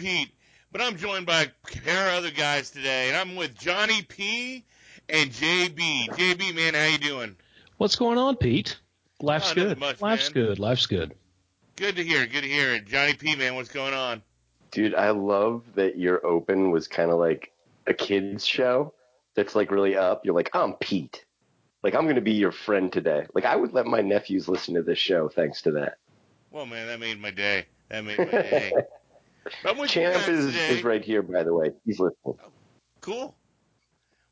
I'm Pete, but I'm joined by a pair of other guys today, and I'm with Johnny P and JB. JB, man, how you doing? What's going on, Pete? Life's Oh, good. much, Life's man. good. Life's good. Good to hear. Good to hear. Johnny P, man, what's going on? Dude, I love that your open was kind of like a kid's show that's like really up. You're like, I'm Pete. Like, I'm going to be your friend today. Like, I would let my nephews listen to this show thanks to that. Well, man, that made my day. That made my day. I'm Champ is, today. is right here, by the way. He's listening. Cool.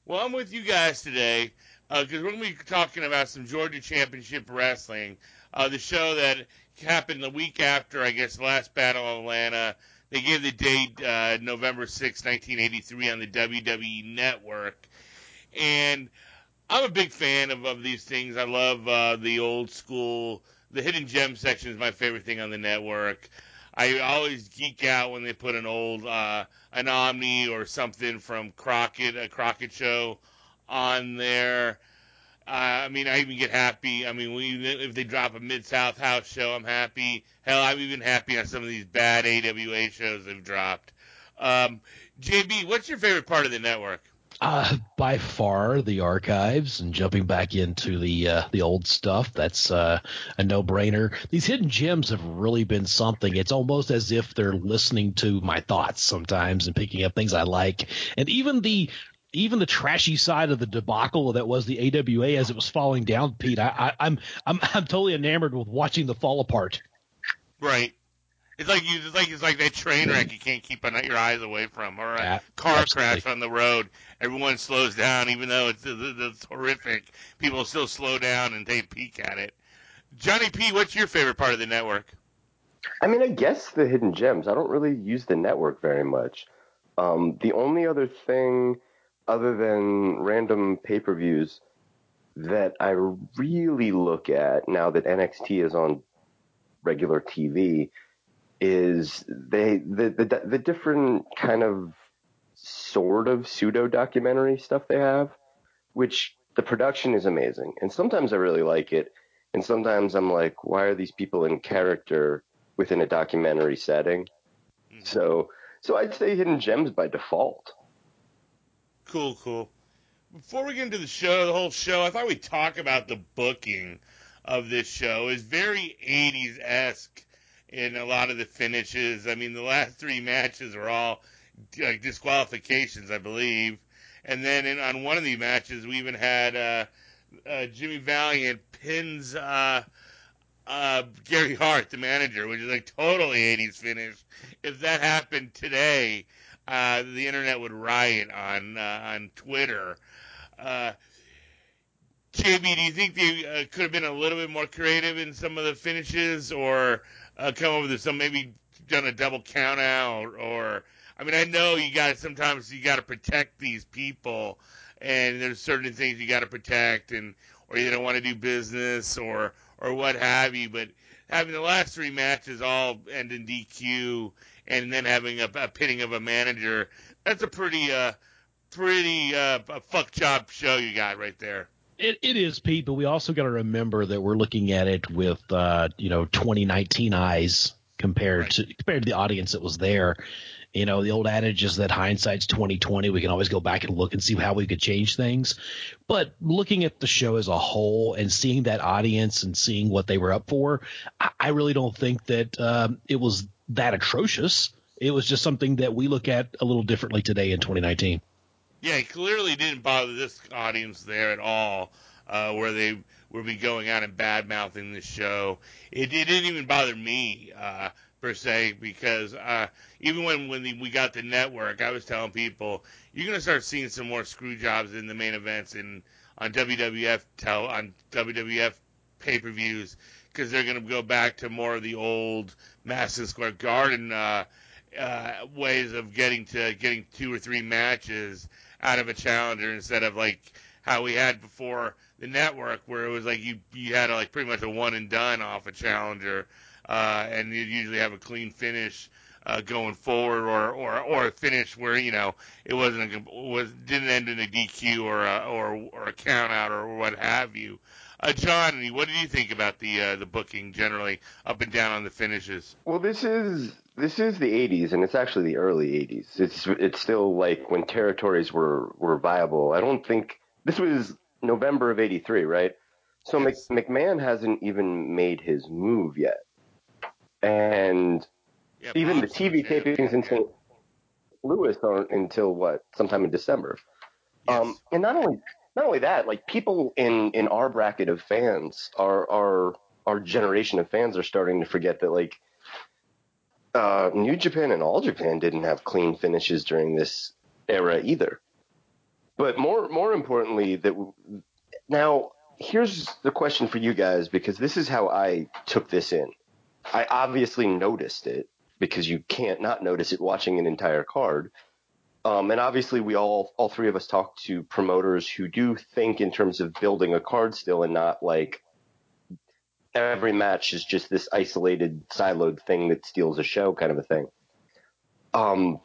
Well, I'm with you guys today because we're going to be talking about some Georgia Championship Wrestling, uh, the show that happened the week after, I guess, the last Battle of Atlanta. They gave the date uh, November 6, 1983 on the WWE Network. And I'm a big fan of, of these things. I love uh, the old school. The hidden gem section is my favorite thing on the network. I always geek out when they put an old uh, an Omni or something from Crockett, a Crockett show, on there. Uh, I mean, I even get happy. I mean, we, if they drop a Mid South House show, I'm happy. Hell, I'm even happy on some of these bad AWA shows they've dropped. Um, JB, what's your favorite part of the network? Uh, by far, the archives and jumping back into the uh, the old stuff. That's uh, a no brainer. These hidden gems have really been something. It's almost as if they're listening to my thoughts sometimes and picking up things I like. And even the even the trashy side of the debacle that was the AWA as it was falling down, Pete. I, I, I'm I'm I'm totally enamored with watching the fall apart. Right. It's like you. It's like it's like that train wreck you can't keep your eyes away from, or a Yeah, car absolutely. crash on the road. Everyone slows down, even though it's, it's horrific. People still slow down and take a peek at it. Johnny P, what's your favorite part of the network? I mean, I guess the hidden gems. I don't really use the network very much. Um, the only other thing, other than random pay per views, that I really look at now that NXT is on regular TV is they the the, the different kind of sort of pseudo documentary stuff they have, which the production is amazing, and sometimes I really like it, and sometimes I'm like, why are these people in character within a documentary setting? Mhm. So so I'd say hidden gems by default. Cool, cool. Before we get into the show, the whole show, I thought we'd talk about the booking of this show. It's very 80s esque in a lot of the finishes. I mean, the last three matches are all like disqualifications, I believe. And then in, on one of the matches, we even had uh, uh, Jimmy Valiant pins uh, uh, Gary Hart, the manager, which is like totally 80s finish. If that happened today, uh, the internet would riot on uh, on Twitter. JB, do you think they could have been a little bit more creative in some of the finishes, or come up with some maybe done a double count out, or I mean, I know you got to sometimes you got to protect these people, and there's certain things you got to protect, and or you don't want to do business, or or what have you, but having the last three matches all end in DQ, and then having a, a pitting of a manager, that's a pretty uh pretty uh a fuck job show you got right there. It, it is, Pete, but we also got to remember that we're looking at it with, uh, you know, 2019 eyes compared Right. to compared to the audience that was there. You know, the old adage is that hindsight's 2020. We can always go back and look and see how we could change things. But looking at the show as a whole and seeing that audience and seeing what they were up for, I, I really don't think that um, it was that atrocious. It was just something that we look at a little differently today in 2019. Yeah, it clearly didn't bother this audience there at all, uh, where they would be going out and bad mouthing the show. It, it didn't even bother me, uh, per se, because, uh, even when, when the, we got the network, I was telling people, you're gonna start seeing some more screw jobs in the main events and on WWF tell on WWF pay-per-views, because they're gonna go back to more of the old Madison Square Garden, uh, uh, ways of getting to getting two or three matches out of a challenger instead of like how we had before the network where it was like you you had like pretty much a one and done off a challenger and you'd usually have a clean finish uh, going forward or, or or a finish where you know it wasn't a, was didn't end in a DQ or a, or or a count out or what have you. Uh, John, what did you think about the uh, the booking generally up and down on the finishes? Well, this is this is the 80s, and it's actually the early 80s. It's it's still like when territories were were viable. I don't think this was November of '83, right? So Yes. Mc, McMahon hasn't even made his move yet, and Yeah, even the TV champ. tapings in St. Louis aren't until what sometime in December. Yes. Um, and not only not only that, like people in in our bracket of fans, our our our generation of fans are starting to forget that like uh, New Japan and All Japan didn't have clean finishes during this era either. But more more importantly, that w- now here's the question for you guys because this is how I took this in. I obviously noticed it because you can't not notice it watching an entire card. Um, and obviously, we all, all three of us talk to promoters who do think in terms of building a card still and not like every match is just this isolated, siloed thing that steals a show kind of a thing. Um,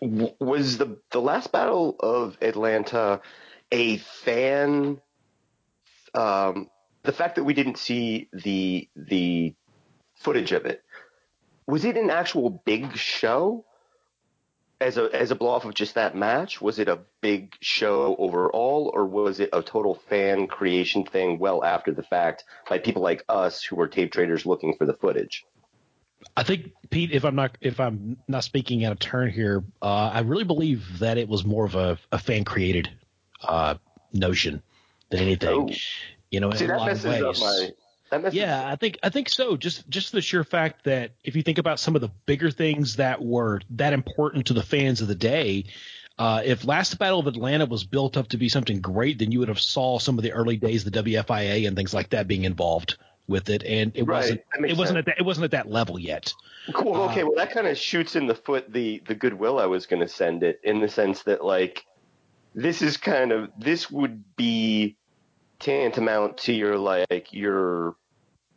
was the, the last battle of Atlanta a fan, um, the fact that we didn't see the, the footage of it, was it an actual big show? as a as a blow off of just that match? Was it a big show overall, or was it a total fan creation thing well after the fact by people like us who were tape traders looking for the footage? I think Pete, if I'm not if I'm not speaking out of turn here, uh, I really believe that it was more of a, a fan created uh, notion than anything. Oh. You know, See, in a lot of ways. My. That messes Yeah, I think I think so. Just just the sheer fact that if you think about some of the bigger things that were that important to the fans of the day, uh, if Last Battle of Atlanta was built up to be something great, then you would have saw some of the early days of the WFIA and things like that being involved with it, and it Right, wasn't it wasn't sense. at that it wasn't at that level yet. Cool. Uh, Okay. Well, that kind of shoots in the foot the the goodwill I was going to send it in the sense that like this is kind of this would be tantamount to your like your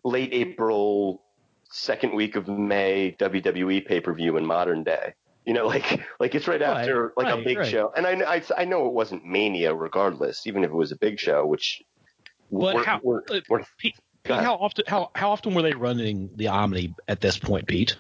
late April second week of May WWE pay per view in modern day. You know, like like it's right, Right, after like a big right. show, and I, I I know it wasn't Mania regardless, even if it was a big show, which. But we're- how we're- uh, we're- Pete, Pete, how often how how often were they running the Omni at this point, Pete?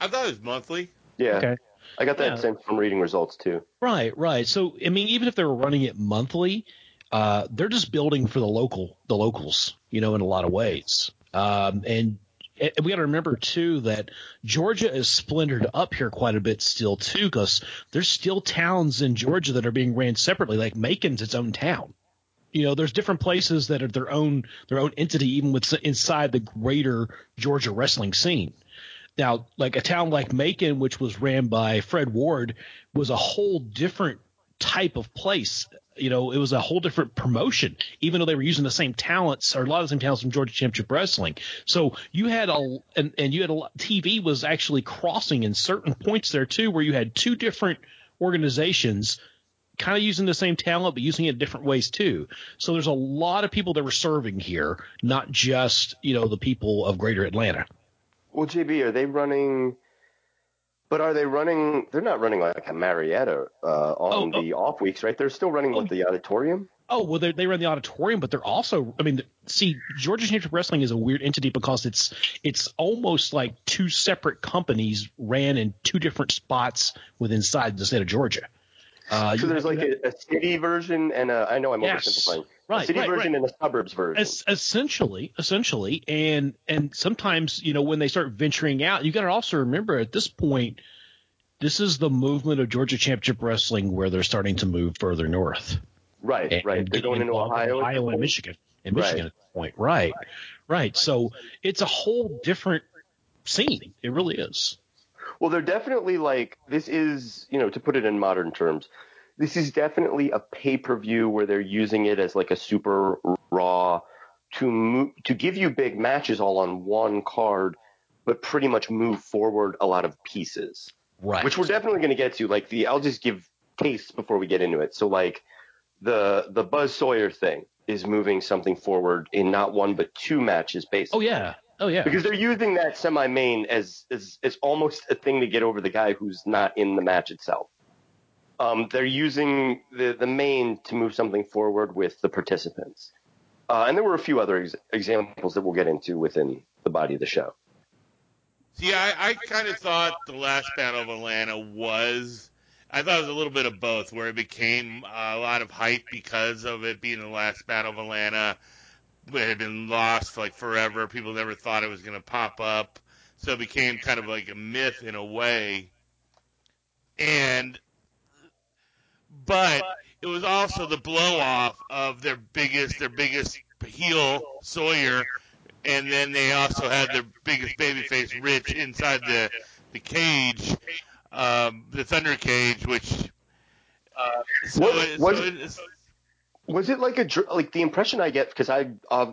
I thought it was monthly. yeah, Okay. I got that Yeah. sense from reading results too. Right, right. So I mean, even if they were running it monthly, uh, they're just building for the local, the locals, you know, in a lot of ways. Um, and, and we got to remember too that Georgia is splintered up here quite a bit still too, because there's still towns in Georgia that are being ran separately. Like Macon's its own town. You know, there's different places that are their own their own entity, even with inside the greater Georgia wrestling scene. Now, like a town like Macon, which was ran by Fred Ward, was a whole different type of place. You know, it was a whole different promotion, even though they were using the same talents or a lot of the same talents from Georgia Championship Wrestling. So you had a and, and you had a TV was actually crossing in certain points there too, where you had two different organizations kind of using the same talent but using it in different ways too. So there's a lot of people that were serving here, not just you know the people of Greater Atlanta. Well, JB, are they running? But are they running? They're not running like a Marietta uh, on Oh, the off weeks, right? They're still running with the auditorium. Oh well, they they run the auditorium, but they're also. I mean, see, Georgia Championship Wrestling is a weird entity because it's it's almost like two separate companies ran in two different spots within inside the state of Georgia. Uh, So there's like a, a city version and a, I know I'm Yes. oversimplifying. Right, a city right, version right. and a suburbs version. Es- essentially, essentially, and and sometimes you know when they start venturing out, you got to also remember at this point, this is the movement of Georgia Championship Wrestling where they're starting to move further north. right, and- right. They're going into Ohio. Ohio and? Michigan, and Right. Michigan at this point. Right, right. So it's a whole different scene. It really is. Well, they're definitely like this is you know to put it in modern terms, this is definitely a pay per view where they're using it as like a super raw to move, to give you big matches all on one card, but pretty much move forward a lot of pieces. Right. which we're definitely going to get to. Like the, I'll just give tastes before we get into it. So like the the Buzz Sawyer thing is moving something forward in not one but two matches, basically. oh yeah. Oh yeah. Because they're using that semi main as, as as almost a thing to get over the guy who's not in the match itself. Um, they're using the the main to move something forward with the participants. Uh, and there were a few other ex- examples that we'll get into within the body of the show. See, I, I kind of thought the last Battle of Atlanta was. I thought it was a little bit of both, where it became a lot of hype because of it being the last Battle of Atlanta. It had been lost like forever. People never thought it was going to pop up. So it became kind of like a myth in a way. And, but it was also the blow off of their biggest, their biggest heel, Sawyer, and then they also had their biggest babyface, Rich, inside the the cage, um, the Thunder Cage, which. Uh, so, What- it, was so it- Was it like a dr- like the impression I get because I uh,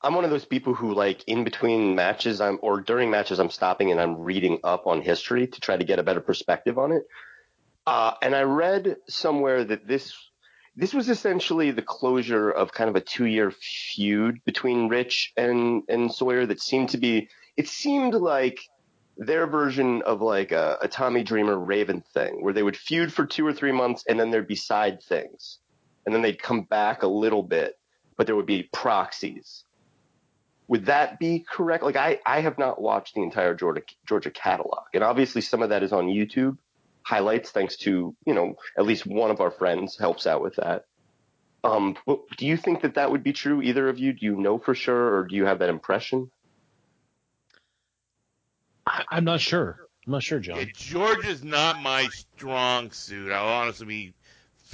I'm one of those people who like in between matches I'm or during matches I'm stopping and I'm reading up on history to try to get a better perspective on it. Uh, and I read somewhere that this this was essentially the closure of kind of a two year feud between Rich and and Sawyer that seemed to be it seemed like their version of like a, a Tommy Dreamer Raven thing where they would feud for two or three months and then there'd be side things and then they'd come back a little bit, but there would be proxies. Would that be correct? Like I, I have not watched the entire Georgia Georgia catalog, and obviously some of that is on YouTube highlights, thanks to you know at least one of our friends helps out with that. Um, but do you think that that would be true? Either of you? Do you know for sure, or do you have that impression? I, I'm not sure. I'm not sure, yeah, John. Georgia's not my strong suit. I'll honestly be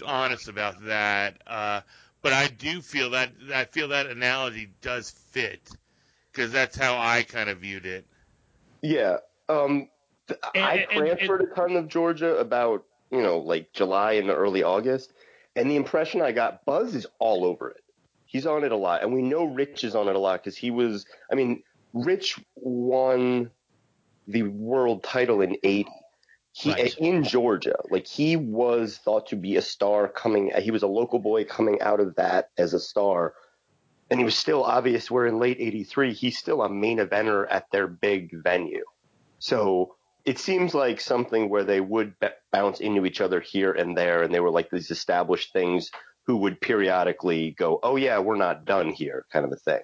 honest about that. Uh, but I do feel that I feel that analogy does fit because that's how I kind of viewed it. Yeah. Um, th- And- I and- and- transferred a ton of Georgia about, you know, like July and early August. And the impression I got, Buzz is all over it. He's on it a lot. And we know Rich is on it a lot because he was, I mean, Rich won the world title in 80. He, Right. in Georgia, like he was thought to be a star coming, he was a local boy coming out of that as a star and he was still obvious. We're in late '83. He's still a main eventer at their big venue. So it seems like something where they would b- bounce into each other here and there, and they were like these established things who would periodically go, "Oh yeah, we're not done here," kind of a thing.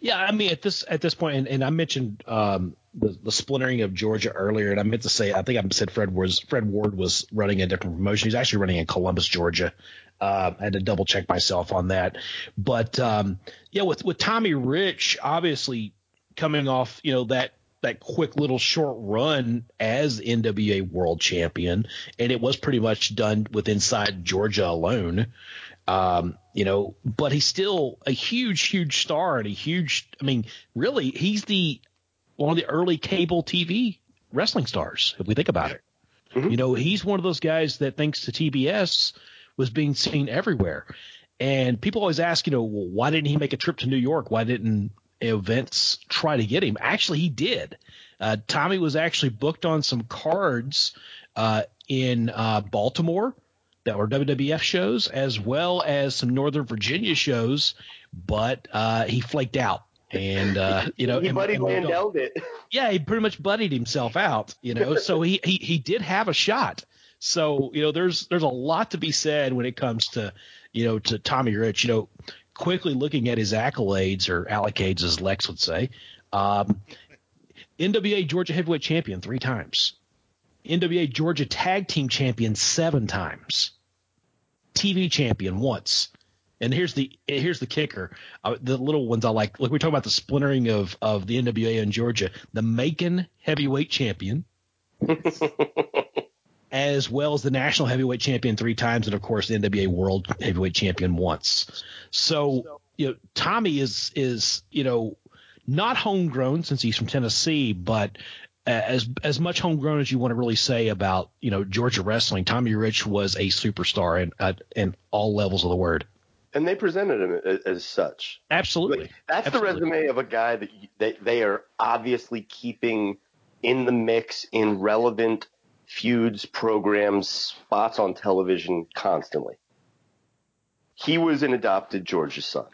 Yeah, I mean at this at this point, and, and I mentioned um, the the splintering of Georgia earlier, and I meant to say I think I said Fred was Fred Ward was running a different promotion. He's actually running in Columbus, Georgia. Uh, I had to double check myself on that, but um, yeah, with with Tommy Rich obviously coming off you know that that quick little short run as NWA World Champion, and it was pretty much done with inside Georgia alone. Um, you know, but he's still a huge, huge star and a huge. I mean, really, he's the one of the early cable TV wrestling stars. If we think about it, Mhm. you know, he's one of those guys that, thanks to TBS, was being seen everywhere. And people always ask, you know, well, why didn't he make a trip to New York? Why didn't Vince try to get him? Actually, he did. Uh, Tommy was actually booked on some cards uh, in uh, Baltimore that were WWF shows, as well as some Northern Virginia shows, but uh, he flaked out. And uh, you know, he Buddy. Landelled it. Yeah, he pretty much buddied himself out, you know. so he, he he did have a shot. So you know, there's there's a lot to be said when it comes to you know to Tommy Rich. You know, quickly looking at his accolades or allocades, as Lex would say. Um, NWA Georgia Heavyweight Champion three times. NWA Georgia Tag Team Champion seven times. TV Champion once. And here's the here's the kicker. Uh, the little ones I like. Like we're talking about the splintering of of the NWA in Georgia. The Macon Heavyweight Champion, as well as the National Heavyweight Champion three times, and of course the NWA World Heavyweight Champion once. So you know Tommy is is you know not homegrown since he's from Tennessee, but as as much homegrown as you want to really say about you know Georgia wrestling, Tommy Rich was a superstar in uh, in all levels of the word. and they presented him as, as such. Absolutely. Like, that's Absolutely. the resume of a guy that they, they are obviously keeping in the mix in relevant feuds, programs, spots on television constantly. He was an adopted Georgia son.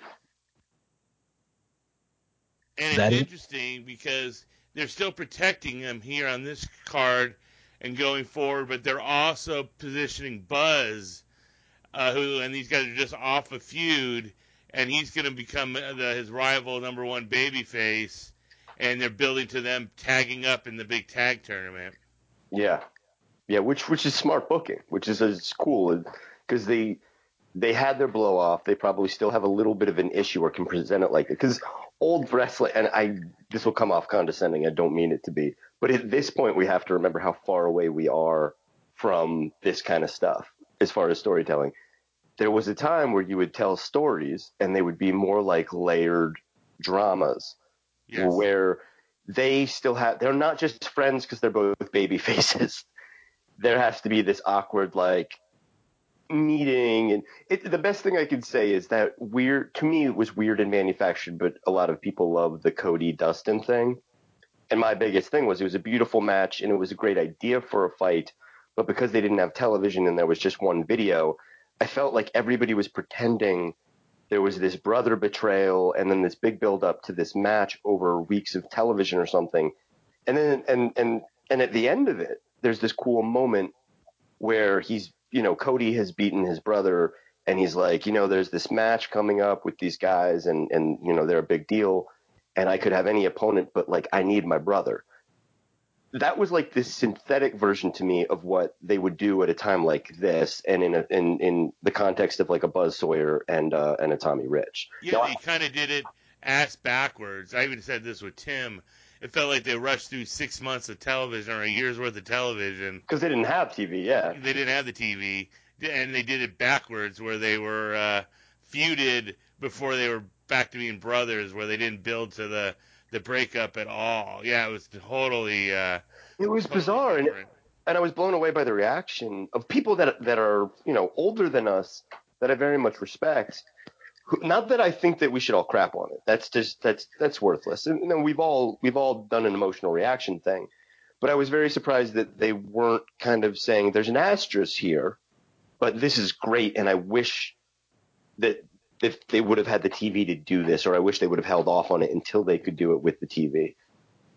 And That it's is- interesting because they're still protecting him here on this card and going forward, but they're also positioning Buzz, uh, who and these guys are just off a feud, and he's going to become the, his rival number one babyface. and they're building to them tagging up in the big tag tournament. Yeah, yeah, which which is smart booking, which is is cool because they they had their blow off. They probably still have a little bit of an issue or can present it like it because old wrestling and I this will come off condescending. I don't mean it to be, but at this point we have to remember how far away we are from this kind of stuff as far as storytelling. There was a time where you would tell stories and they would be more like layered dramas Yes. where they still have they're not just friends because they're both baby faces. There has to be this awkward like meeting and it, the best thing I could say is that weird to me it was weird and manufactured, but a lot of people love the Cody Dustin thing. And my biggest thing was it was a beautiful match and it was a great idea for a fight, but because they didn't have television and there was just one video, I felt like everybody was pretending there was this brother betrayal and then this big build up to this match over weeks of television or something. And then and and and at the end of it, there's this cool moment where he's you know, Cody has beaten his brother and he's like, you know, there's this match coming up with these guys and and you know, they're a big deal and I could have any opponent but like I need my brother. That was like this synthetic version to me of what they would do at a time like this and in a, in in the context of like a Buzz Sawyer and uh and a Tommy Rich. Yeah, Now, kind of did it ass backwards. I even said this with Tim. It felt like they rushed through six months of television or a year's worth of television. because they didn't have TV, yeah. They didn't have the TV, and they did it backwards, where they were uh, feuded before they were back to being brothers, where they didn't build to the the breakup at all. Yeah, it was totally. Uh, It was totally bizarre, and and I was blown away by the reaction of people that that are you know older than us that I very much respect. Not that I think that we should all crap on it. That's just that's that's worthless. And we've all we've all done an emotional reaction thing, but I was very surprised that they weren't kind of saying there's an asterisk here, but this is great, and I wish that if they would have had the TV to do this, or I wish they would have held off on it until they could do it with the TV.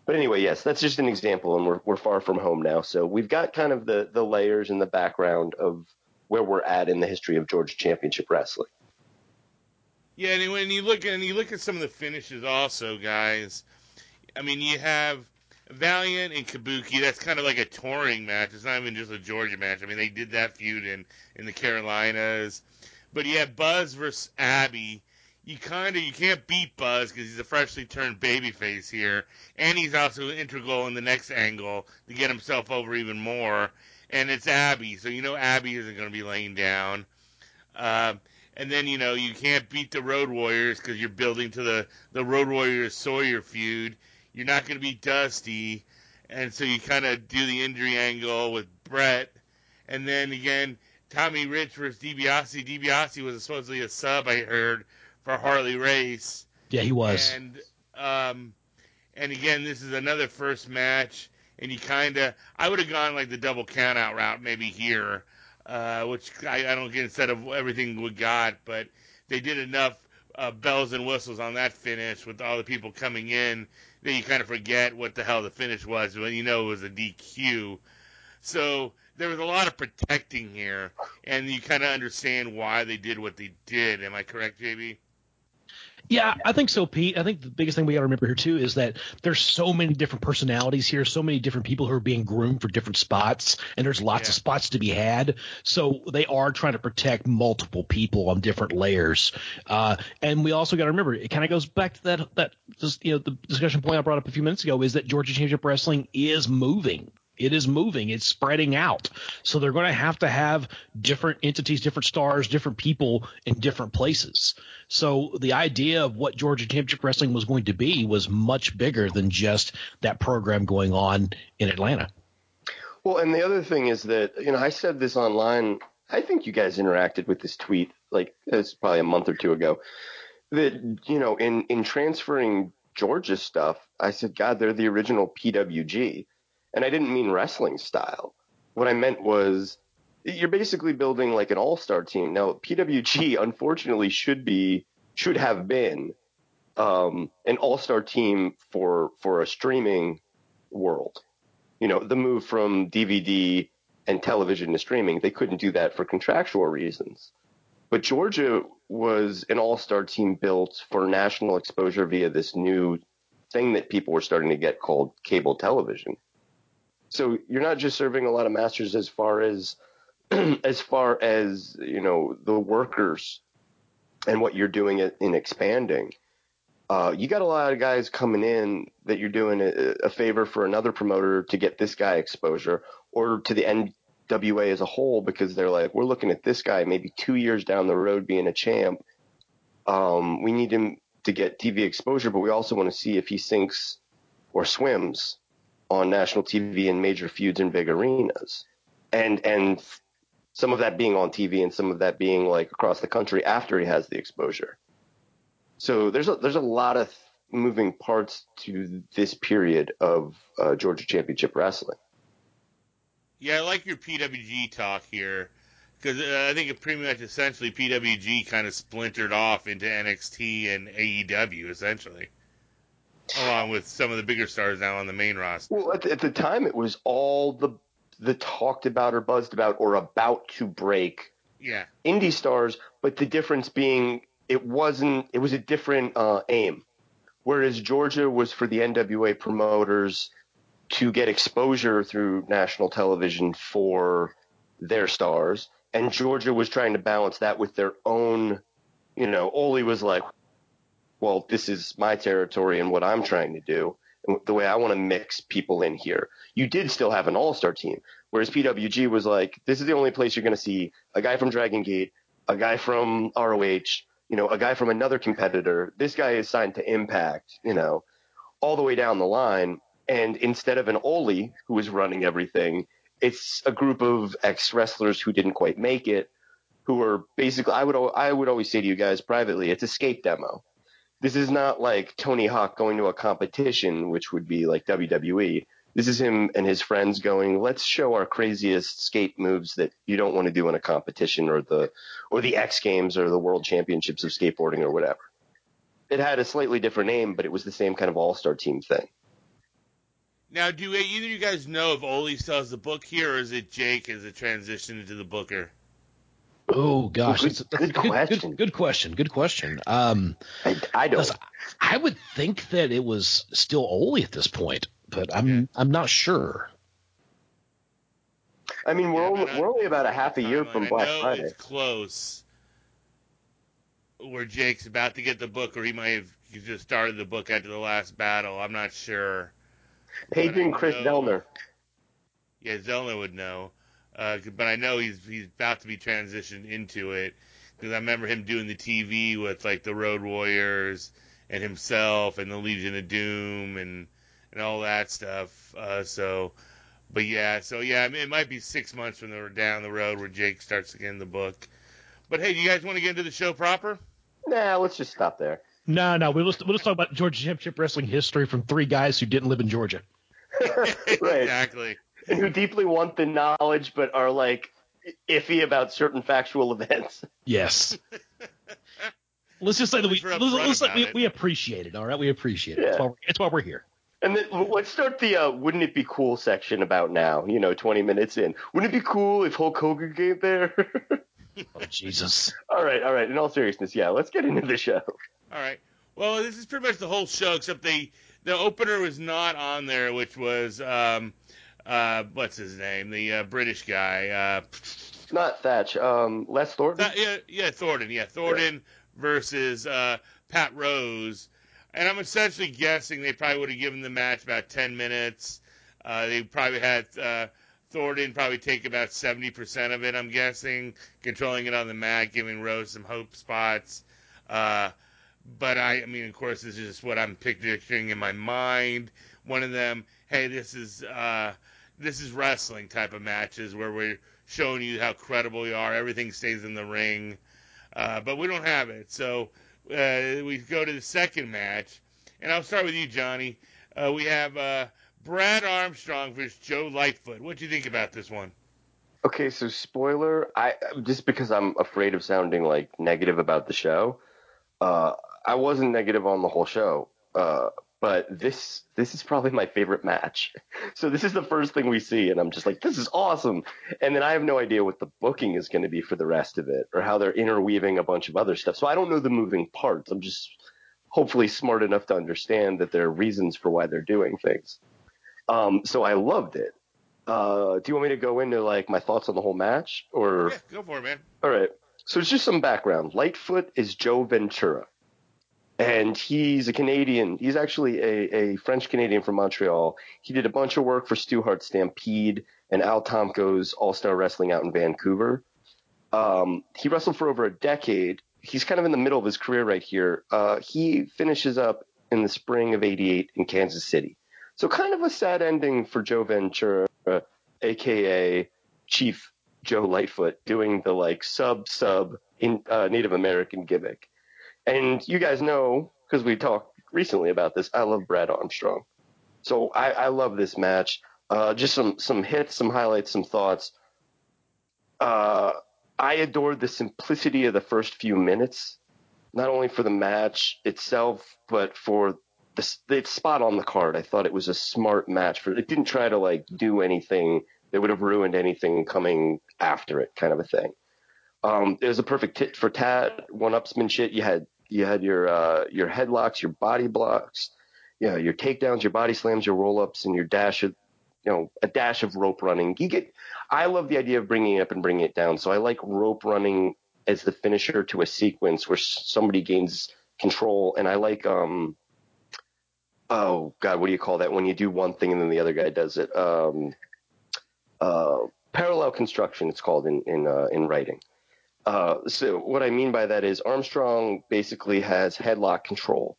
But anyway, yes, that's just an example, and we're we're far from home now, so we've got kind of the the layers and the background of where we're at in the history of Georgia Championship Wrestling. Yeah, and when you look at and you look at some of the finishes, also, guys. I mean, you have Valiant and Kabuki. That's kind of like a touring match. It's not even just a Georgia match. I mean, they did that feud in in the Carolinas. But you have Buzz versus Abby. You kind of you can't beat Buzz because he's a freshly turned babyface here, and he's also integral in the next angle to get himself over even more. And it's Abby, so you know Abby isn't going to be laying down. Uh, and then you know you can't beat the Road Warriors because you're building to the the Road Warriors Sawyer feud. You're not going to be Dusty, and so you kind of do the injury angle with Brett, and then again Tommy Rich versus DiBiase. DiBiase was supposedly a sub I heard for Harley Race, Yeah, he was. and um, and again this is another first match, and you kind of I would have gone like the double count out route maybe here uh, which I, I don't get instead of everything we got, but they did enough uh, bells and whistles on that finish with all the people coming in that you kind of forget what the hell the finish was when you know it was a DQ. So there was a lot of protecting here, and you kind of understand why they did what they did. Am I correct, JB? Yeah, I think so, Pete. I think the biggest thing we got to remember here too is that there's so many different personalities here, so many different people who are being groomed for different spots, and there's lots Yeah. of spots to be had. So they are trying to protect multiple people on different layers. Uh, and we also got to remember it kind of goes back to that that just, you know the discussion point I brought up a few minutes ago is that Georgia Championship Wrestling is moving. It is moving. It's spreading out. So they're going to have to have different entities, different stars, different people in different places. So the idea of what Georgia Championship Wrestling was going to be was much bigger than just that program going on in Atlanta. Well, and the other thing is that you know I said this online. I think you guys interacted with this tweet like it's probably a month or two ago. That you know in in transferring Georgia stuff, I said, God, they're the original PWG, and I didn't mean wrestling style. What I meant was you're basically building like an all star team. Now PWG unfortunately should be should have been um, an all star team for for a streaming world you know, the move from DVD and television to streaming, they couldn't do that for contractual reasons. But Georgia was an all-star team built for national exposure via this new thing that people were starting to get called cable television. So you're not just serving a lot of masters as far as as far as you know the workers and what you're doing in expanding. Uh, you got a lot of guys coming in that you're doing a, a, favor for another promoter to get this guy exposure, or to the NWA as a whole because they're like, we're looking at this guy maybe two years down the road being a champ. Um, we need him to get TV exposure, but we also want to see if he sinks or swims on national TV in major feuds in big arenas. And and some of that being on TV and some of that being like across the country after he has the exposure. So there's a, there's a lot of moving parts to this period of uh, Georgia Championship Wrestling. Yeah, I like your PWG talk here because uh, I think it pretty much essentially PWG kind of splintered off into NXT and AEW essentially, along with some of the bigger stars now on the main roster. Well, at the, at the time, it was all the the talked about or buzzed about or about to break yeah indie stars, but the difference being it wasn't it was a different uh, aim. Whereas Georgia was for the NWA promoters to get exposure through national television for their stars, and Georgia was trying to balance that with their own. You know, Ole was like, "Well, this is my territory and what I'm trying to do." the way I want to mix people in here. You did still have an all star team, whereas PWG was like, this is the only place you're going to see a guy from Dragon Gate, a guy from ROH, you know, a guy from another competitor. This guy is signed to Impact, you know, all the way down the line. And instead of an Ole who is running everything, it's a group of ex wrestlers who didn't quite make it, who are basically. I would I would always say to you guys privately, it's a skate demo this is not like Tony Hawk going to a competition, which would be like WWE. This is him and his friends going, let's show our craziest skate moves that you don't want to do in a competition or the or the X Games or the World Championships of skateboarding or whatever. It had a slightly different name, but it was the same kind of all-star team thing. Now, do either of you guys know if Ole still has the book here, or is it Jake as a transition into the Booker? Oh gosh, good, that's, good, good, question. Good, good, question. Good question. Um, I, I don't. I would think that it was still Ole at this point, but I'm I'm not sure. I mean, we're yeah, only, we're only about a half a year from Black Friday. It's close. Where Jake's about to get the book, or he might have just started the book after the last battle. I'm not sure. Paging Chris know, Zellner. Yeah, Zellner would know. Uh, but I know he's he's about to be transitioned into it because I remember him doing the TV with like the Road Warriors and himself and the Legion of Doom and and all that stuff. Uh, so, but yeah, so yeah, I mean, it might be six months from the down the road where Jake starts again the book. But hey, do you guys want to get into the show proper? Nah, let's just stop there. No, no, we'll just, we'll just talk about Georgia Championship Wrestling history from three guys who didn't live in Georgia. right. Exactly and who deeply want the knowledge but are like iffy about certain factual events. Yes. let's just say that we let's, let's, we, we, appreciate it. All right, we appreciate it. Yeah. That's, why that's why we're here. And then let's start the uh, "Wouldn't it be cool" section about now. You know, twenty minutes in. Wouldn't it be cool if Hulk Hogan came there? oh Jesus! All right, all right. In all seriousness, yeah, let's get into the show. All right. Well, this is pretty much the whole show, except the the opener was not on there, which was um, uh, what's his name? The uh, British guy. Uh, Not Thatch. Um, Les Thornton. Th- yeah, yeah, Thornton. Yeah, Thornton yeah. versus uh, Pat Rose. And I'm essentially guessing they probably would have given the match about 10 minutes. Uh, they probably had uh, Thornton probably take about 70% of it, I'm guessing, controlling it on the mat, giving Rose some hope spots. Uh, but I, I mean, of course, this is just what I'm picturing in my mind. One of them, hey, this is uh, this is wrestling type of matches where we're showing you how credible you are. Everything stays in the ring, uh, but we don't have it. So uh, we go to the second match, and I'll start with you, Johnny. Uh, we have uh, Brad Armstrong versus Joe Lightfoot. What do you think about this one? Okay, so spoiler. I just because I'm afraid of sounding like negative about the show. Uh, I wasn't negative on the whole show. But this this is probably my favorite match. So this is the first thing we see, and I'm just like, this is awesome. And then I have no idea what the booking is going to be for the rest of it, or how they're interweaving a bunch of other stuff. So I don't know the moving parts. I'm just hopefully smart enough to understand that there are reasons for why they're doing things. Um, so I loved it. Uh, do you want me to go into like my thoughts on the whole match, or Yeah, go for it, man. all right? So it's just some background. Lightfoot is Joe Ventura, and he's a Canadian. He's actually a, a French Canadian from Montreal. He did a bunch of work for Stu Hart Stampede and Al Tomko's All Star Wrestling out in Vancouver. Um, he wrestled for over a decade. He's kind of in the middle of his career right here. Uh, he finishes up in the spring of '88 in Kansas City. So kind of a sad ending for Joe Ventura, aka Chief Joe Lightfoot, doing the like sub sub uh, Native American gimmick. And you guys know because we talked recently about this. I love Brad Armstrong, so I, I love this match. Uh, just some some hits, some highlights, some thoughts. Uh, I adored the simplicity of the first few minutes, not only for the match itself, but for the, the spot on the card. I thought it was a smart match. For it didn't try to like do anything that would have ruined anything coming after it, kind of a thing. Um, it was a perfect tit for tat, one upsmanship. You had you had your uh, your headlocks, your body blocks, you know, your takedowns, your body slams, your roll ups, and your dash of you know a dash of rope running. You get. I love the idea of bringing it up and bringing it down. So I like rope running as the finisher to a sequence where somebody gains control, and I like um. Oh God, what do you call that when you do one thing and then the other guy does it? Um, uh, parallel construction. It's called in in uh, in writing. Uh, so what I mean by that is Armstrong basically has headlock control,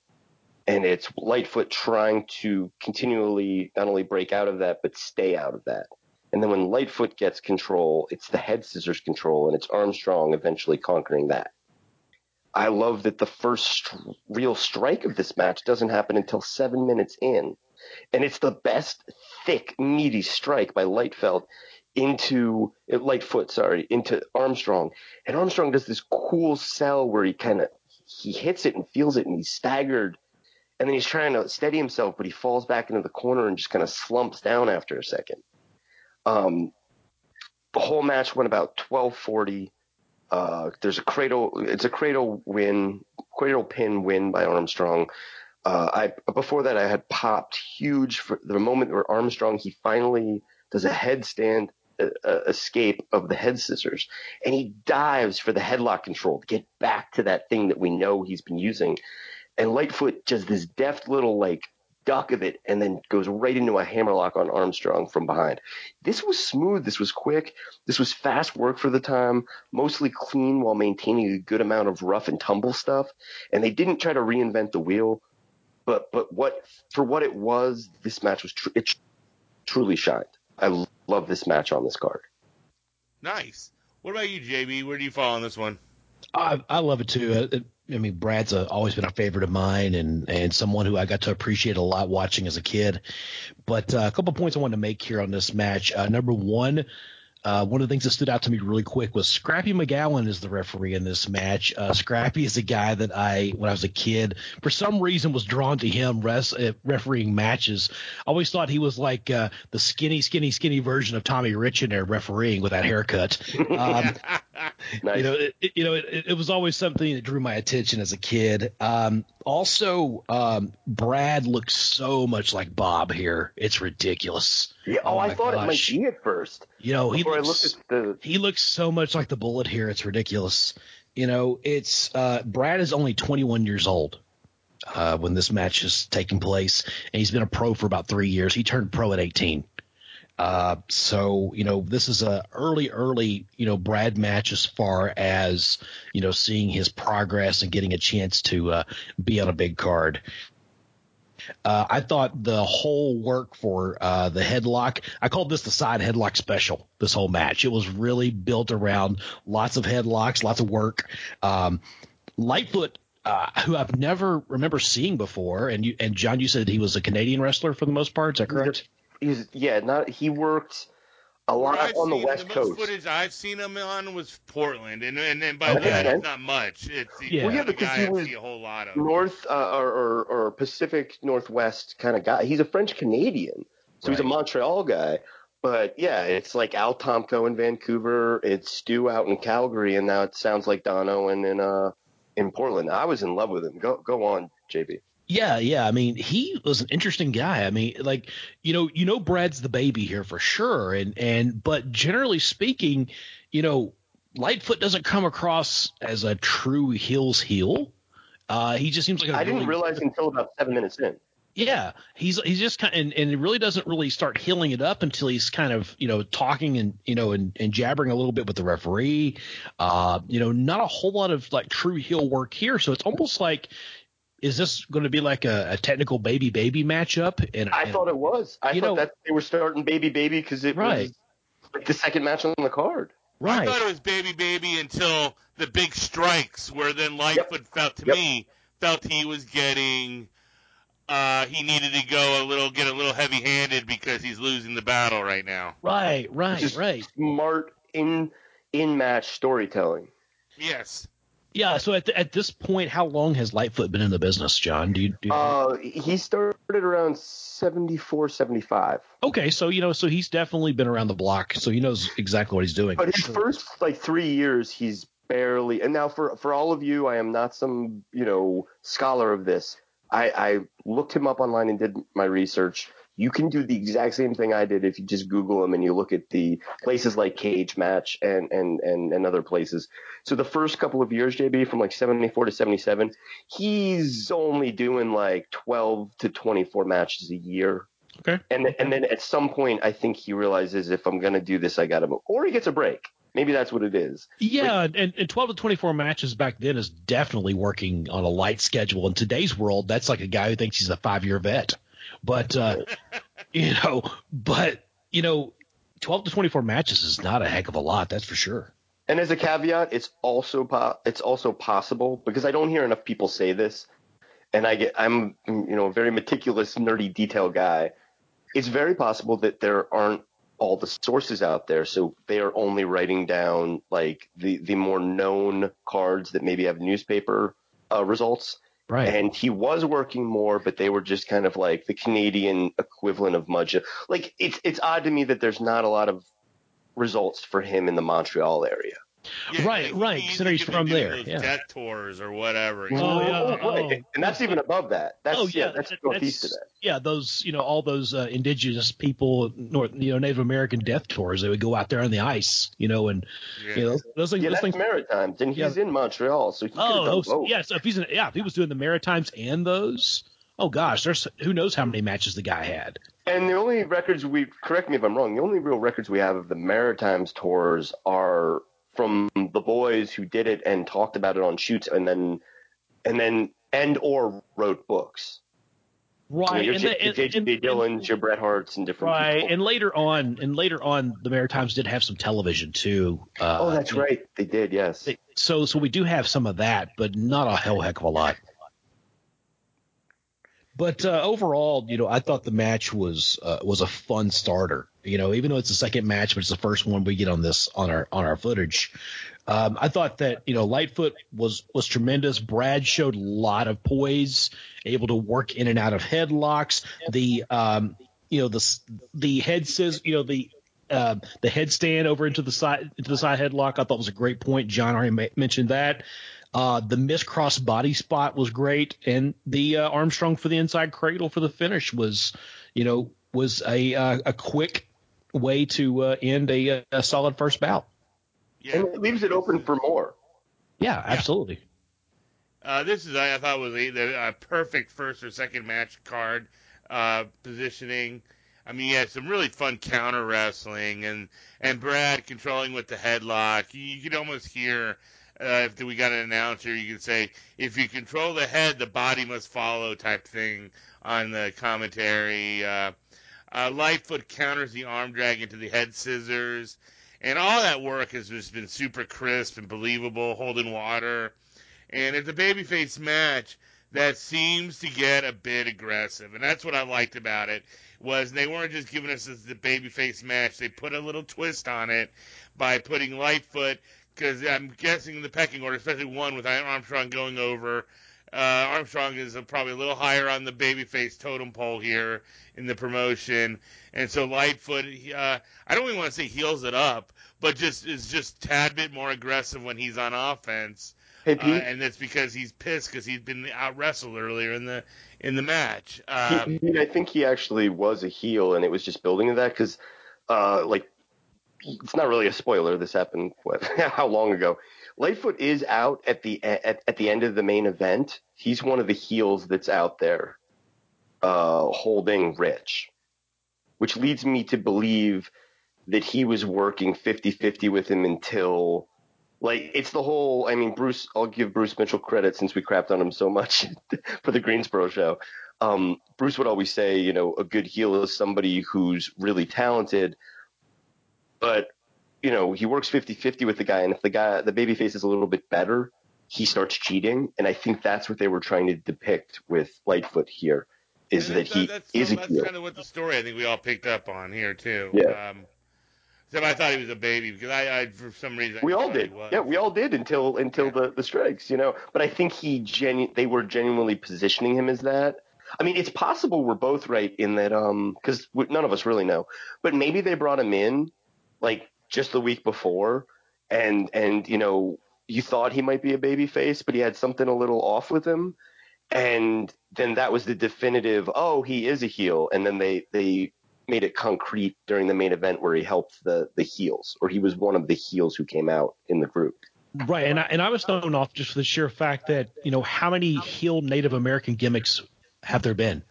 and it's Lightfoot trying to continually not only break out of that but stay out of that. And then when Lightfoot gets control, it's the head scissors control, and it's Armstrong eventually conquering that. I love that the first real strike of this match doesn't happen until seven minutes in, and it's the best thick, meaty strike by Lightfeld into Lightfoot, sorry, into Armstrong. And Armstrong does this cool sell where he kind of he hits it and feels it and he's staggered. And then he's trying to steady himself, but he falls back into the corner and just kind of slumps down after a second. Um, the whole match went about 1240. Uh, there's a cradle, it's a cradle win, cradle pin win by Armstrong. Uh, I before that I had popped huge for the moment where Armstrong he finally does a headstand uh, uh, escape of the head scissors, and he dives for the headlock control to get back to that thing that we know he's been using. And Lightfoot does this deft little like duck of it, and then goes right into a hammerlock on Armstrong from behind. This was smooth. This was quick. This was fast work for the time, mostly clean while maintaining a good amount of rough and tumble stuff. And they didn't try to reinvent the wheel but but what for what it was, this match was tr- it tr- truly shined. I love this match on this card. Nice. What about you, JB? Where do you fall on this one? I, I love it too. Uh, I mean, Brad's a, always been a favorite of mine, and and someone who I got to appreciate a lot watching as a kid. But uh, a couple points I wanted to make here on this match. Uh, number one, uh, one of the things that stood out to me really quick was Scrappy McGowan is the referee in this match. Uh, Scrappy is a guy that I, when I was a kid, for some reason was drawn to him res- uh, refereeing matches. I always thought he was like uh, the skinny, skinny, skinny version of Tommy Rich in there refereeing with that haircut. Um, Nice. you know, it, you know, it, it was always something that drew my attention as a kid. Um, also, um, Brad looks so much like Bob here; it's ridiculous. yeah, oh, oh I thought it might gosh. be at first. You know, he looks the he looks so much like the bullet here. It's ridiculous. You know, it's uh, Brad is only 21 years old uh, when this match is taking place, and he's been a pro for about three years. He turned pro at 18. Uh, so you know, this is a early, early, you know, Brad match as far as you know, seeing his progress and getting a chance to uh, be on a big card. Uh, I thought the whole work for uh, the headlock, I called this the side headlock special, this whole match. It was really built around lots of headlocks, lots of work. Um, Lightfoot, uh, who I've never remember seeing before, and you and John, you said he was a Canadian wrestler for the most part. Is that correct? He's yeah, not he worked a lot I've on the seen- West the Coast. most footage I've seen him on was Portland, and and, and by Okay. that it's not much. It's he's Yeah. Well, yeah, a because he was a whole lot of. North uh, or, or or Pacific Northwest kind of guy. He's a French Canadian, so he's a Montreal guy. But yeah, it's like Al Tomko in Vancouver, it's Stu out in Calgary, and now it sounds like Don Owen in uh in Portland. I was in love with him. Go go on, JB. Yeah, yeah. I mean, he was an interesting guy. I mean, like, you know, you know, Brad's the baby here for sure, and and but generally speaking, you know, Lightfoot doesn't come across as a true heel's heel. Uh, he just seems like a I didn't really- realize until about seven minutes in. Yeah, he's he's just kind and, and he really doesn't really start healing it up until he's kind of you know talking and you know and, and jabbering a little bit with the referee. Uh, you know, not a whole lot of like true heel work here. So it's almost like, is this going to be like a, a technical baby baby matchup? And I and- thought it was. I thought know- that they were starting baby baby because it Right. was like the second match on the card. Right. I thought it was baby baby until the big strikes, where then Lightfoot felt to Yep. me felt he was getting. Uh, he needed to go a little, get a little heavy-handed because he's losing the battle right now. Right, right, right. Smart in in match storytelling. Yes. Yeah. So at the, at this point, how long has Lightfoot been in the business, John? Do you? Do you Uh, he started around 74, 75. okay, so you know, so he's definitely been around the block, so he knows exactly what he's doing. But his first like three years, he's barely. And now for for all of you, I am not some you know scholar of this. I, I looked him up online and did my research. You can do the exact same thing I did if you just Google him and you look at the places like Cage Match and and and, and other places. So the first couple of years, JB, from like 74 to 77, he's only doing like 12 to 24 matches a year. Okay. And and then at some point, I think he realizes if I'm gonna do this, I gotta move, or he gets a break. Maybe that's what it is. Yeah, and, and 12 to 24 matches back then is definitely working on a light schedule. In today's world, that's like a guy who thinks he's a five year vet. But, uh, you know, but, you know, 12 to 24 matches is not a heck of a lot, that's for sure. And as a caveat, it's also po- it's also possible because I don't hear enough people say this, and I get I'm you know a very meticulous, nerdy detail guy. It's very possible that there aren't all the sources out there, so they are only writing down like the the more known cards that maybe have newspaper uh, results. Right. And he was working more, but they were just kind of like the Canadian equivalent of Mudja. Like it's it's odd to me that there's not a lot of results for him in the Montreal area. Right, right, he- considering he's he could be from there, yeah. Death tours or whatever. Oh, yeah, oh. and that's even above that. That's oh yeah, yeah, that's that- northeast of that's- that. Yeah, those you know all those uh, indigenous people, North you know Native American death tours. They would go out there on the ice, you know, and Yeah. you know those things. Yeah, those that's things Maritimes, and he's in Montreal, so he could have oh, those, both. yeah. So if he's in, yeah, if he was doing the Maritimes and those, oh gosh, there's who knows how many matches the guy had. And the only records we correct me if I'm wrong. The only real records we have of the Maritimes tours are from the boys who did it and talked about it on shoots, and then and then and or wrote books. Right, your and, J- the- and, your J.J. and- and- Dillons, your Bret Harts, and different right, people. and later on, and later on, the Maritimes did have some television too. Uh, oh, that's right, they did. Yes. they- So, so we do have some of that, but not a hell heck of a lot. But uh, overall, you know, I thought the match was uh, was a fun starter. You know, even though it's the second match, but it's the first one we get on this on our on our footage. Um, I thought that you know Lightfoot was was tremendous. Brad showed a lot of poise, able to work in and out of headlocks. The um, you know the the head says you know the uh, the headstand over into the side into the side headlock. I thought was a great point. John already ma- mentioned that. Uh, the miss cross body spot was great, and the uh, Armstrong for the inside cradle for the finish was, you know, was a uh, a quick way to uh, end a, a solid first bout. Yeah. and it leaves it open for more. Yeah, absolutely. Uh, this is, I thought, was a, a perfect first or second match card uh, positioning. I mean, he had some really fun counter wrestling, and and Brad controlling with the headlock. You, you could almost hear uh, if we got an announcer, you could say, if you control the head, the body must follow, type thing on the commentary. Uh, uh, Lightfoot counters the arm drag into the head scissors, and all that work has just been super crisp and believable, holding water. And it's a babyface match that seems to get a bit aggressive, and that's what I liked about it. Was they weren't just giving us the babyface match; they put a little twist on it by putting Lightfoot, because I'm guessing the pecking order, especially one with Armstrong going over. Uh, Armstrong is probably a little higher on the babyface totem pole here in the promotion, and so Lightfoot, uh, I don't even want to say heals it up, but just is just tad bit more aggressive when he's on offense Hey uh, and that's because he's pissed because he's been out wrestled earlier in the in the match. Um, he, I think he actually was a heel, and it was just building to that because, uh, like, it's not really a spoiler. This happened what how long ago? Lightfoot is out at the at, at the end of the main event. He's one of the heels that's out there, uh, holding Rich, which leads me to believe that he was working 50-50 with him until like it's the whole i mean bruce i'll give bruce mitchell credit since we crapped on him so much for the greensboro show um, bruce would always say you know a good heel is somebody who's really talented but you know he works 50-50 with the guy and if the guy the baby face is a little bit better he starts cheating and i think that's what they were trying to depict with lightfoot here is and that he that's, is that's kind of what the story I think we all picked up on here too. Yeah. Um, so I thought he was a baby because I, I for some reason I We all did. Yeah, we all did until until the the strikes, you know. But I think he genu- they were genuinely positioning him as that. I mean, it's possible we're both right in that um cuz none of us really know. But maybe they brought him in like just the week before and and you know, you thought he might be a baby face, but he had something a little off with him and then that was the definitive, oh, he is a heel and then they they made it concrete during the main event where he helped the the heels or he was one of the heels who came out in the group. Right, and I, and I was thrown off just for the sheer fact that you know how many heel Native American gimmicks have there been?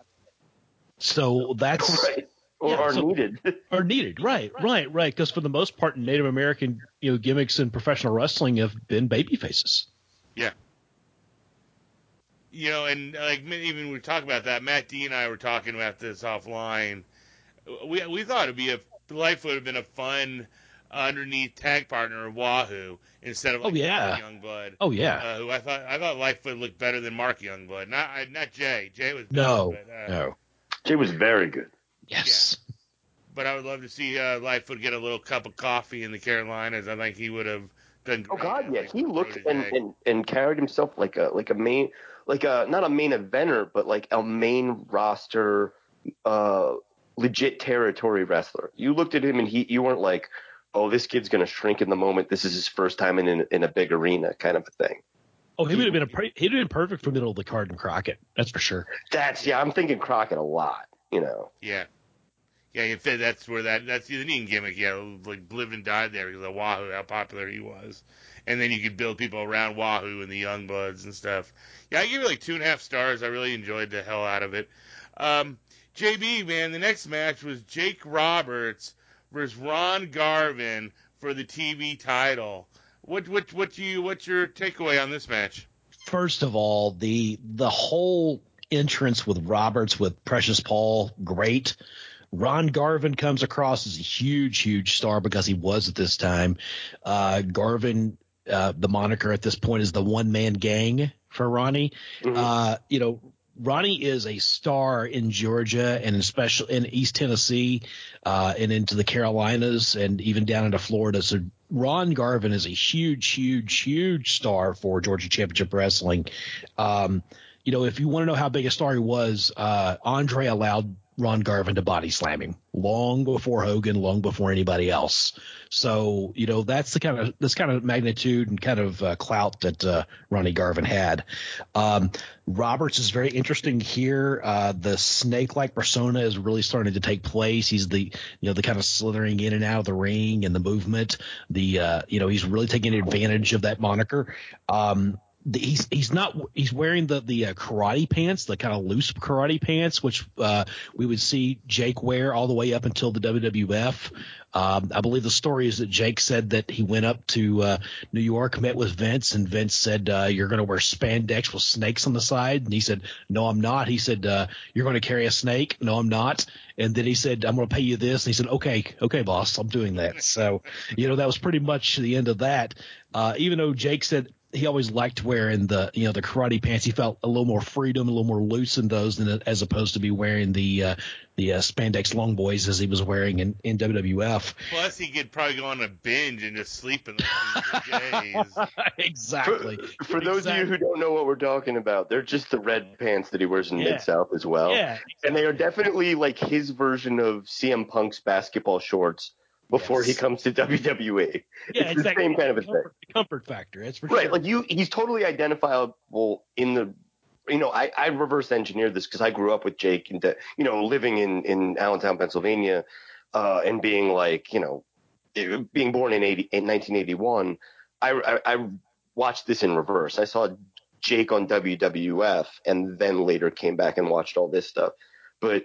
So that's right. Or Yeah, are so- needed. are needed. Right, right, right. Because for the most part, Native American you know gimmicks in professional wrestling have been baby faces. Yeah. You know, and like even we talk about that. Matt D and I were talking about this offline. We we thought it'd be a life would have been a fun underneath tag partner of Wahoo instead of Oh, like yeah. Youngblood. Oh yeah, Uh, who I thought I thought Lightfoot looked better than Mark Youngblood. Not not Jay. Jay was better, no, but, uh, no, Jay was very good. Yes, but I would love to see uh, Lightfoot get a little cup of coffee in the Carolinas. I think he would have done. Oh God, as, yeah, like, he looked and, and and carried himself like a like a main like a not a main eventer, but like a main roster, uh, legit territory wrestler. You looked at him and he you weren't like, oh, this kid's gonna shrink in the moment. This is his first time in in, in a big arena, kind of a thing. Oh, he would have been a pre- he'd have been perfect for middle of the card and Crockett. That's for sure. That's yeah, I'm thinking Crockett a lot. You know, Yeah. Yeah, that's where that that's the Indian gimmick. Yeah, like live and died there because of Wahoo, how popular he was, and then you could build people around Wahoo and the Youngbloods and stuff. Yeah, I give it like two and a half stars. I really enjoyed the hell out of it. Um, JB, man, the next match was Jake Roberts versus Ron Garvin for the TV title. What what what you what's your takeaway on this match? First of all, the the whole entrance with Roberts with Precious Paul, great. Ron Garvin comes across as a huge, huge star because he was at this time. Uh, Garvin, uh, the moniker at this point is the one man gang for Ronnie. Mhm. Uh, you know, Ronnie is a star in Georgia and especially in East Tennessee, uh, and into the Carolinas and even down into Florida. So Ron Garvin is a huge, huge, huge star for Georgia Championship Wrestling. Um, you know, if you want to know how big a star he was, uh, Andre allowed Ron Garvin to body slam him long before Hogan, long before anybody else. So, you know, that's the kind of this kind of magnitude and kind of uh, clout that uh, Ronnie Garvin had. Um, Roberts is very interesting here. Uh, the snake-like persona is really starting to take place. He's the, you know, the kind of slithering in and out of the ring and the movement. The, uh, you know, he's really taking advantage of that moniker. Um, the, he's he's not he's wearing the the uh, karate pants, the kind of loose karate pants, which uh, we would see Jake wear all the way up until the WWF. Um, I believe the story is that Jake said that he went up to uh, New York, met with Vince, and Vince said, uh, "You're going to wear spandex with snakes on the side," and he said, "No, I'm not." He said, uh, "You're going to carry a snake?" "No, I'm not." And then he said, "I'm going to pay you this," and he said, "Okay, okay, boss, I'm doing that." So, you know, that was pretty much the end of that. Uh, even though Jake said he always liked wearing the you know the karate pants. He felt a little more freedom, a little more loose in those than as opposed to be wearing the uh, the uh, spandex long boys as he was wearing in, in WWF. Plus, he could probably go on a binge and just sleep in those days. exactly. For, for those of you who don't know what we're talking about, they're just the red pants that he wears in Yeah. Mid South as well. yeah, And they are definitely like his version of CM Punk's basketball shorts before Yes. he comes to WWE. Yeah, it's the same kind of a thing. comfort, comfort factor. That's for Right, sure. like you, he's totally identifiable in the. You know, I, I reverse engineered this because I grew up with Jake and, you know, living in, in Allentown, Pennsylvania, uh, and being like, you know, it- being born in 80, in 1981, I, I, I watched this in reverse. I saw Jake on WWF and then later came back and watched all this stuff. But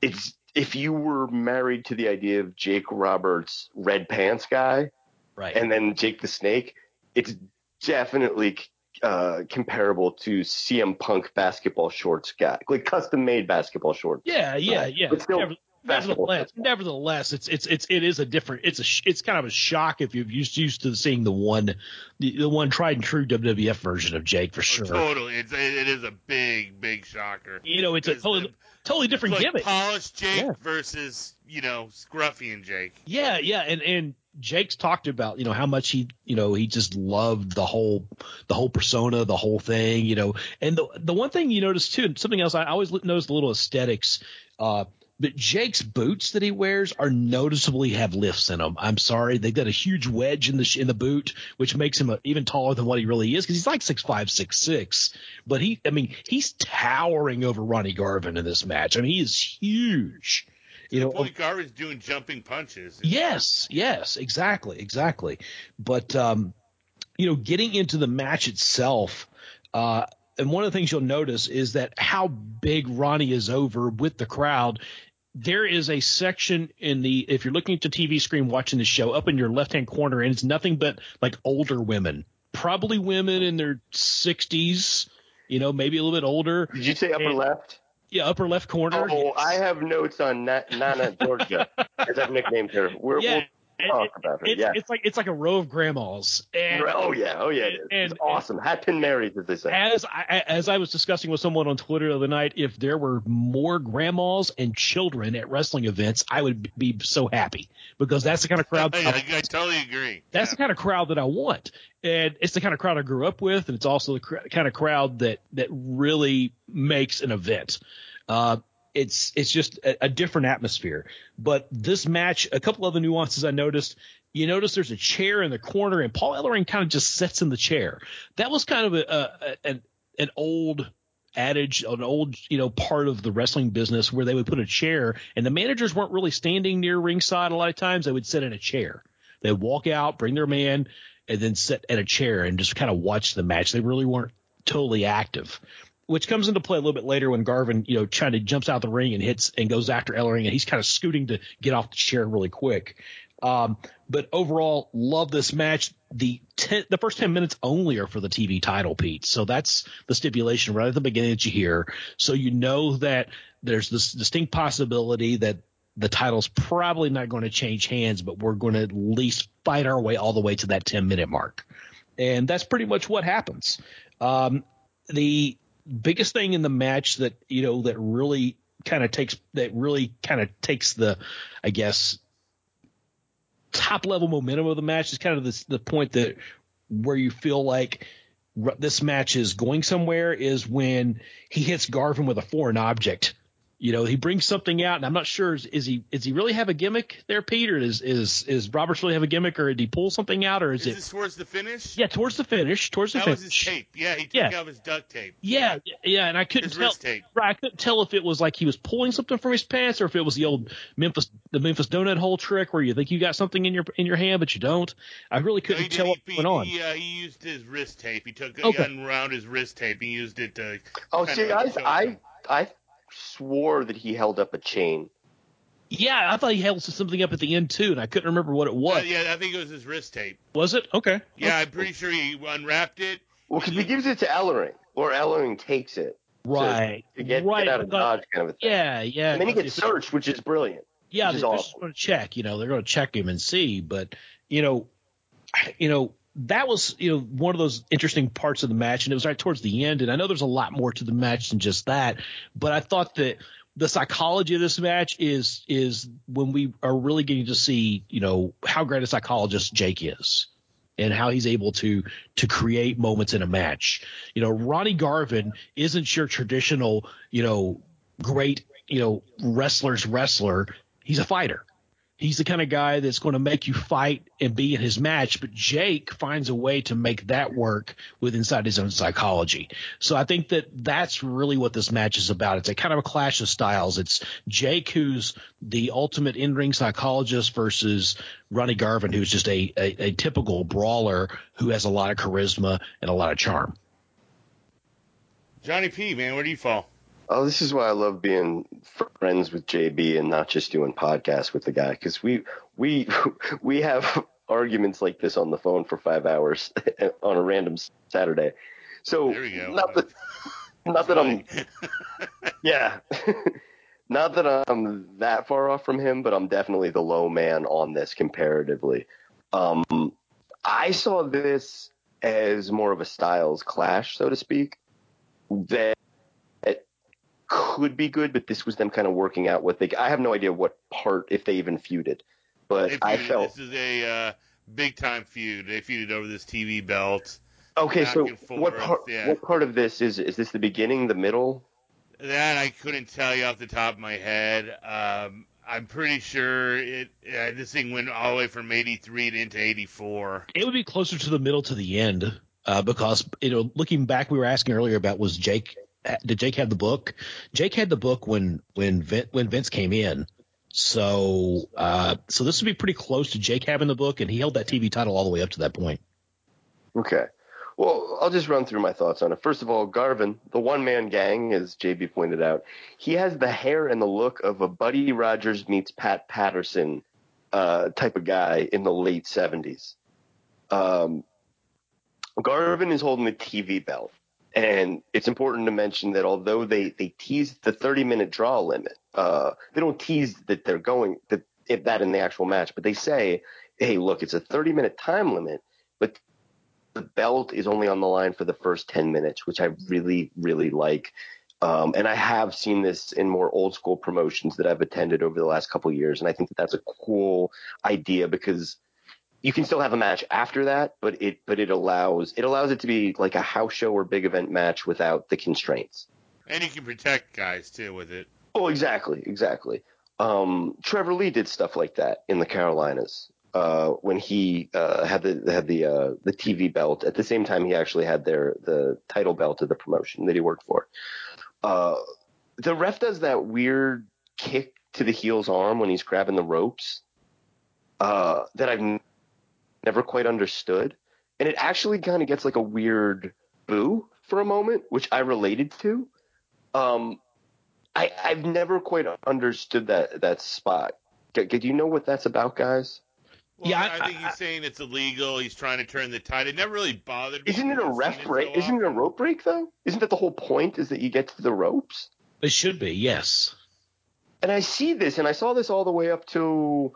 it's, if you were married to the idea of Jake Roberts, red pants guy, right. and then Jake the Snake, it's definitely uh, comparable to CM Punk basketball shorts guy, like custom made basketball shorts. yeah, yeah, yeah. But still, nevertheless, nevertheless, it's it's it's it is a different. It's a it's kind of a shock if you're used used to seeing the one the, the one tried and true WWF version of Jake for Oh, sure. totally. It's it, it is a big, big shocker. You know, it's a totally the- totally different like gimmick. polished Jake Yeah. versus you know Scruffy and Jake. Yeah, yeah, and and Jake's talked about you know how much he you know he just loved the whole the whole persona, the whole thing, you know. And the the one thing you notice too, and something else I always notice the little aesthetics. Uh, but Jake's boots that he wears are noticeably have lifts in them. I'm sorry, they've got a huge wedge in the in the boot, which makes him a, even taller than what he really is because he's like six five, six six. But he, I mean, he's towering over Ronnie Garvin in this match. I mean, he is huge. You know, Point Garvin's doing jumping punches. Yes, yes, exactly, exactly. But um, you know, getting into the match itself, uh, and one of the things you'll notice is that how big Ronnie is over with the crowd. There is a section in the if you're looking at the TV screen watching the show up in your left hand corner, and it's nothing but like older women, probably women in their 60s, you know, maybe a little bit older. Did you say upper And- left? Yeah, upper left corner. Oh, I have notes on Na- Nana Georgia, as I've nicknamed her. We're, yeah, We'll talk about her. it's, yeah. it's like it's like a row of grandmas. And oh yeah, oh yeah, it is. and- it's awesome. Hat pin Marys, as they say. as I as I was discussing with someone on Twitter the other night, if there were more grandmas and children at wrestling events, I would be so happy because that's the kind of crowd. I, I, I totally agree. that's the kind of crowd that I want, and it's the kind of crowd I grew up with, and it's also the cr- kind of crowd that that really makes an event. Uh, it's it's just a, a different atmosphere. But this match, a couple other nuances I noticed. You notice there's a chair in the corner, and Paul Ellering kind of just sits in the chair. That was kind of a, a, an an old adage, an old you know part of the wrestling business where they would put a chair, and the managers weren't really standing near ringside. A lot of times, they would sit in a chair. They'd walk out, bring their man, and then sit at a chair and just kind of watch the match. They really weren't totally active, which comes into play a little bit later when Garvin, you know, trying to jumps out the ring and hits and goes after Ellering, and he's kind of scooting to get off the chair really quick. Um, but overall, love this match. The ten, the first ten minutes only are for the TV title, Pete. So that's the stipulation right at the beginning that you hear. So you know that there's this distinct possibility that the title's probably not going to change hands, but we're going to at least fight our way all the way to that 10 minute mark. And that's pretty much what happens. Um, the biggest thing in the match that, you know, that really kind of takes, that really kind of takes the, I guess, top level momentum of the match is kind of this, the point that where you feel like this match is going somewhere is when he hits Garvin with a foreign object. You know, he brings something out, and I'm not sure is, is he is he really have a gimmick there, Peter? Is is is Roberts really have a gimmick, or did he pull something out, or is, Is it? this towards the finish? Yeah, towards the finish, towards the That finish. was his tape. Yeah, he took Yeah. out his duct tape. Yeah, yeah, and I couldn't His tell. wrist tape. Right, I couldn't tell if it was like he was pulling something from his pants, or if it was the old Memphis the Memphis donut hole trick, where you think you got something in your in your hand but you don't. I really couldn't he, did, tell what he, went on. he, uh, he used his wrist tape. He took Okay. he unwound his wrist tape. He used it to. Oh, kind see, of I, I. I swore that he held up a chain. Yeah, I thought he held something up at the end too, and I couldn't remember what it was. Uh, yeah, I think it was his wrist tape. Was it? Okay. Yeah, I'm pretty sure he unwrapped it. Well, because he gives it to Ellering, or Ellering takes it Right. to get, right. get out of but- dodge, kind of a thing. Yeah, yeah. And then he gets searched, which is brilliant. Yeah, which is they're just going to check. You know, they're going to check him and see. But you know, you know that was you know one of those interesting parts of the match, and it was right towards the end. And I know there's a lot more to the match than just that, but I thought that the psychology of this match is is when we are really getting to see you know how great a psychologist Jake is. And how he's able to to create moments in a match. You know, Ronnie Garvin isn't your traditional, you know, great, you know, wrestler's wrestler. He's a fighter. He's the kind of guy that's going to make you fight and be in his match, but Jake finds a way to make that work with inside his own psychology. So I think that that's really what this match is about. It's a kind of a clash of styles. It's Jake, who's the ultimate in ring psychologist, versus Ronnie Garvin, who's just a, a, a typical brawler who has a lot of charisma and a lot of charm. Johnny P, man, where do you fall? Oh, this is why I love being friends with JB and not just doing podcasts with the guy because we we we have arguments like this on the phone for five hours on a random Saturday. So not that not that I'm yeah. not that I'm that far off from him, but I'm definitely the low man on this comparatively. Um, I saw this as more of a styles clash, so to speak. That could be good, but this was them kind of working out what they. I have no idea what part if they even feuded, but feuded. I felt this is a uh, big time feud. They feuded over this TV belt. Okay, so what part? Yeah. What part of this is is this the beginning, the middle? That I couldn't tell you off the top of my head. Um, I'm pretty sure it. Uh, this thing went all the way from '83 into '84. It would be closer to the middle to the end. Uh, because you know, looking back, we were asking earlier about was Jake did Jake have the book? Jake had the book when when when Vince came in. So uh, so this would be pretty close to Jake having the book, and he held that TV title all the way up to that point. Okay. Well, I'll just run through my thoughts on it. First of all, Garvin, the one man gang, as JB pointed out, he has the hair and the look of a Buddy Rogers meets Pat Patterson uh, type of guy in the late 70s. Um, Garvin is holding the TV belt. And it's important to mention that although they, they tease the 30 minute draw limit, uh, they don't tease that they're going that if that in the actual match, but they say, hey, look, it's a 30 minute time limit, but the belt is only on the line for the first 10 minutes, which I really, really like. Um, and I have seen this in more old school promotions that I've attended over the last couple years. And I think that that's a cool idea because – you can still have a match after that, but it but it allows it allows it to be like a house show or big event match without the constraints. And you can protect guys too with it. Oh, exactly, exactly. Um, Trevor Lee did stuff like that in the Carolinas uh, when he uh, had the had the uh, the TV belt. At the same time, he actually had their the title belt of the promotion that he worked for. Uh, the ref does that weird kick to the heel's arm when he's grabbing the ropes uh, that I've never quite understood. And it actually kind of gets like a weird boo for a moment, which I related to. Um, I, I've never quite understood that that spot. Do, do you know what that's about, guys? Well, yeah, I, I think he's I, saying it's illegal. He's trying to turn the tide. It never really bothered me. Isn't it a ref break? So isn't it a rope break though? Isn't that the whole point? Is that you get to the ropes? It should be, yes. And I see this, and I saw this all the way up to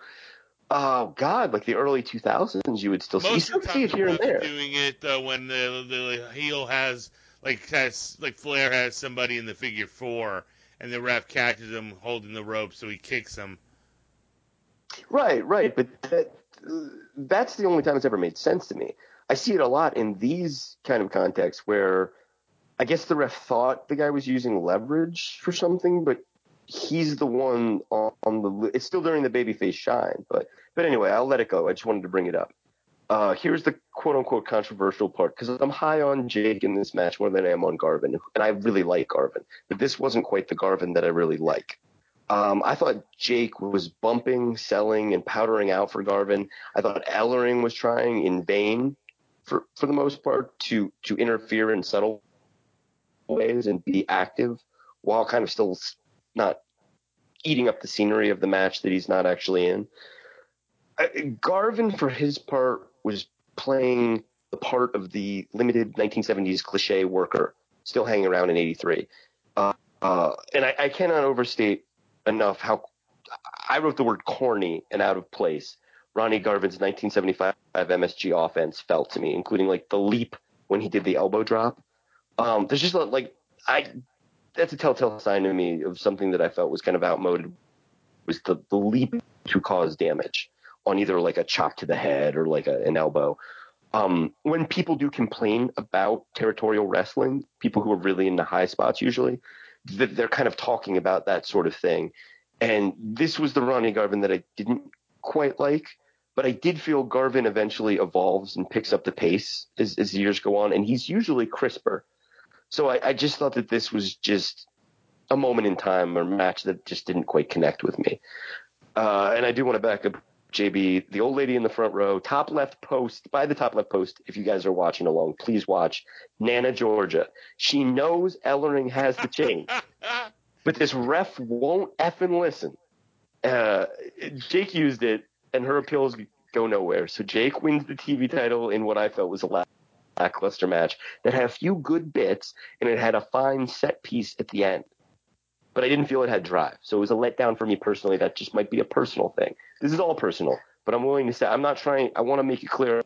oh god, like the early 2000s, you would still see, still see it here and there. Doing it uh, when the the heel has like has like Flair has somebody in the figure four, and the ref catches him holding the rope, so he kicks him. Right, right, but that, that's the only time it's ever made sense to me. I see it a lot in these kind of contexts where I guess the ref thought the guy was using leverage for something, but he's the one on, on the. It's still during the babyface shine, but but anyway, I'll let it go. I just wanted to bring it up. Uh, here's the quote unquote controversial part because I'm high on Jake in this match more than I am on Garvin, and I really like Garvin, but this wasn't quite the Garvin that I really like. Um, I thought Jake was bumping, selling, and powdering out for Garvin. I thought Ellering was trying in vain, for for the most part, to to interfere in subtle ways and be active while kind of still not eating up the scenery of the match that he's not actually in. Garvin, for his part, was playing the part of the limited 1970s cliche worker, still hanging around in '83. Uh, uh, and I, I, cannot overstate enough how I wrote the word corny and out of place. Ronnie Garvin's 1975 MSG offense felt to me, including like the leap when he did the elbow drop. Um, there's just like I that's a telltale sign to me of something that I felt was kind of outmoded was the, the leap to cause damage on either like a chop to the head or like a, an elbow. Um, when people do complain about territorial wrestling, people who are really in the high spots usually, they're kind of talking about that sort of thing. And this was the Ronnie Garvin that I didn't quite like, but I did feel Garvin eventually evolves and picks up the pace as, as years go on, and he's usually crisper. So I, I just thought that this was just a moment in time or match that just didn't quite connect with me. Uh, and I do want to back up JB, the old lady in the front row, top left post, by the top left post, if you guys are watching along, please watch Nana Georgia. She knows Ellering has the chain, but this ref won't effing listen. Uh, Jake used it, and her appeals go nowhere. So Jake wins the TV title in what I felt was a lackluster match that had a few good bits, and it had a fine set piece at the end but I didn't feel it had drive. So it was a letdown for me personally. That just might be a personal thing. This is all personal, but I'm willing to say I'm not trying. I want to make it clear.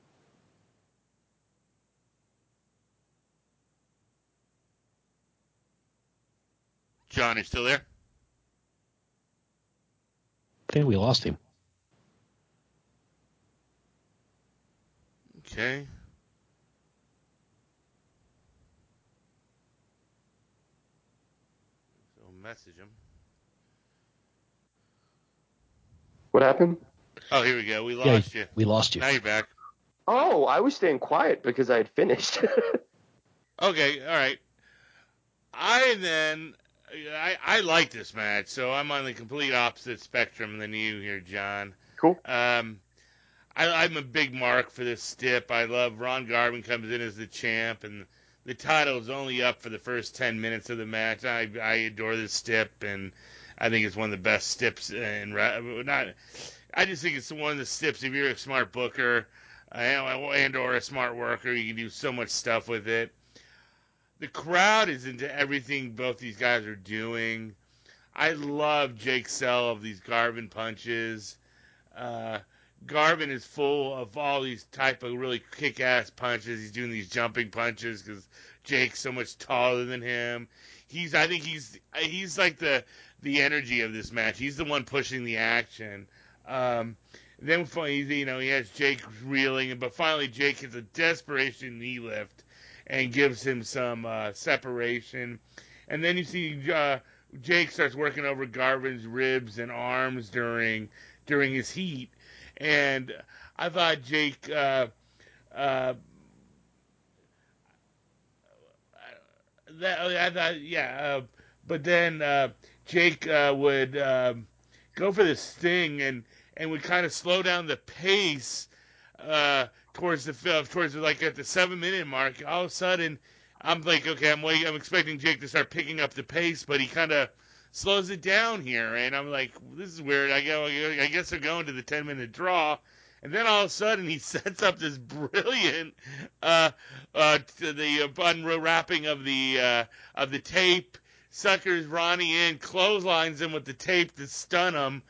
John, you still there? I think we lost him. Okay. So message him. What happened? Oh, here we go. We Yeah, lost you. we lost you. Now you're back. Oh, I was staying quiet because I had finished. Okay, all right. I then I I like this match, so I'm on the complete opposite spectrum than you here, John. cool. Um, I, I'm a big mark for this stip. I love Ron Garvin comes in as the champ, and the title is only up for the first ten minutes of the match. I I adore this stip, and I think it's one of the best stips in ra- not. I just think it's one of the stips. If you're a smart booker uh, and or a smart worker, you can do so much stuff with it. The crowd is into everything both these guys are doing. I love Jake Sell of these Garvin punches. Uh, Garvin is full of all these type of really kick-ass punches. He's doing these jumping punches because Jake's so much taller than him. He's, I think he's, he's like the the energy of this match. He's the one pushing the action. Um, then finally, you know, he has Jake reeling, but finally Jake hits a desperation knee lift and gives him some uh, separation. And then you see uh, Jake starts working over Garvin's ribs and arms during during his heat, and I thought Jake. Uh, uh, that I thought, yeah, uh, but then uh, Jake uh, would um, go for this sting and and would kind of slow down the pace uh, towards the film, towards like at the seven minute mark. All of a sudden, I'm like, okay, I'm waiting, I'm expecting Jake to start picking up the pace, but he kind of slows it down here, and I'm like, this is weird. I go, I guess they're going to the ten minute draw. And then all of a sudden he sets up this brilliant uh, uh, the unwrapping of the uh, of the tape, suckers Ronnie in, clotheslines him with the tape to stun him,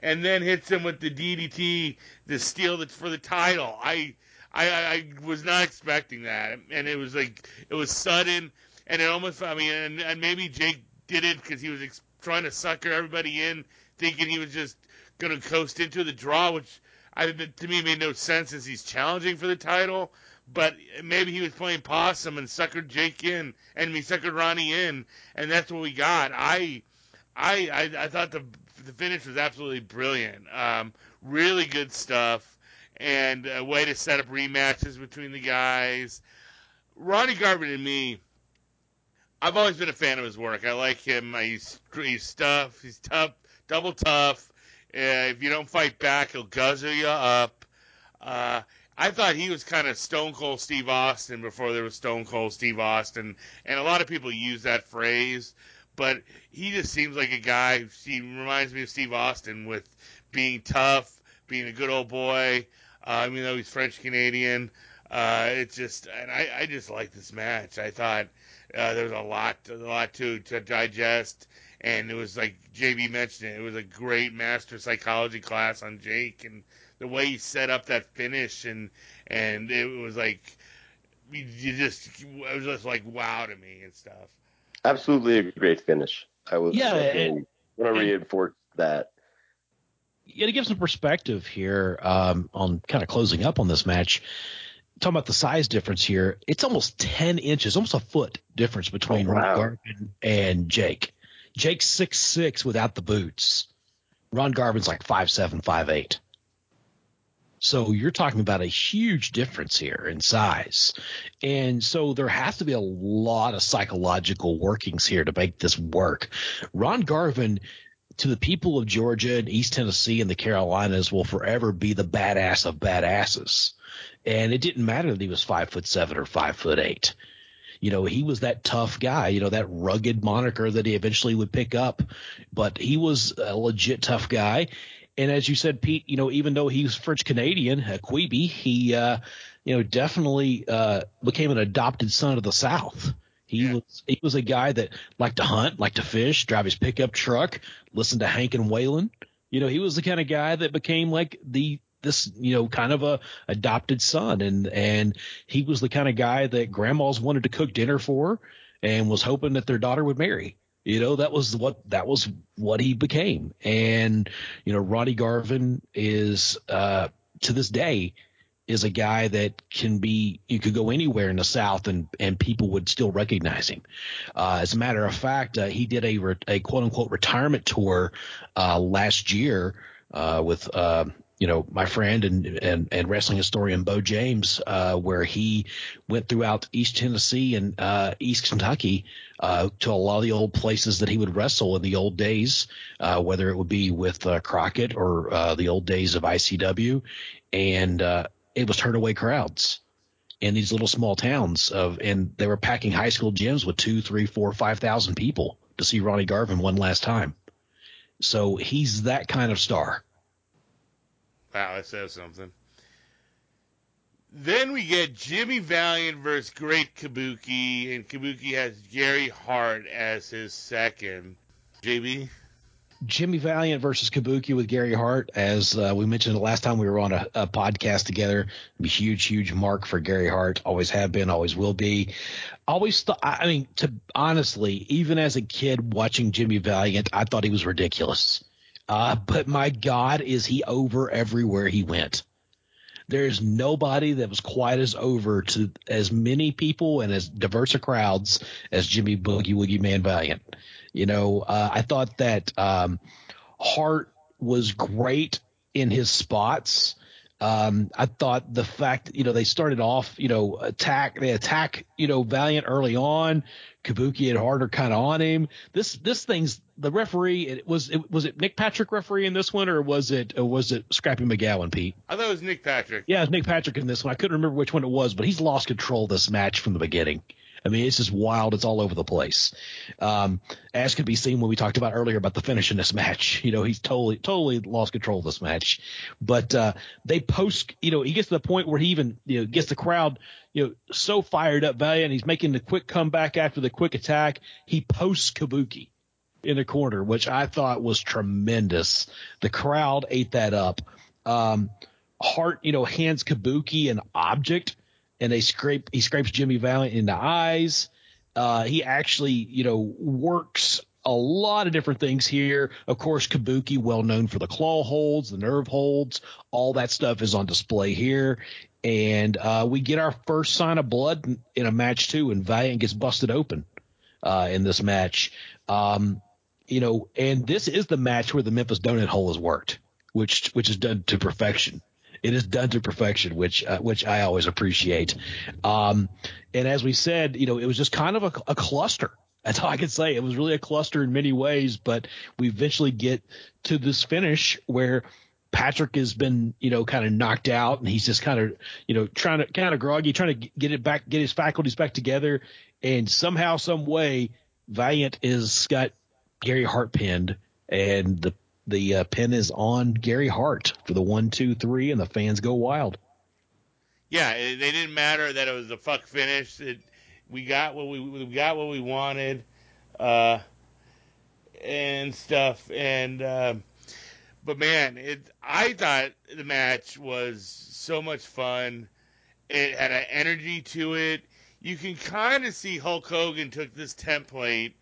and then hits him with the DDT to steal it for the title. I, I I was not expecting that, and it was like it was sudden, and it almost I mean, and, and maybe Jake did it because he was trying to sucker everybody in, thinking he was just gonna coast into the draw, which I, to me made no sense as he's challenging for the title. But maybe he was playing possum and suckered Jake in, and me suckered Ronnie in, and that's what we got. I, I, I, I thought the the finish was absolutely brilliant. Um, really good stuff, and a way to set up rematches between the guys. Ronnie Garvin and me, I've always been a fan of his work. I like him. He's he's tough. He's tough, double tough. Uh, if you don't fight back, he'll guzzle you up. Uh, I thought he was kind of Stone Cold Steve Austin before there was Stone Cold Steve Austin, and a lot of people use that phrase, but he just seems like a guy. He reminds me of Steve Austin with being tough, being a good old boy. Uh, even though he's French Canadian, uh, it's just, and I, I just like this match. I thought uh, there was a lot, a lot to to digest and it was like JB mentioned it, it was a great master psychology class on Jake and the way he set up that finish and and it was like you just it was just like wow to me and stuff. Absolutely a great finish. I was Yeah, want to reinforce that. Yeah, to give some perspective here um, on kind of closing up on this match, talking about the size difference here, it's almost 10 inches, almost a foot difference between Oh, wow. Ron Garvin and Jake. Jake's six six without the boots. Ron Garvin's like five seven, five eight. So you're talking about a huge difference here in size. And so there has to be a lot of psychological workings here to make this work. Ron Garvin to the people of Georgia and East Tennessee and the Carolinas will forever be the badass of badasses. And it didn't matter that he was five foot seven or five foot eight. You know, he was that tough guy, you know, that rugged moniker that he eventually would pick up, but he was a legit tough guy. And as you said, Pete, you know, even though he was French Canadian, a Queeby, he, uh, you know, definitely uh, became an adopted son of the South. He yeah. was he was a guy that liked to hunt, liked to fish, drive his pickup truck, listen to Hank and Waylon. You know, he was the kind of guy that became like the this you know kind of a adopted son, and and he was the kind of guy that grandmas wanted to cook dinner for, and was hoping that their daughter would marry. You know, that was what that was what he became. And you know, Ronnie Garvin is uh, to this day is a guy that can be you could go anywhere in the South and and people would still recognize him. Uh, as a matter of fact, uh, he did a re- a quote unquote retirement tour uh, last year uh, with uh, you know, my friend and, and, and wrestling historian Bo James, uh, where he went throughout East Tennessee and uh, East Kentucky uh, to a lot of the old places that he would wrestle in the old days, uh, whether it would be with uh, Crockett or uh, the old days of ICW, and it was turn away crowds in these little small towns of, and they were packing high school gyms with two, three, four, five thousand people to see Ronnie Garvin one last time. So he's that kind of star. Wow, that says something. Then we get Jimmy Valiant versus Great Kabuki, and Kabuki has Gary Hart as his second. JB? Jimmy Valiant versus Kabuki with Gary Hart, as uh, we mentioned the last time we were on a, a podcast together. A huge, huge mark for Gary Hart. Always have been, always will be. Always thought. I mean, to honestly, even as a kid watching Jimmy Valiant, I thought he was ridiculous. Uh, but my God, is he over everywhere he went? There's nobody that was quite as over to as many people and as diverse a crowds as Jimmy Boogie Woogie Man Valiant. You know, uh, I thought that um, Hart was great in his spots. Um, I thought the fact, you know, they started off, you know, attack, they attack, you know, Valiant early on. Kabuki and Harder kind of on him. This, this thing's the referee. It was, it was it Nick Patrick referee in this one, or was it, or was it Scrappy McGowan, Pete? I thought it was Nick Patrick. Yeah, it was Nick Patrick in this one. I couldn't remember which one it was, but he's lost control of this match from the beginning. I mean, it's just wild. It's all over the place. Um, as could be seen when we talked about earlier about the finish in this match. You know, he's totally, totally lost control of this match. But uh, they post, you know, he gets to the point where he even, you know, gets the crowd, you know, so fired up, Valiant. He's making the quick comeback after the quick attack. He posts Kabuki in the corner, which I thought was tremendous. The crowd ate that up. Um, Hart, you know, hands Kabuki an object and they scrape he scrapes Jimmy Valiant in the eyes. Uh, he actually, you know, works a lot of different things here. Of course, Kabuki, well known for the claw holds, the nerve holds, all that stuff is on display here. And uh, we get our first sign of blood in, in, a match too, and Valiant gets busted open uh, in this match. Um, you know, and this is the match where the Memphis Donut Hole has worked, which which is done to perfection. It is done to perfection, which uh, which I always appreciate. Um, and as we said, you know, it was just kind of a, a cluster. That's all I can say. It was really a cluster in many ways, but we eventually get to this finish where Patrick has been, you know, kind of knocked out and he's just kind of, you know, trying to kind of groggy, trying to get it back, get his faculties back together. And somehow, some way, Valiant is got Gary Hart pinned and the the uh, pin is on Gary Hart for the one, two, three, and the fans go wild. Yeah, it, it didn't matter that it was a fuck finish. It, we got what we we got what we wanted, uh, and stuff. And uh, but man, it I thought the match was so much fun. It had an energy to it. You can kind of see Hulk Hogan took this template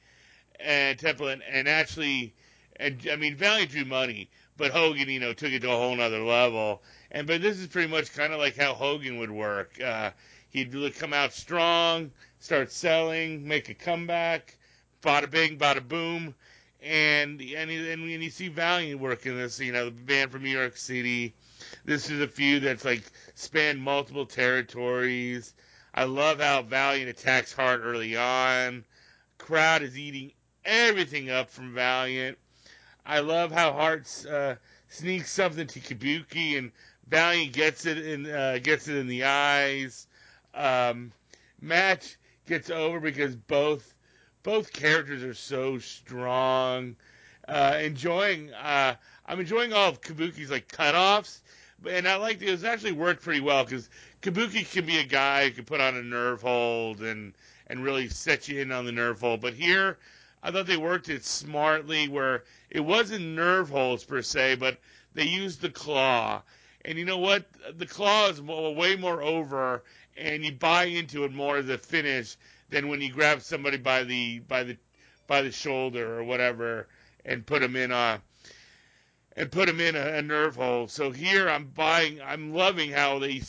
and template and actually and I mean Valiant drew money, but Hogan, you know, took it to a whole nother level. And but this is pretty much kind of like how Hogan would work. Uh, he'd come out strong, start selling, make a comeback, bada bing, bada boom, and and and, and you see Valiant working this, you know, the band from New York City, this is a feud that's like spanned multiple territories. I love how Valiant attacks hard early on. Crowd is eating everything up from Valiant. I love how Hart uh, sneaks something to Kabuki and Valiant gets it in uh, gets it in the eyes. Um, match gets over because both both characters are so strong. Uh, enjoying uh, I'm enjoying all of Kabuki's like cutoffs, and I like it was actually worked pretty well because Kabuki can be a guy who can put on a nerve hold and and really set you in on the nerve hold, but here I thought they worked it smartly where it wasn't nerve holds per se, but they used the claw. And you know what? The claw is way more over, and you buy into it more as a finish than when you grab somebody by the by the by the shoulder or whatever and put them in a and put them in a, a nerve hole. So here I'm buying, I'm loving how they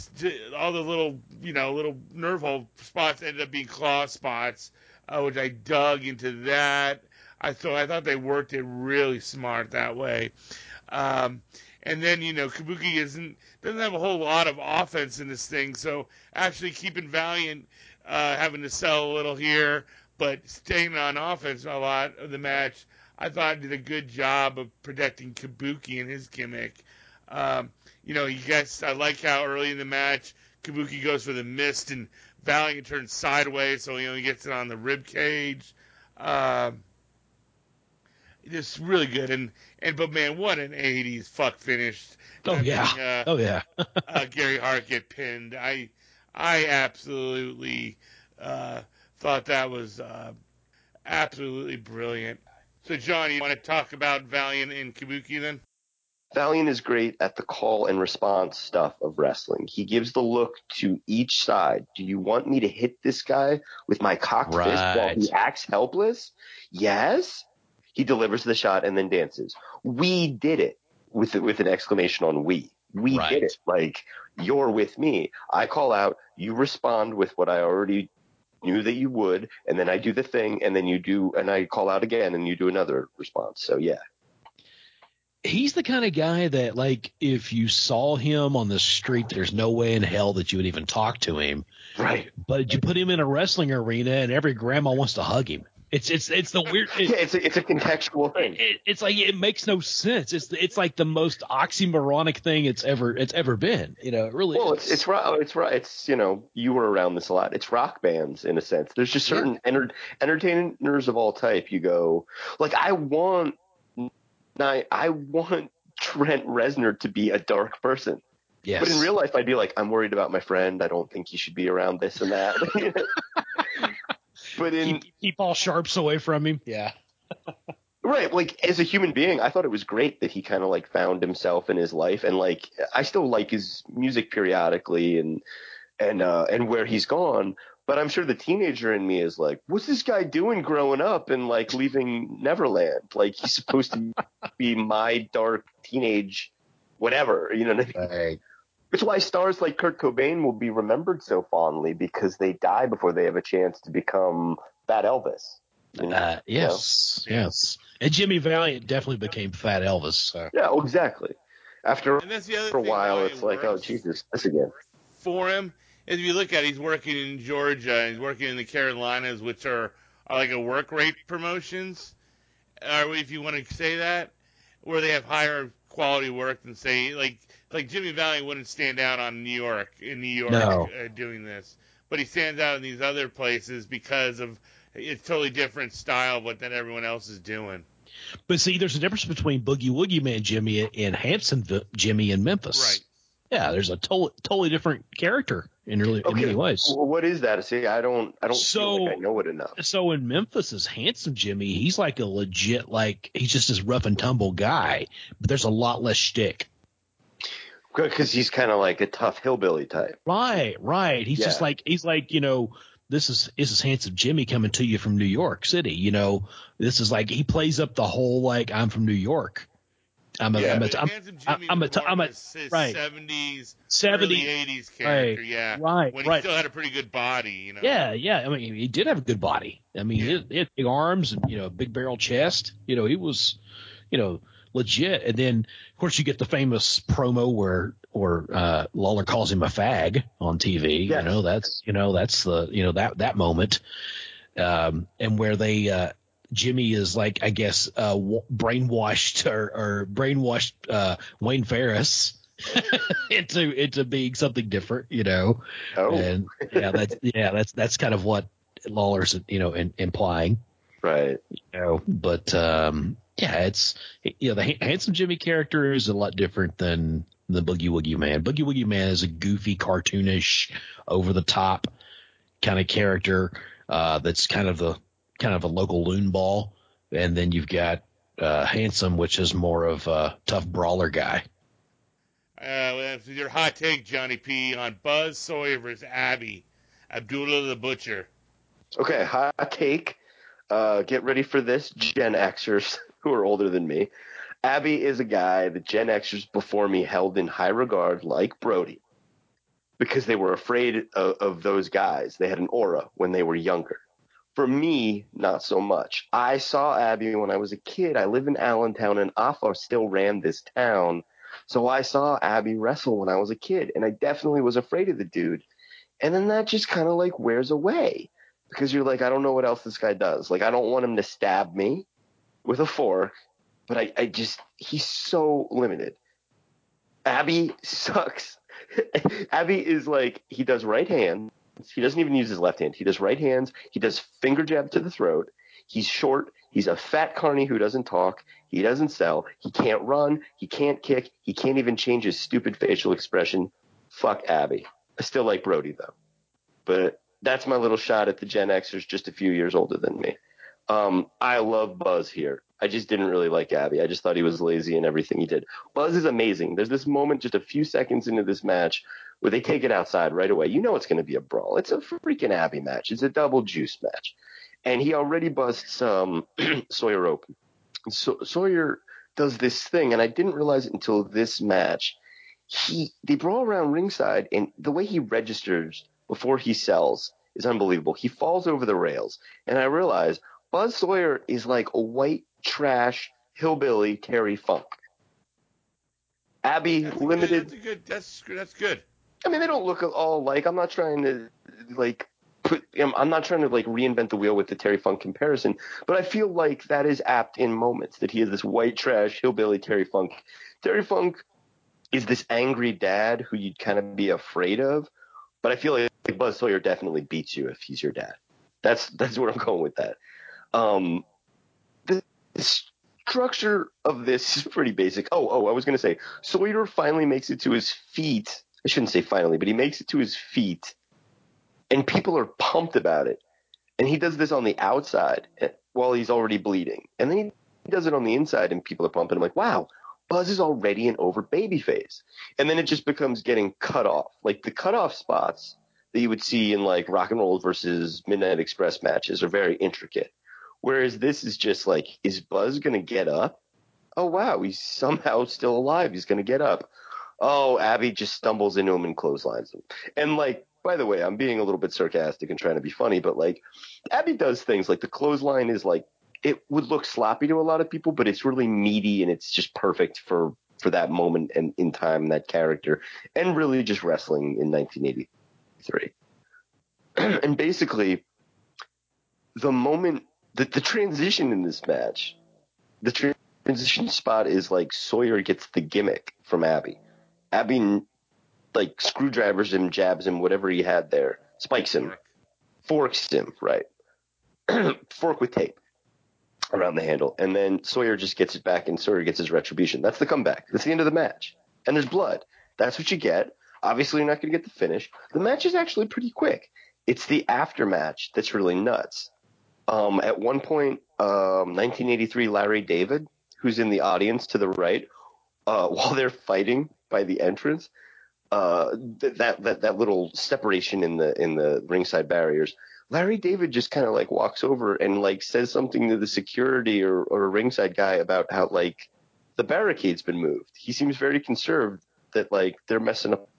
all the little you know little nerve hole spots ended up being claw spots uh, which I dug into that. I thought I thought they worked it really smart that way. Um, and then you know Kabuki isn't doesn't have a whole lot of offense in this thing, so actually keeping Valiant uh, having to sell a little here, but staying on offense a lot of the match, I thought did a good job of protecting Kabuki and his gimmick. Um, you know, you guys, I like how early in the match Kabuki goes for the mist and Valiant turns sideways, so he only gets it on the rib cage. Uh, just really good, and and but man, what an '80s fuck finish! Oh yeah, uh, oh yeah. uh, Gary Hart get pinned. I I absolutely uh, thought that was uh, absolutely brilliant. So, John, you want to talk about Valiant and Kabuki then? Valiant is great at the call and response stuff of wrestling. He gives the look to each side. Do you want me to hit this guy with my cocked right. fist while he acts helpless? Yes. He delivers the shot and then dances. We did it with with an exclamation on we. We right. did it. Like you're with me. I call out, you respond with what I already knew that you would, and then I do the thing, and then you do, and I call out again, and you do another response. So yeah, he's the kind of guy that like if you saw him on the street there's no way in hell that you would even talk to him. Right. But you put him in a wrestling arena and every grandma wants to hug him it's it's it's the weird it, yeah it's a, it's a contextual thing. it, it's like it makes no sense. It's it's like the most oxymoronic thing it's ever it's ever been you know it really well it's it's oh, it's right it's you know you were around this a lot. It's rock bands in a sense. There's just certain yeah. enter, entertainers of all type you go like i want I, I want Trent Reznor to be a dark person. Yes. But in real life, I'd be like, I'm worried about my friend. I don't think he should be around this and that. but in keep, keep all sharps away from him. Yeah. right. Like as a human being, I thought it was great that he kind of like found himself in his life, and like I still like his music periodically, and and uh, and where he's gone. But I'm sure the teenager in me is like, what's this guy doing growing up and like leaving Neverland? Like he's supposed to be my dark teenage whatever, you know what I mean? Right. Which is why stars like Kurt Cobain will be remembered so fondly because they die before they have a chance to become Fat Elvis. You know? uh, yes, you know? yes. And Jimmy Valiant definitely became Fat Elvis. So. Yeah, oh, exactly. After, for a while, it's like, oh Jesus, this again. For him, if you look at it, he's working in Georgia, he's working in the Carolinas, which are, are like a work rate promotions, or if you want to say that, where they have higher quality work than say like like Jimmy Valiant wouldn't stand out on New York in New York no. uh, doing this, but he stands out in these other places because of it's totally different style of what that everyone else is doing. But see, there's a difference between Boogie Woogie Man Jimmy and Handsome Jimmy in Memphis. Right. Yeah, there's a to- totally different character in, really, okay. in many ways. What is that? See, I don't, I don't so, like I know it enough. So in Memphis, is handsome Jimmy. He's like a legit, like he's just this rough and tumble guy, but there's a lot less shtick. Because he's kind of like a tough hillbilly type. Right, right. He's yeah. just like he's like you know this is this is handsome Jimmy coming to you from New York City. You know, this is like he plays up the whole like I'm from New York I'm a, yeah, I'm a, I'm, I'm, I'm a, I'm a, right. 70s, 70s, early 80s character, right, yeah. Right, when right. he still had a pretty good body, you know. Yeah, yeah. I mean, he did have a good body. I mean, yeah. he, had, he had big arms and, you know, big barrel chest. You know, he was, you know, legit. And then, of course, you get the famous promo where where uh, Lawler calls him a fag on TV. Yes. You know, that's you know that's the you know that that moment, um, and where they. Uh, Jimmy is like, I guess, uh, w- brainwashed or, or brainwashed uh, Wayne Ferris into into being something different, you know. Oh, And yeah, that's yeah, that's that's kind of what Lawler's you know in, implying right. you know, but um, yeah, it's you know the Ha- handsome Jimmy character is a lot different than the Boogie Woogie Man. Boogie Woogie Man is a goofy, cartoonish, over the top kind of character uh, that's kind of the kind of a local loon ball, and then you've got uh, handsome, which is more of a tough brawler guy. Uh, that's your hot take, Johnny P, on Buzz Sawyer versus Abby, Abdullah the Butcher. Okay, hot take. Uh, get ready for this, Gen Xers who are older than me. Abby is a guy that Gen Xers before me held in high regard, like Brody, because they were afraid of, of those guys. They had an aura when they were younger. For me, not so much. I saw Abby when I was a kid. I live in Allentown, and Afa still ran this town. So I saw Abby wrestle when I was a kid, and I definitely was afraid of the dude. And then that just kind of like wears away because you're like, I don't know what else this guy does. Like, I don't want him to stab me with a fork, but I, I just, he's so limited. Abby sucks. Abby is like, he does right hand. He doesn't even use his left hand. He does right hands. He does finger jab to the throat. He's short. He's a fat carny who doesn't talk. He doesn't sell. He can't run. He can't kick. He can't even change his stupid facial expression. Fuck Abby. I still like Brody though. But that's my little shot at the Gen Xers just a few years older than me. Um, I love Buzz here. I just didn't really like Abby. I just thought he was lazy in everything he did. Buzz is amazing. There's this moment just a few seconds into this match where they take it outside right away. You know it's going to be a brawl. It's a freaking Abby match. It's a double juice match. And he already busts um, Sawyer open. So, Sawyer does this thing, and I didn't realize it until this match. He they brawl around ringside, and the way he registers before he sells is unbelievable. He falls over the rails, and I realize Buzz Sawyer is like a white trash hillbilly Terry Funk. Abby That's limited. Good, that's a good. That's that's good. I mean, they don't look at all alike. I'm not trying to like put. I'm not trying to like reinvent the wheel with the Terry Funk comparison, but I feel like that is apt in moments that he is this white trash hillbilly Terry Funk. Terry Funk is this angry dad who you'd kind of be afraid of, but I feel like Buzz Sawyer definitely beats you if he's your dad. That's that's where I'm going with that. Um, the, structure of this is pretty basic. Oh, oh, I was going to say Sawyer finally makes it to his feet. I shouldn't say finally, but he makes it to his feet, and people are pumped about it. And he does this on the outside eh, while he's already bleeding, and then he does it on the inside, and people are pumping. I'm like, wow, Buzz is already an over babyface. And then it just becomes getting cut off. Like the cutoff spots that you would see in like rock and roll versus Midnight Express matches are very intricate. Whereas this is just like, is Buzz going to get up? Oh, wow. He's somehow still alive. He's going to get up. Oh, Abby just stumbles into him and clotheslines him. And like, by the way, I'm being a little bit sarcastic and trying to be funny, but like, Abby does things like the clothesline is like, it would look sloppy to a lot of people, but it's really meaty and it's just perfect for, for that moment and in time, that character, and really just wrestling in 1983. and basically, the moment the, the transition in this match, the tra- transition spot is like Sawyer gets the gimmick from Abby. Abby like screwdrivers him, jabs him, whatever he had there, spikes him, forks him, right? Fork with tape around the handle, and then Sawyer just gets it back, and Sawyer gets his retribution. That's the comeback. That's the end of the match, and there's blood. That's what you get. Obviously, you're not going to get the finish. The match is actually pretty quick. It's the aftermatch that's really nuts. Um, at one point, um, 1983, Larry David, who's in the audience to the right, uh, while they're fighting by the entrance, uh, th- that that that little separation in the in the ringside barriers. Larry David just kind of like walks over and like says something to the security or, or ringside guy about how like the barricade's been moved. He seems very conserved that like they're messing up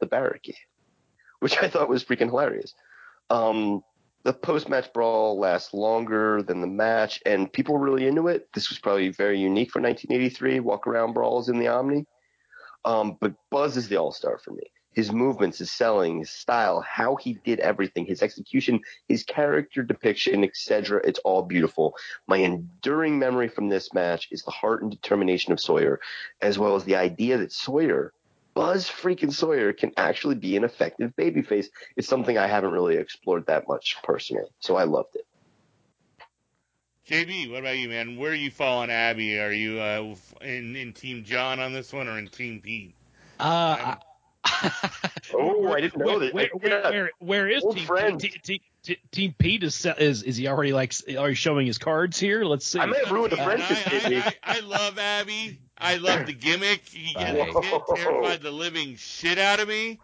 the barricade, which I thought was freaking hilarious. Um, the post match brawl lasts longer than the match, and people were really into it. This was probably very unique for 1983 walk around brawls in the Omni. Um, but Buzz is the all star for me. His movements, his selling, his style, how he did everything, his execution, his character depiction, etc. It's all beautiful. My enduring memory from this match is the heart and determination of Sawyer, as well as the idea that Sawyer Buzz freaking Sawyer can actually be an effective babyface. It's something I haven't really explored that much personally, so I loved it. JB, what about you, man? Where are you falling, Abby? Are you uh, in in Team John on this one or in Team Pete? Uh, oh, I didn't know where, that. Where, where, where, where is Old Team, friends. team, team, team, team Pete? Is, is is he already like already showing his cards here? Let's see. I may have ruined a I, friendship, I, JB. I, I love Abby. I love the gimmick. He gets Right. hit, terrified the living shit out of me.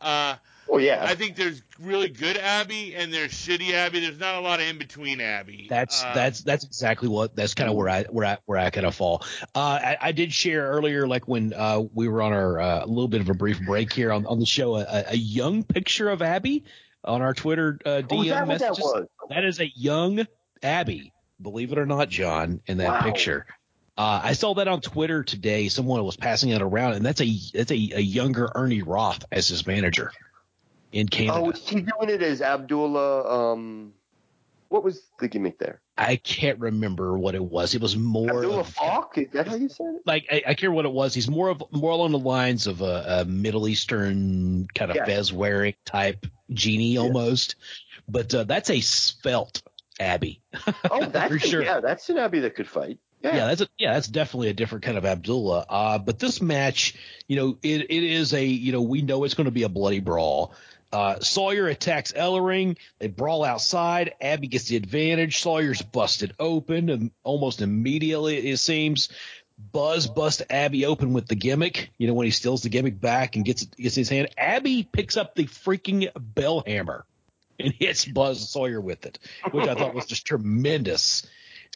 Uh, Oh yeah, I think there's really good Abby and there's shitty Abby. There's not a lot of in between Abby. That's Uh, that's that's exactly what that's kind of where I where I where I kind of fall. Uh, I, I did share earlier, like when uh, we were on our uh, a little bit of a brief break here on, on the show, a, a young picture of Abby on our Twitter uh, DM oh, that what that was? That is a young Abby, believe it or not, John, in that Wow. picture. Uh, I saw that on Twitter today. Someone was passing it around, and that's a that's a, a younger Ernie Roth as his manager in Canada. Oh, is he doing it as Abdullah? Um, what was the gimmick there? I can't remember what it was. It was more Abdullah of, Falk? Is that how you said it? like I, I can't what it was. He's more of more along the lines of a, a Middle Eastern kind of Yeah. fez wearing type genie almost, but uh, that's a svelte Abby. Oh, that's For sure. yeah, that's an Abby that could fight. Yeah, Yeah, that's a, yeah, that's definitely a different kind of Abdullah. Uh, but this match, you know, it, it is a you know we know it's going to be a bloody brawl. Uh, Sawyer attacks Ellering. They brawl outside. Abby gets the advantage. Sawyer's busted open and almost immediately it seems. Buzz busts Abby open with the gimmick. You know when he steals the gimmick back and gets gets his hand. Abby picks up the freaking bell hammer and hits Buzz Sawyer with it, which I thought was just tremendous.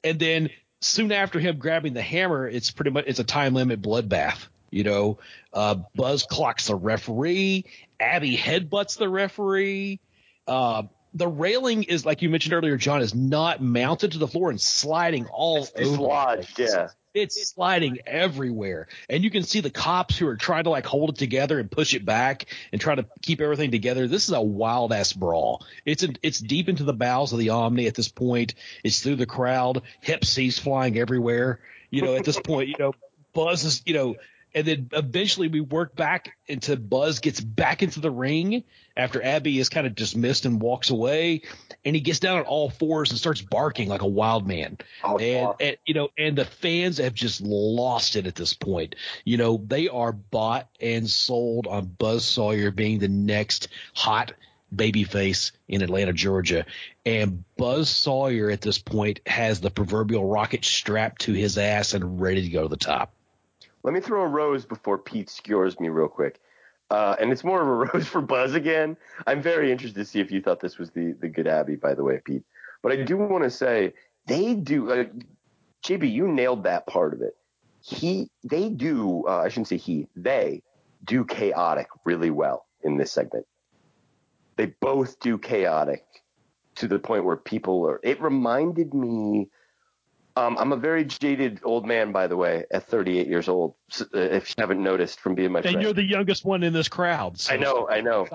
And then soon after him grabbing the hammer, it's pretty much it's a time limit bloodbath. You know, uh, Buzz clocks the referee. Abby headbutts the referee. Uh, the railing is like you mentioned earlier, John, is not mounted to the floor and sliding all It's over. the dislodged, yeah. It's sliding everywhere, and you can see the cops who are trying to like hold it together and push it back and try to keep everything together. This is a wild ass brawl. It's in, it's deep into the bowels of the Omni at this point. It's through the crowd. Hep C's flying everywhere. You know, at this point, you know, Buzz is you know, and then eventually we work back into Buzz gets back into the ring after Abby is kind of dismissed and walks away, and he gets down on all fours and starts barking like a wild man Oh, and, and you know, and the fans have just lost it at this point. You know, they are bought and sold on Buzz Sawyer being the next hot babyface in Atlanta, Georgia, and Buzz Sawyer at this point has the proverbial rocket strapped to his ass and ready to go to the top. Let me throw a rose before Pete skewers me real quick. Uh, and it's more of a rose for Buzz again. I'm very interested to see if you thought this was the, the good Abby, by the way, Pete. But I do want to say they do. Uh, JB, you nailed that part of it. He, they do. Uh, I shouldn't say he. They do chaotic really well in this segment. They both do chaotic to the point where people are. It reminded me. Um, I'm a very jaded old man, by the way, at 38 years old. uh, If you haven't noticed from being my And friend. you're the youngest one in this crowd. so- I know, I know.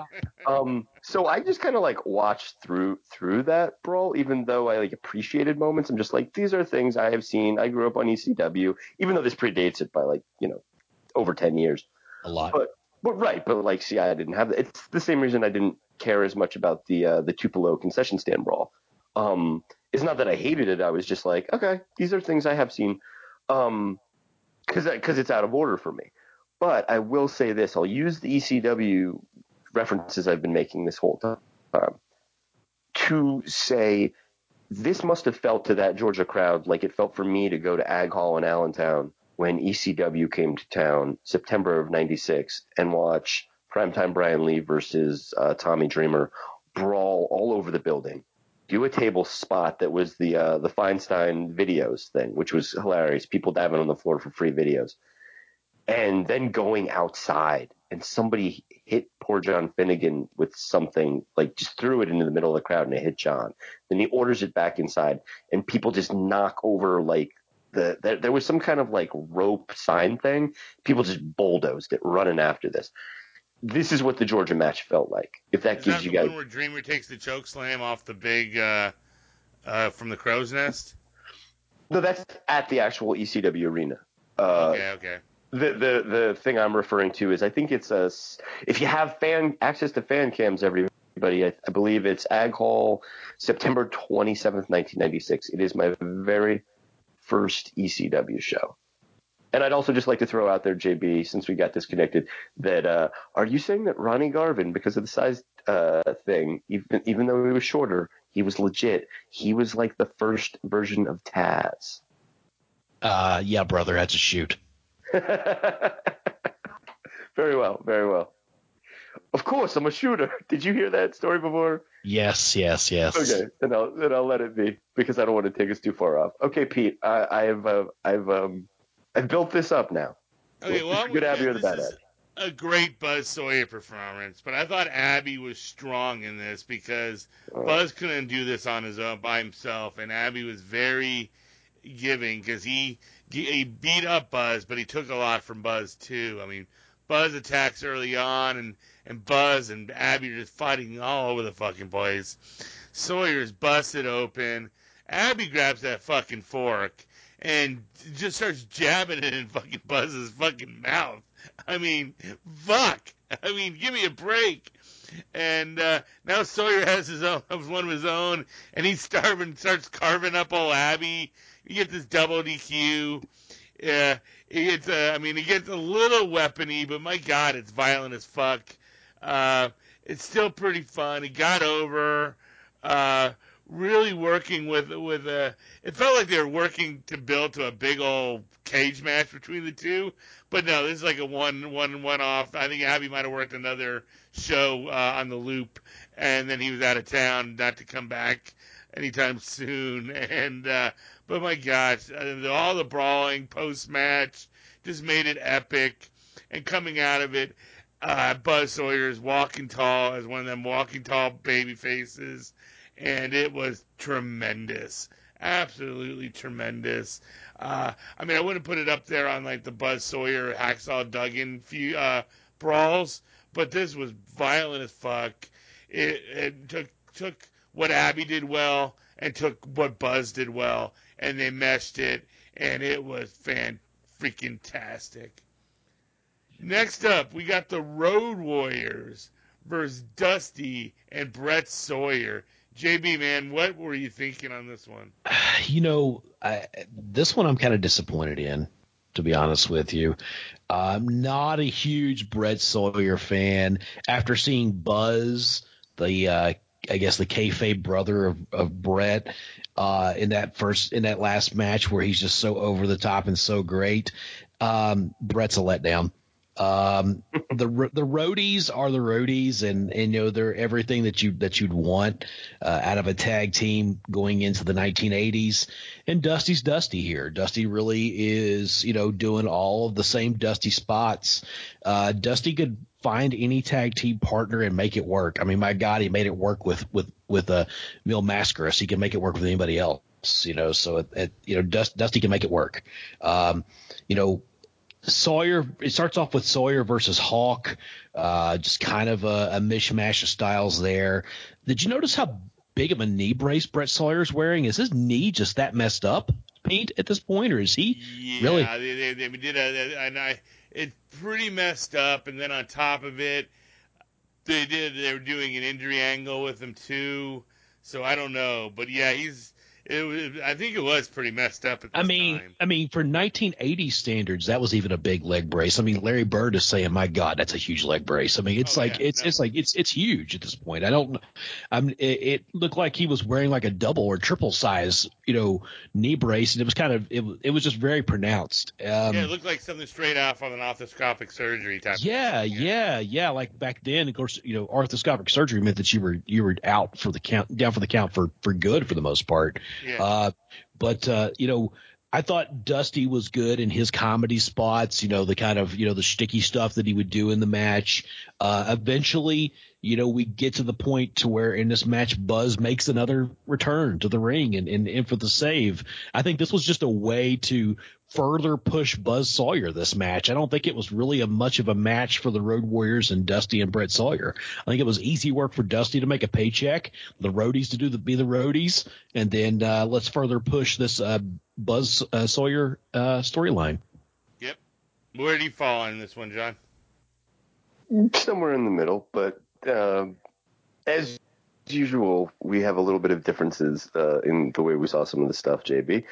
Um, so I just kind of like watched through through that brawl, even though I like appreciated moments. I'm just like, these are things I have seen. I grew up on ECW, even though this predates it by like you know over 10 years. a lot. But but right, but like, see, I didn't have that. It's the same reason I didn't care as much about the uh, the Tupelo concession stand brawl. Um, it's not that I hated it. I was just like, okay, these are things I have seen, um, because because it's out of order for me. But I will say this: I'll use the ECW references I've been making this whole time to say this must have felt to that Georgia crowd like it felt for me to go to Ag Hall in Allentown when ECW came to town September of '96 and watch Primetime Brian Lee versus uh, Tommy Dreamer brawl all over the building. Do a table spot that was the uh, the Feinstein videos thing, which was hilarious. People diving on the floor for free videos. and then going outside and somebody hit poor John Finnegan with something like just threw it into the middle of the crowd and it hit John. Then he orders it back inside and people just knock over like the there, there was some kind of like rope sign thing. People just bulldozed it running after this. This is what the Georgia match felt like. If that Is gives that you the guys one where Dreamer takes the choke slam off the big uh, uh, from the crow's nest? No, that's at the actual ECW arena. Uh, okay, okay. The, the the thing I'm referring to is I think it's a if you have fan access to fan cams, everybody, I, I believe it's Ag Hall, September 27th, 1996. It is my very first ECW show. And I'd also just like to throw out there, JB, since we got disconnected, that uh, are you saying that Ronnie Garvin, because of the size uh, thing, even even though he was shorter, he was legit. He was like the first version of Taz. Uh, yeah, brother, that's a shoot. very well, very well. Of course, I'm a shooter. Did you hear that story before? Yes, yes, yes. Okay, then I'll then I'll let it be because I don't want to take us too far off. Okay, Pete, I, I've uh, I've um I've built this up now. Okay, well, Good Abby or the bad is a great Buzz Sawyer performance, but I thought Abby was strong in this because Oh. Buzz couldn't do this on his own by himself, and Abby was very giving because he he beat up Buzz, but he took a lot from Buzz too. I mean, Buzz attacks early on, and and Buzz and Abby are just fighting all over the fucking place. Sawyer's busted open. Abby grabs that fucking fork and just starts jabbing it in fucking Buzz's fucking mouth. I mean, fuck. I mean, give me a break. And uh, now Sawyer has his own, one of his own, and he's starving, starts carving up old Abby. You get this double DQ. Yeah, he gets. Uh, I mean, he gets a little weapony, but my God, it's violent as fuck. Uh, it's still pretty fun. He got over. Uh, really working with with uh it felt like they were working to build to a big old cage match between the two. But no this is like a one one one off i think abby might have worked another show uh, on the loop and then he was out of town not to come back anytime soon. And uh but my gosh uh, all the brawling post match just made it epic. And coming out of it uh buzz sawyer is walking tall as one of them walking tall baby faces and it was tremendous. Absolutely tremendous. Uh, I mean, I wouldn't put it up there on like the Buzz Sawyer, Hacksaw Duggan few, uh, brawls, but this was violent as fuck. It, it took took what Abby did well and took what Buzz did well, and they meshed it, and it was fan freaking tastic. Next up, we got the Road Warriors versus Dusty and Brett Sawyer. JB, man, what were you thinking on this one? You know, I, this one I'm kind of disappointed in, to be honest with you. I'm not a huge Brett Sawyer fan. After seeing Buzz, the uh, I guess the kayfabe brother of, of Brett, uh, in that first in that last match where he's just so over the top and so great, um, Brett's a letdown. Um, the the roadies are the roadies, and and you know they're everything that you that you'd want uh, out of a tag team going into the 1980s. And Dusty's Dusty here. Dusty really is you know doing all of the same Dusty spots. Uh, Dusty could find any tag team partner and make it work. I mean, my God, he made it work with with with a uh, Mil Mascaras. He can make it work with anybody else. You know, so it, it, you know Dust, Dusty can make it work. Um, you know Sawyer, it starts off with Sawyer versus Hawk, uh, just kind of a, a mishmash of styles there. Did you notice how big of a knee brace Brett Sawyer's wearing? Is his knee just that messed up, Pete, at this point, or is he Yeah, really? they, they, they did a, and I, it's pretty messed up. And then on top of it, they did, they were doing an injury angle with him too. So I don't know, but yeah, he's, it was, I think it was pretty messed up I mean, time. I mean, for 1980 standards, that was even a big leg brace. I mean, Larry Bird is saying, "My God, that's a huge leg brace." I mean, it's Oh, like yeah, it's no. it's like it's it's huge at this point. I don't. I'm. It, it looked like he was wearing like a double or triple size, you know, knee brace, and it was kind of it. was- It was just very pronounced. Um, yeah, it looked like something straight off of an arthroscopic surgery type. yeah, thing, yeah, yeah. Like back then, of course, you know, arthroscopic surgery meant that you were you were out for the count, down for the count for for good for the most part. Yeah. Uh, but uh, you know, I thought Dusty was good in his comedy spots, you know, the kind of, you know, the sticky stuff that he would do in the match. Uh, eventually, you know, we get to the point to where in this match, Buzz makes another return to the ring and, and, and for the save. I think this was just a way to further push Buzz Sawyer this match. I don't think it was really a much of a match for the Road Warriors and Dusty and Brett Sawyer. I think it was easy work for Dusty to make a paycheck, the roadies to do the be the roadies, and then uh, let's further push this uh, Buzz uh, Sawyer uh, storyline. Yep. Where do you fall on this one, John? Somewhere in the middle, but um, as usual, we have a little bit of differences uh, in the way we saw some of the stuff, JB.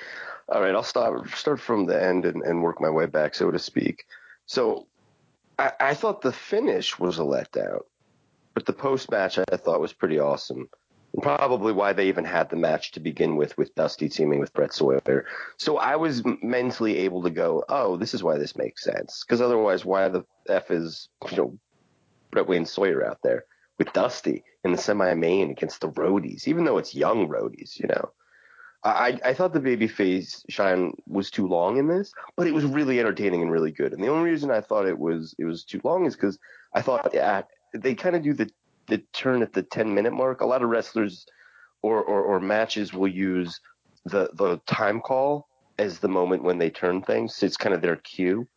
All right, I'll start start from the end and, and work my way back, so to speak. So I, I thought the finish was a letdown, but the post match I thought was pretty awesome. And probably why they even had the match to begin with, with Dusty teaming with Brett Sawyer. So I was mentally able to go, oh, this is why this makes sense. Because otherwise, why the f is you know Brett Wayne Sawyer out there with Dusty in the semi main against the roadies, even though it's young roadies, you know. I, I thought the baby babyface shine was too long in this, but it was really entertaining and really good. And the only reason I thought it was it was too long is because I thought they kind of do the the turn at the ten minute mark. A lot of wrestlers or, or, or matches will use the the time call as the moment when they turn things. It's kind of their cue.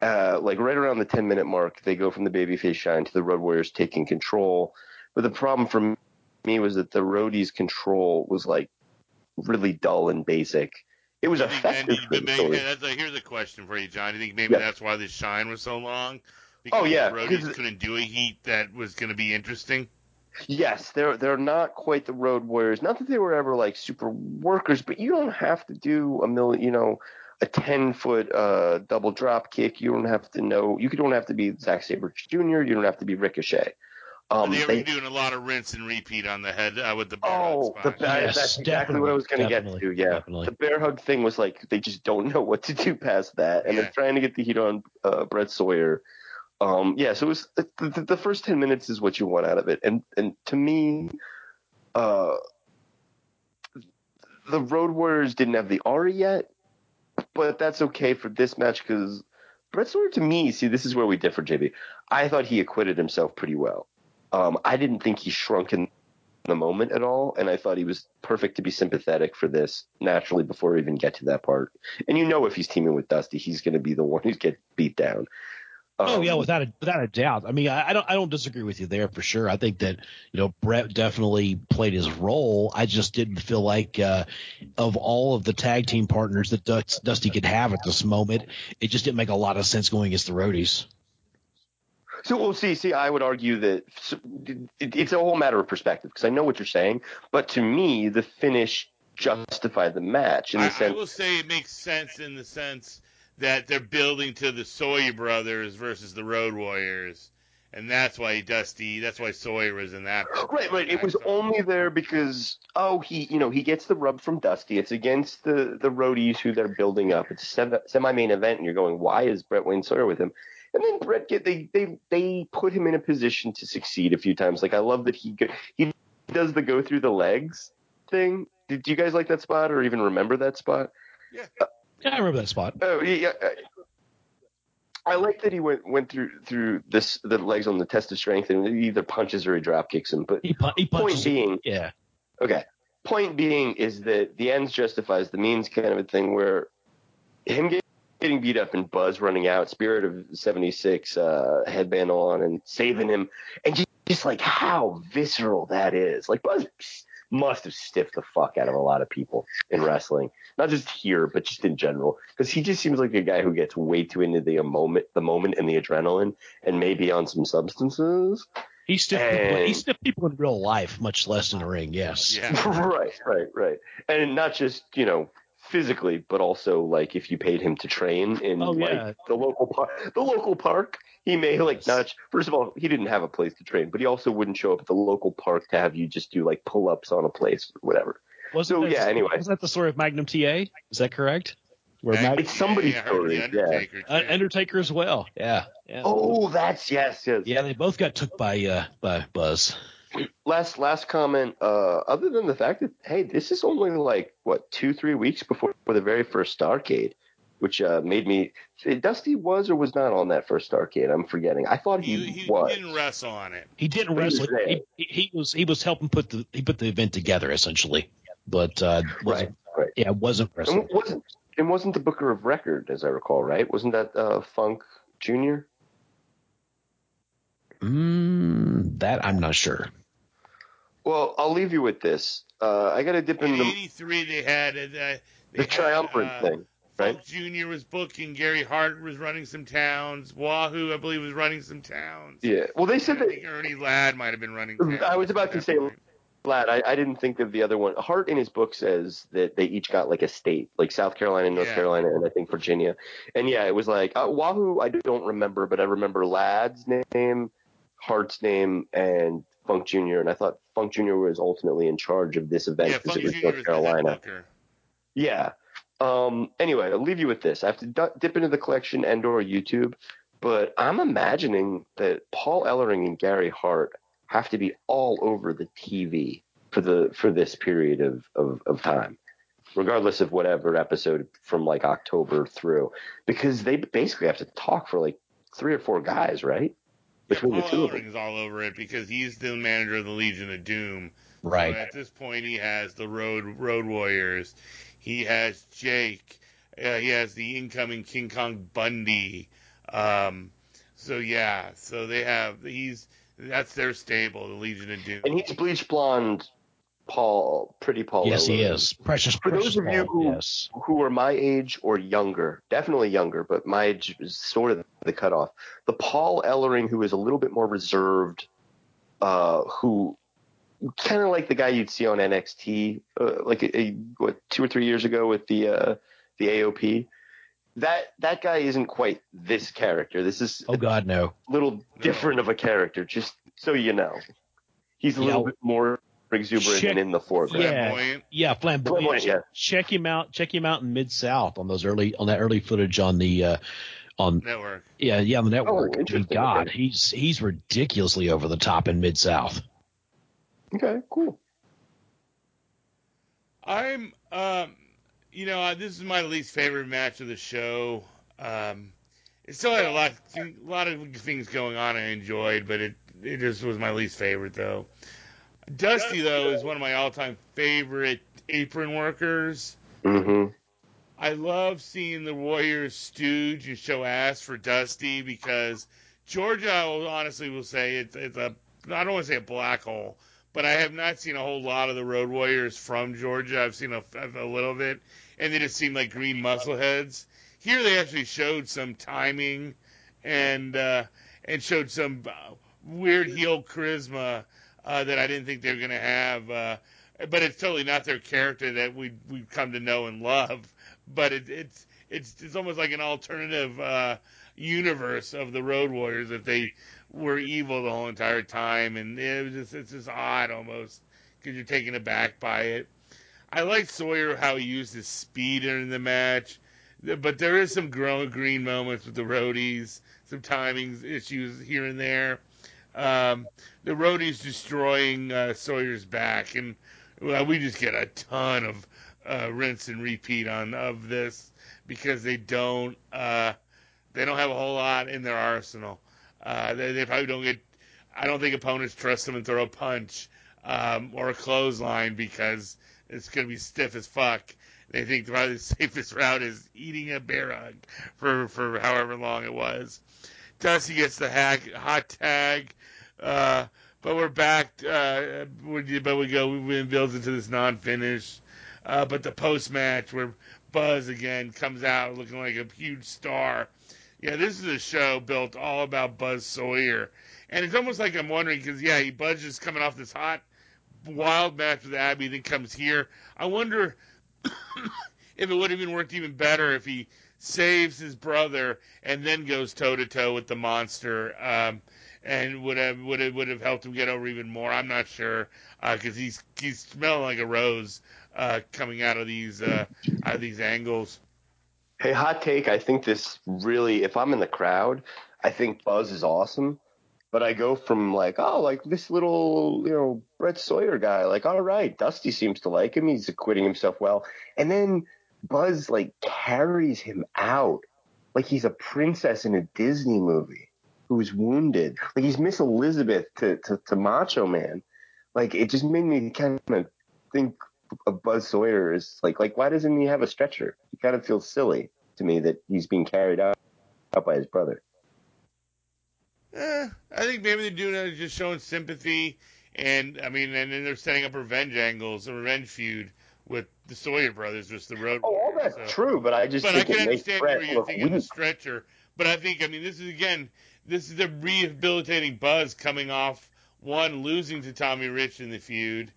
Uh, like right around the 10 minute mark, they go from the babyface shine to the Road Warriors taking control. But the problem for me was that the Roadies control was like really dull and basic. It was effective. and, for but maybe, story. a, here's a question for you, John. Do you think maybe Yeah. that's why the shine was so long? Because Oh, yeah, the roadies couldn't do a heat that was going to be interesting. Yes, they're they're not quite the Road Warriors. Not that they were ever like super workers, but you don't have to do a million, you know, a ten foot uh, double drop kick. You don't have to know. You don't have to be Zack Sabre Jr. You don't have to be Ricochet. Um, they were they- doing a lot of rinse and repeat on the head uh, with the bear Oh, hug the spot. bear, Yes, that's exactly what I was going to get to. Yeah, definitely. the bear hug thing was like they just don't know what to do past that, and Yeah. they're trying to get the heat on uh, Brett Sawyer. Um, yeah, so it was the, the, the first ten minutes is what you want out of it, and and to me, uh, the Road Warriors didn't have the aura yet, but that's okay for this match because Brett Sawyer to me, see, this is where we differ, JB. I thought he acquitted himself pretty well. Um, I didn't think he shrunk in the moment at all, and I thought he was perfect to be sympathetic for this naturally before we even get to that part. And you know, if he's teaming with Dusty, he's going to be the one who's get beat down. Oh Um, yeah, without a without a doubt. I mean, I, I don't I don't disagree with you there for sure. I think that you know Brett definitely played his role. I just didn't feel like uh, of all of the tag team partners that Dust, Dusty could have at this moment, it just didn't make a lot of sense going against the Roadies. So, well, see, see, I would argue that it's a whole matter of perspective because I know what you're saying, but to me, the finish justified the match in the I, I will say it makes sense in the sense that they're building to the Sawyer brothers versus the Road Warriors, and that's why Dusty, that's why Sawyer was in that. Right, right. It was only there because oh he you know he gets the rub from Dusty. It's against the the roadies who they're building up. It's a semi main event, and you're going, why is Brett Wayne Sawyer with him? And then Brett get they they they put him in a position to succeed a few times. Like I love that he go, he does the go through the legs thing. Did you guys like that spot or even remember that spot? Yeah, uh, I remember that spot. Oh yeah. yeah. I like that he went went through through this the legs on the test of strength and he either punches or he drop kicks him. But He, pu- he point punches. being, yeah, Okay. Point being is that the ends justifies the means kind of a thing where him getting beat up and Buzz running out, Spirit of 76 uh, headband on and saving him, and just, just like how visceral that is. Like Buzz must have stiffed the fuck out of a lot of people in wrestling, not just here, but just in general, because he just seems like a guy who gets way too into the moment, the moment and the adrenaline, and maybe on some substances. he stiffed people. He stiffed people in real life, much less in the ring. Yes. Yeah. right, right, right. And not just, you know, physically, but also like if you paid him to train in Oh, like yeah. the local park the local park, he may like Yes. not first of all, he didn't have a place to train, but he also wouldn't show up at the local park to have you just do like pull ups on a place or whatever. Wasn't So, that, yeah, anyway. wasn't that the story of Magnum TA? Is that correct? Where Yeah, Mag- It's somebody's yeah, I heard story, yeah. Undertaker, uh, too. Undertaker as well. Yeah. Yeah. Oh, that's yes, yes. Yeah, they both got took by uh by Buzz. Last last comment, uh, other than the fact that hey, this is only like what, two, three weeks before before the very first Starcade, which uh, made me. Dusty was or was not on that first Starcade. I'm forgetting. I thought he, he, he was. didn't wrestle on it. He didn't was wrestle. He, he, he was he was helping put the he put the event together essentially, but uh, wasn't, right. yeah, wasn't wrestling. And wasn't it wasn't the Booker of Record, as I recall, right? Wasn't that uh, Funk Junior? Mm, that I'm not sure. Well, I'll leave you with this. Uh, I got to dip In into '83, they had uh, they the had, triumvirate uh, thing, right? Funk Jr. was booking. Gary Hart was running some towns. Wahoo, I believe, was running some towns. Yeah. Well, they said that Ernie Ladd might have been running. I was about to say- point. Ladd, I, I didn't think of the other one. Hart in his book says that they each got like a state, like South Carolina, and North Yeah. Carolina, and I think Virginia. And yeah, it was like uh, Wahoo. I don't remember, but I remember Ladd's name, Hart's name, and Funk Jr. And I thought Funk Jr. was ultimately in charge of this event because Funk it was Jr. North was the head Carolina. Yeah. Um, anyway, I'll leave you with this. I have to du- dip into the collection and or YouTube, but I'm imagining that Paul Ellering and Gary Hart have to be all over the TV for the for this period of, of, of time, regardless of whatever episode from like October through, because they basically have to talk for like three or four guys, right? Between yeah, the Paul two of them. All over it because he's the manager of the Legion of Doom. Right. So at this point, he has the Road Road Warriors. He has Jake. Uh, he has the incoming King Kong Bundy. Um, so yeah, so they have he's that's their stable, the Legion of Doom. And he's bleach blonde, Paul, pretty Paul. yes, he is. Precious, For those precious of you Paul, who- yes. who are my age or younger, definitely younger, but my age is sort of the cutoff. The Paul Ellering who is a little bit more reserved, uh, who kind of like the guy you'd see on NXT, uh, like a, a, what two or three years ago with the uh, the AOP. That that guy isn't quite this character. This is Oh God, no. a little different of a character, just so you know. He's a little Yeah. bit more exuberant Check- and in the foreground. Yeah. Flamboyant. Yeah, flamboyant. Flamboyant, yeah. Check him out. Check him out in Mid South on those early on that early footage on the uh, on Network. yeah yeah on the network. Oh, interesting. God, Okay. he's he's ridiculously over the top in Mid South. Okay, cool. I'm, um, you know, uh, this is my least favorite match of the show. Um, it still had a lot, a lot of things going on I enjoyed, but it, it just was my least favorite though. Dusty though is one of my all-time favorite apron workers. Mm-hmm. I love seeing the Warriors stooge and show ass for Dusty because Georgia, I will honestly will say it's it's a I don't want to say a black hole, but I have not seen a whole lot of the Road Warriors from Georgia. I've seen a, a little bit, and they just seem like green muscleheads. Here they actually showed some timing and uh, and showed some uh, weird heel charisma uh, that I didn't think they were going to have. Uh, but it's totally not their character that we we've come to know and love. But it, it's it's it's almost like an alternative uh, universe of the Road Warriors if they were evil the whole entire time, and it was just it's just odd almost because you're taken aback by it. I like Sawyer how he used his speed in the match, but there is some grown green moments with the roadies, some timings issues here and there. Um, the roadies destroying uh, Sawyer's back, and well, we just get a ton of uh, rinse and repeat on of this because they don't uh, they don't have a whole lot in their arsenal. Uh, they, they probably don't get. I don't think opponents trust them and throw a punch um, or a clothesline because it's going to be stiff as fuck. They think probably the safest route is eating a bear hug for for however long it was. Dusty gets the hack, hot tag, uh, but we're back. Uh, but we go, we builds into this non-finish. Uh, but the post match where Buzz again comes out looking like a huge star. Yeah, this is a show built all about Buzz Sawyer, and it's almost like I'm wondering because yeah, he Buzz is coming off this hot, wild match with Abby, then comes here. I wonder if it would have been worked even better if he saves his brother and then goes toe to toe with the monster, um, and would have would have would have helped him get over even more. I'm not sure because he's he's smelling like a rose uh, coming out of these uh, out of these angles. Hey, hot take. I think this really, if I'm in the crowd, I think Buzz is awesome. But I go from like, oh, like this little, you know, Brett Sawyer guy. Like, all right, Dusty seems to like him. He's acquitting himself well. And then Buzz like carries him out like he's a princess in a Disney movie who's wounded. Like he's Miss Elizabeth to, to, to Macho Man. Like it just made me kind of think Buzz Sawyer is like like why doesn't he have a stretcher? It kind of feels silly to me that he's being carried out, out by his brother. Eh, I think maybe they're doing it just showing sympathy, and I mean, and then they're setting up revenge angles, a revenge feud with the Sawyer brothers, just the Road. Oh, all that's so. true, but I just But I can understand where you're thinking the stretcher. But I think, I mean, this is again, this is the rehabilitating Buzz coming off one losing to Tommy Rich in the feud.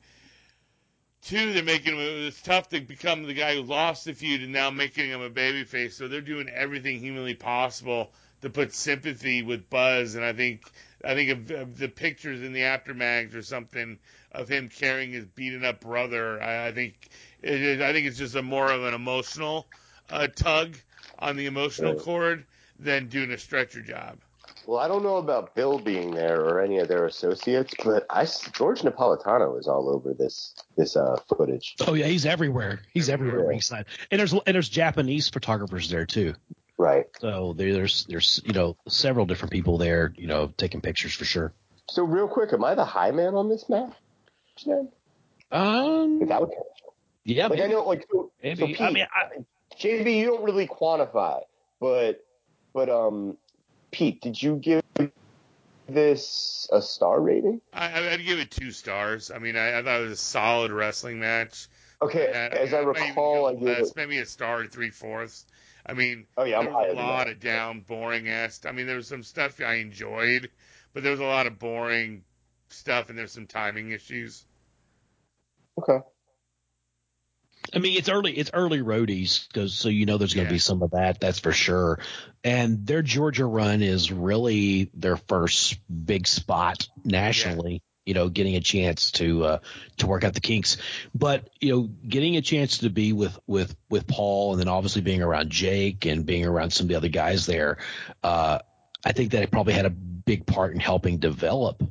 Two, they're making him. It's tough to become the guy who lost the feud and now making him a babyface. So they're doing everything humanly possible to put sympathy with Buzz. And I think, I think of, of the pictures in the aftermath or something of him carrying his beaten up brother. I, I think, it I think it's just a more of an emotional uh, tug on the emotional cord than doing a stretcher job. Well, I don't know about Bill being there or any of their associates, but I George Napolitano is all over this this uh, footage. Oh yeah, he's everywhere. He's everywhere Everywhere. ringside, and there's and there's Japanese photographers there too. Right. So there's there's you know several different people there, you know, taking pictures for sure. So real quick, am I the high man on this? Then? Um, that what- yeah, like I know, like so, so Pete, I mean, I, JB, you don't really quantify, but but um, Pete, did you give this a star rating? I, I'd give it two stars. I mean, I, I thought it was a solid wrestling match. Okay, And as I even recall, I gave less, it. maybe a star and three fourths. I mean, Oh yeah, I'm there was a lot that. of down, boring ass. I mean, there was some stuff I enjoyed, but there was a lot of boring stuff, and there's some timing issues. Okay. I mean, it's early. It's early roadies, because so you know there's going to Yeah. be some of that. That's for sure. And their Georgia run is really their first big spot nationally. You know, getting a chance to uh, to work out the kinks, but you know, getting a chance to be with with with Paul, and then obviously being around Jake and being around some of the other guys there. Uh, I think that it probably had a big part in helping develop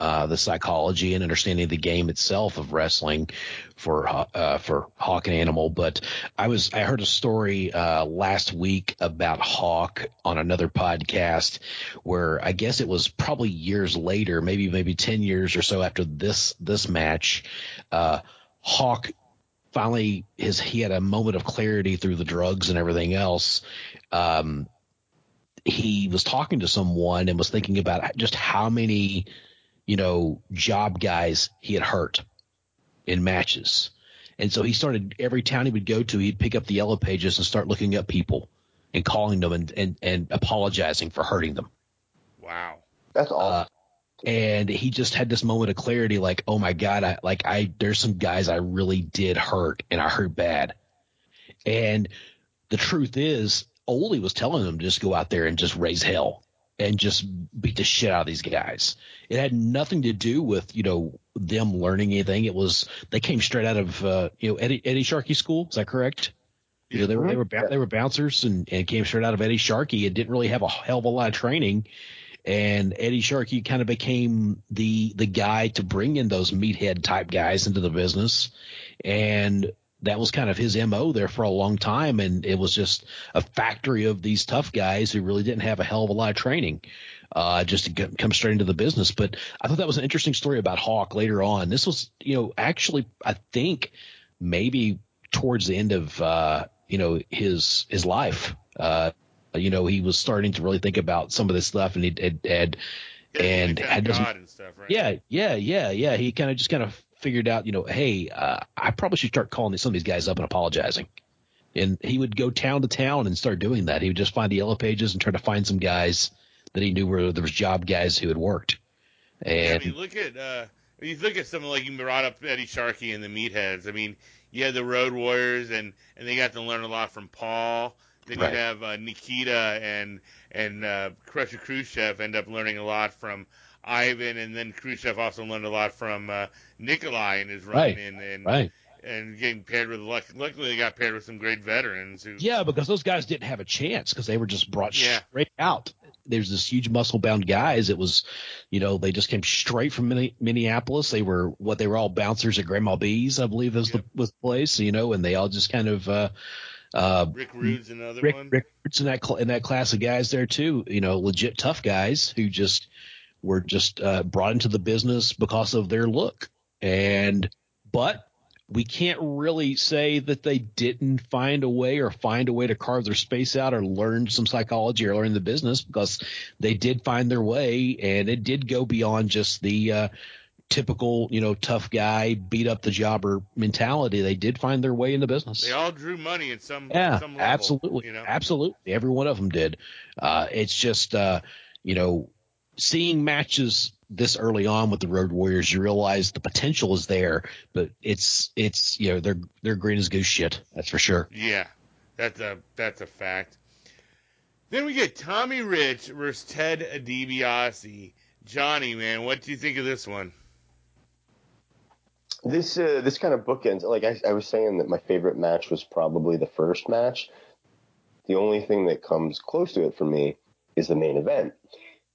uh, the psychology and understanding the game itself of wrestling for uh, for Hawk and Animal. But I was I heard a story uh, last week about Hawk on another podcast where I guess it was probably years later, maybe maybe ten years or so after this this match, uh, Hawk finally his he had a moment of clarity through the drugs and everything else. Um, he was talking to someone and was thinking about just how many you know, job guys he had hurt in matches. And so he started every town he would go to, he'd pick up the yellow pages and start looking up people and calling them and, and, and apologizing for hurting them. Wow. That's awesome. Uh, and he just had this moment of clarity, like, oh my God, I like I there's some guys I really did hurt and I hurt bad. And the truth is, Ole was telling him to just go out there and just raise hell and just beat the shit out of these guys. It had nothing to do with, you know, them learning anything. It was they came straight out of uh, you know, Eddie Eddie Sharkey school, is that correct? You know, they were they were they were bouncers and, and came straight out of Eddie Sharkey and didn't really have a hell of a lot of training. And Eddie Sharkey kind of became the the guy to bring in those meathead type guys into the business, and that was kind of his mo there for a long time. And it was just a factory of these tough guys who really didn't have a hell of a lot of training, uh, just to get, come straight into the business. But I thought that was an interesting story about Hawk later on. This was, you know, actually I think maybe towards the end of uh, you know his his life. Uh, you know, he was starting to really think about some of this stuff, and he had, had Yeah, and had and stuff, right? yeah, yeah, yeah, yeah. He kind of just kind of figured out, you know, hey, uh, I probably should start calling some of these guys up and apologizing. And he would go town to town and start doing that. He would just find the yellow pages and try to find some guys that he knew were there was job guys who had worked. Yeah, And I mean, look at uh, when you look at something like you brought up Eddie Sharkey and the Meatheads. I mean, you had the Road Warriors, and and they got to learn a lot from Paul. Then Right. you have uh, Nikita and and uh, Crusher Khrushchev end up learning a lot from Ivan, and then Khrushchev also learned a lot from uh, Nikolai in his run Right. in and right, and getting paired with luck. Luckily, they got paired with some great veterans who. yeah, because those guys didn't have a chance because they were just brought Yeah. straight out. there's this huge muscle bound guys. It was, you know, they just came straight from Minneapolis. They were what they were all bouncers at Grandma B's, I believe, was yep. the was the place. You know, and they all just kind of. uh uh, Rick Rude's another Rick, one. Rick Rude's in that cl- in that class of guys there too. You know, legit tough guys who just were just uh, brought into the business because of their look. And but we can't really say that they didn't find a way or find a way to carve their space out or learn some psychology or learn the business because they did find their way and it did go beyond just the uh, typical, you know, tough guy beat up the jobber mentality. They did find their way in the business. They all drew money in some yeah, some level, absolutely, you know? absolutely. Every one of them did. Uh, it's just uh, you know seeing matches this early on with the Road Warriors, you realize the potential is there, but it's it's you know they're they're green as goose shit. That's for sure. Yeah, that's a that's a fact. Then we get Tommy Rich versus Ted DiBiase. Johnny, man, what do you think of this one? This uh, this kind of bookends. Like I, I was saying that my favorite match was probably the first match. The only thing that comes close to it for me is the main event.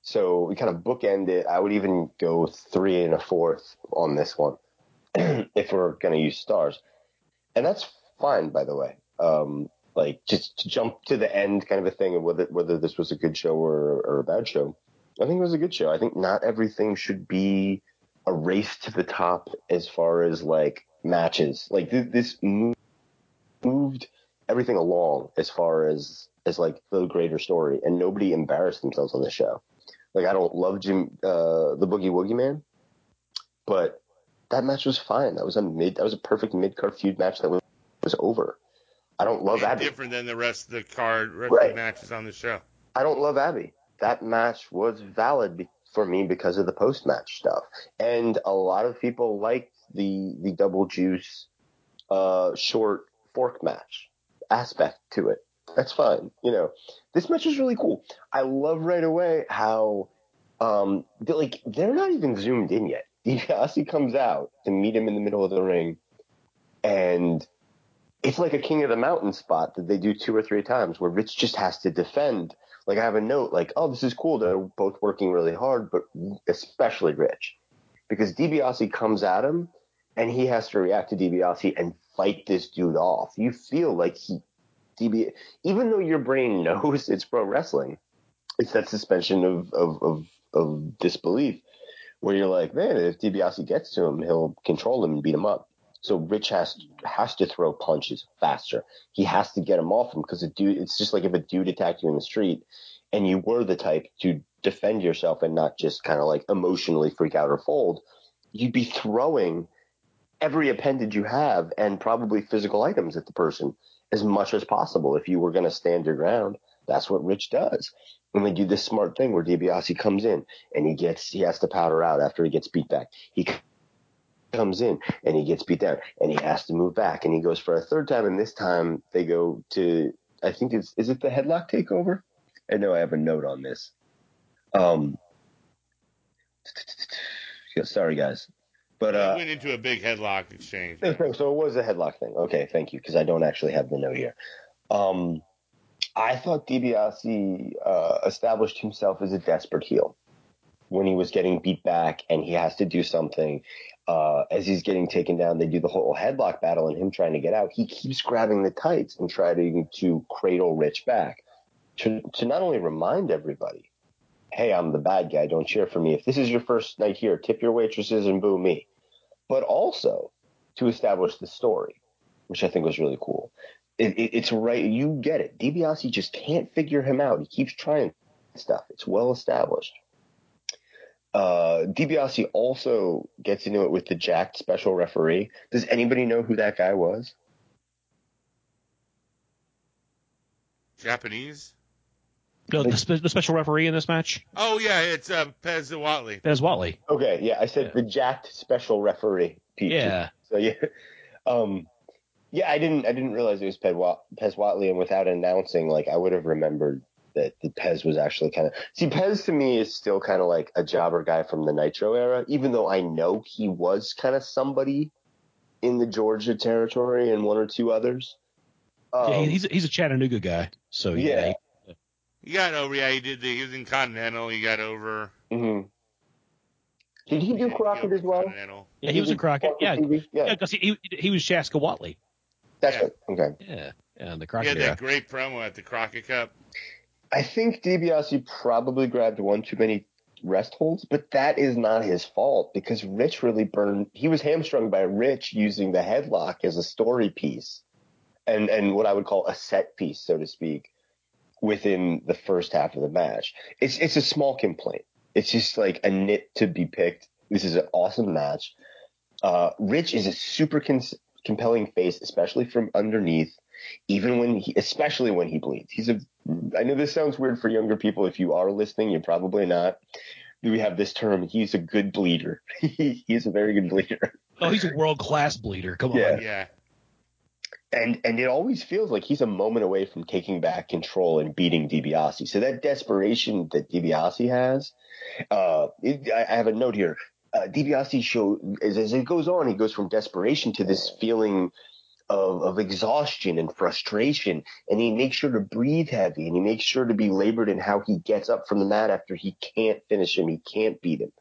So we kind of bookend it. I would even go three and a fourth on this one if we're going to use stars. And that's fine, by the way. Um, like just to jump to the end kind of a thing of whether, whether this was a good show or, or a bad show. I think it was a good show. I think not everything should be a race to the top as far as like matches. Like th- this moved everything along as far as as like the greater story, and nobody embarrassed themselves on the show. Like I don't love Jim, uh, the Boogie Woogie Man, but that match was fine. That was a mid, that was a perfect mid card feud match that was, was over. I don't love Abby. Different than the rest of the card, rest right. of the matches on the show. I don't love Abby. That match was valid for me because of the post match stuff, and a lot of people liked the the double juice, uh, short fork match aspect to it that's fine. You know, this match is really cool. I love right away how, um, they're like they're not even zoomed in yet. DiBiase comes out to meet him in the middle of the ring, and it's like a King of the Mountain spot that they do two or three times where Rich just has to defend. Like I have a note like, oh, this is cool. They're both working really hard, but especially Rich, because DiBiase comes at him and he has to react to DiBiase and fight this dude off. You feel like he Even though your brain knows it's pro wrestling, it's that suspension of, of, of, of disbelief where you're like, man, if DiBiase gets to him, he'll control him and beat him up. So Rich has has to throw punches faster. He has to get him off him because a dude. It's just like if a dude attacked you in the street, and you were the type to defend yourself and not just kind of like emotionally freak out or fold. You'd be throwing every appendage you have and probably physical items at the person as much as possible if you were going to stand your ground. That's what Rich does. And they do this smart thing where DiBiase comes in and he gets he has to powder out after he gets beat back. He comes in and he gets beat down and he has to move back and he goes for a third time and this time they go to I think it's is it the headlock takeover? I know I have a note on this. Um sorry guys. But uh, went into a big headlock exchange. Okay, so it was a headlock thing. Okay, thank you, because I don't actually have the note here. Um, I thought DiBiase uh, established himself as a desperate heel when he was getting beat back and he has to do something. Uh, as he's getting taken down, they do the whole headlock battle and him trying to get out. He keeps grabbing the tights and trying to cradle Rich back to, to not only remind everybody, hey, I'm the bad guy, don't cheer for me. If this is your first night here, tip your waitresses and boo me but also to establish the story, which I think was really cool. It, it, it's right. You get it. DiBiase just can't figure him out. He keeps trying stuff. It's well established. Uh, DiBiase also gets into it with the jacked special referee. Does anybody know who that guy was? Japanese? No, the, spe- the, special referee in this match. Oh yeah, it's uh, Pez Whatley. Pez Whatley. Okay, yeah, I said yeah. the jacked special referee. Yeah. So yeah, um, yeah, I didn't, I didn't realize it was Pez, Pez Whatley, and without announcing, like, I would have remembered that the Pez was actually kind of. See, Pez to me is still kind of like a jobber guy from the Nitro era, even though I know he was kind of somebody in the Georgia territory and one or two others. Um, yeah, he's he's a Chattanooga guy, so yeah. yeah He got over. Yeah, he did. The, he was in Continental. He got over. hmm Did he do Yeah, Crockett over as well? Continental. Yeah, he was in Crockett. Yeah, TV? yeah, yeah, because he, he he was Shaska Whatley. that's Yeah. right. Okay. Yeah, yeah, in the He Crockett had era. that great promo at the Crockett Cup. I think DiBiase probably grabbed one too many rest holds, but that is not his fault because Rich really burned. He was hamstrung by Rich using the headlock as a story piece, and and what I would call a set piece, so to speak, within the first half of the match. It's it's a small complaint. It's just like a nit to be picked. This is an awesome match. Uh, Rich is a super cons- compelling face, especially from underneath. Even when he, especially when he bleeds, he's a. I know this sounds weird for younger people. If you are listening, you're probably not. We have this term. He's a good bleeder. he's a very good bleeder. Oh, he's a world class bleeder. Come Yeah. on. Yeah. And and it always feels like he's a moment away from taking back control and beating DiBiase. So that desperation that DiBiase has, uh, it, I I have a note here. Uh, DiBiase show as, as it goes on, he goes from desperation to this feeling of, of exhaustion and frustration, and he makes sure to breathe heavy, and he makes sure to be labored in how he gets up from the mat after he can't finish him, he can't beat him.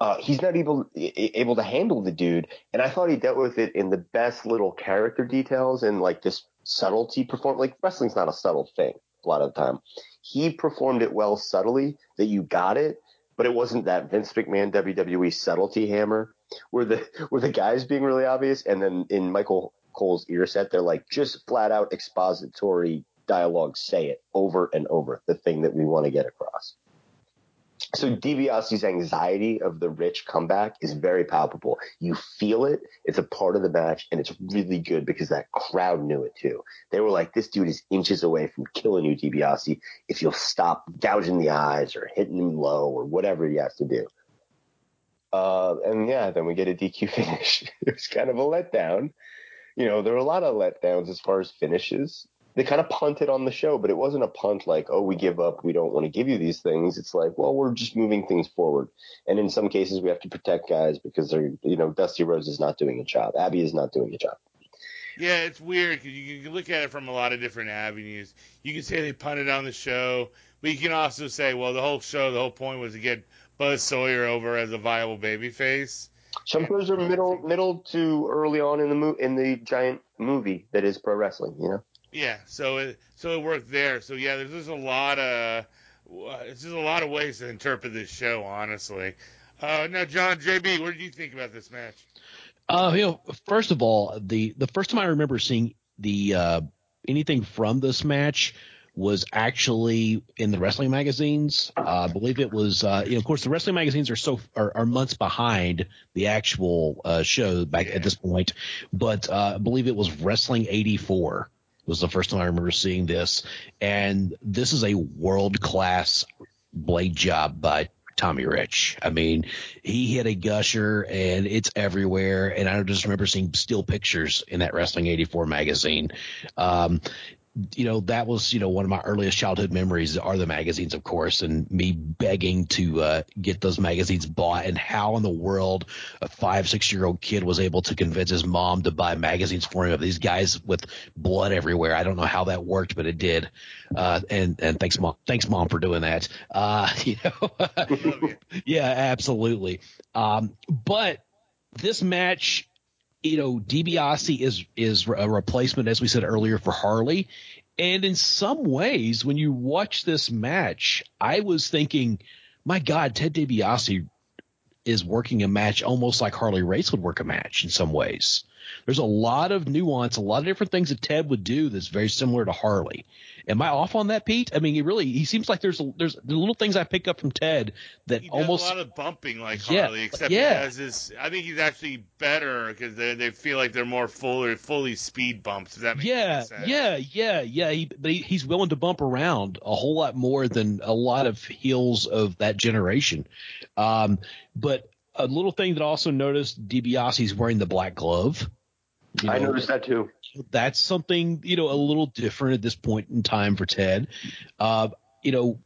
Uh, he's not able able to handle the dude, and I thought he dealt with it in the best little character details and like this subtlety perform. Like wrestling's not a subtle thing a lot of the time. He performed it well subtly that you got it, but it wasn't that Vince McMahon WWE subtlety hammer where the where the guys being really obvious, and then in Michael Cole's ear set, they're like just flat out expository dialogue. Say it over and over. The thing that we want to get across. So DiBiase's anxiety of the rich comeback is very palpable. You feel it. It's a part of the match, and it's really good because that crowd knew it too. They were like, "This dude is inches away from killing you, DiBiase. If you'll stop gouging the eyes or hitting him low or whatever he has to do." Uh, and yeah, then we get a DQ finish. it was kind of a letdown. You know, there were a lot of letdowns as far as finishes they kind of punted on the show, but it wasn't a punt like, oh, we give up, we don't want to give you these things. It's like, well, we're just moving things forward. And in some cases, we have to protect guys because they're, you know, Dusty Rhodes is not doing a job. Abby is not doing a job. Yeah, it's weird because you can look at it from a lot of different avenues. You can say they punted on the show, but you can also say, well, the whole show, the whole point was to get Buzz Sawyer over as a viable babyface. Some are middle, middle to early on in the mo- in the giant movie that is pro wrestling. You know. Yeah, so it so it worked there. So yeah, there's just a lot of it's just a lot of ways to interpret this show, honestly. Uh, now, John JB, what did you think about this match? Uh, you know, first of all, the the first time I remember seeing the uh, anything from this match was actually in the wrestling magazines. Uh, I believe it was, uh, you know, of course, the wrestling magazines are so are, are months behind the actual uh, show back Yeah. at this point, but uh, I believe it was Wrestling '84 was the first time I remember seeing this, and this is a world class blade job by Tommy Rich. I mean, he hit a gusher and it's everywhere. And I just remember seeing still pictures in that Wrestling 84 magazine. Um, you know, that was, you know, one of my earliest childhood memories are the magazines, of course, and me begging to uh, get those magazines bought and how in the world a five, six year old kid was able to convince his mom to buy magazines for him of these guys with blood everywhere. I don't know how that worked, but it did. Uh, and, and thanks mom, thanks mom for doing that. Uh, you know, yeah, absolutely. Um, but this match, you know, DiBiase is is a replacement, as we said earlier, for Harley. And in some ways, when you watch this match, I was thinking, my God, Ted DiBiase is working a match almost like Harley Race would work a match in some ways. There's a lot of nuance, a lot of different things that Ted would do that's very similar to Harley. Am I off on that, Pete? I mean, he really he seems like there's there's the little things I pick up from Ted that He does almost a lot of bumping like Yeah, Harley, except yeah. he has this. I think he's actually better because they, they feel like they're more fully fully speed bumps. Does that make yeah, sense? yeah, yeah, yeah. He, but he, he's willing to bump around a whole lot more than a lot of heels of that generation. Um, but a little thing that I also noticed, DiBiase's wearing the black glove. You I noticed that too. that's something you know a little different at this point in time for Ted. Uh, you know,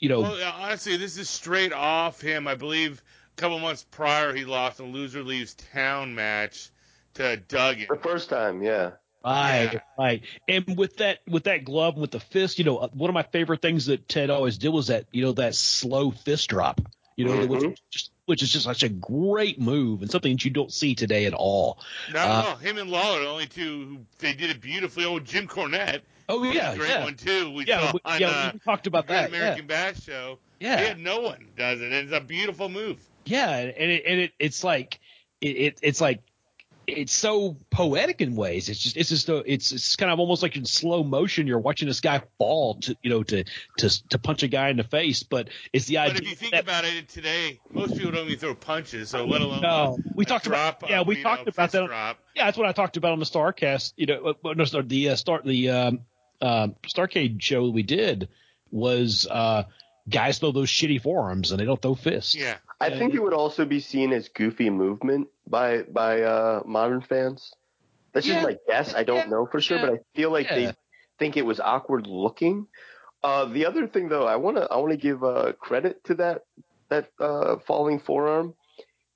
you know, Well, honestly, this is straight off him. I believe a couple months prior he lost a loser leaves town match to Duggan. The first time, yeah. Right, Yeah. right. And with that with that glove and with the fist, you know, uh, one of my favorite things that Ted always did was that you know that slow fist drop. You know, which Mhm. is just which is just such a great move and something that you don't see today at all. No, Uh, all. Him and Lawler, only two they did it beautifully. Oh, Jim Cornette, Oh yeah, a great yeah, one too. We yeah, we, on yeah. uh, we talked about that. Yeah, American Bash show. yeah. Yeah, no one does it. It's a beautiful move. Yeah, and it and it it's like it, it it's like it's so poetic in ways. It's just it's just a, it's it's kind of almost like in slow motion. You're watching this guy fall to you know to to to punch a guy in the face, but it's the But idea. But if you think that, about it today, most people don't even throw punches, so let alone no, we talked drop about yeah we talked know, about that. Drop. Yeah, that's what I talked about on the Starcast. You know, uh, no, the uh, start the um, um, Starcade show we did was uh, guys throw those shitty forearms and they don't throw fists. Yeah, I think it would also be seen as goofy movement by by uh, modern fans. That's just Yeah. my guess. I don't Yeah. know for sure, Yeah. but I feel like Yeah. they think it was awkward looking. Uh, the other thing, though, I want to I want to give uh, credit to that that uh, falling forearm.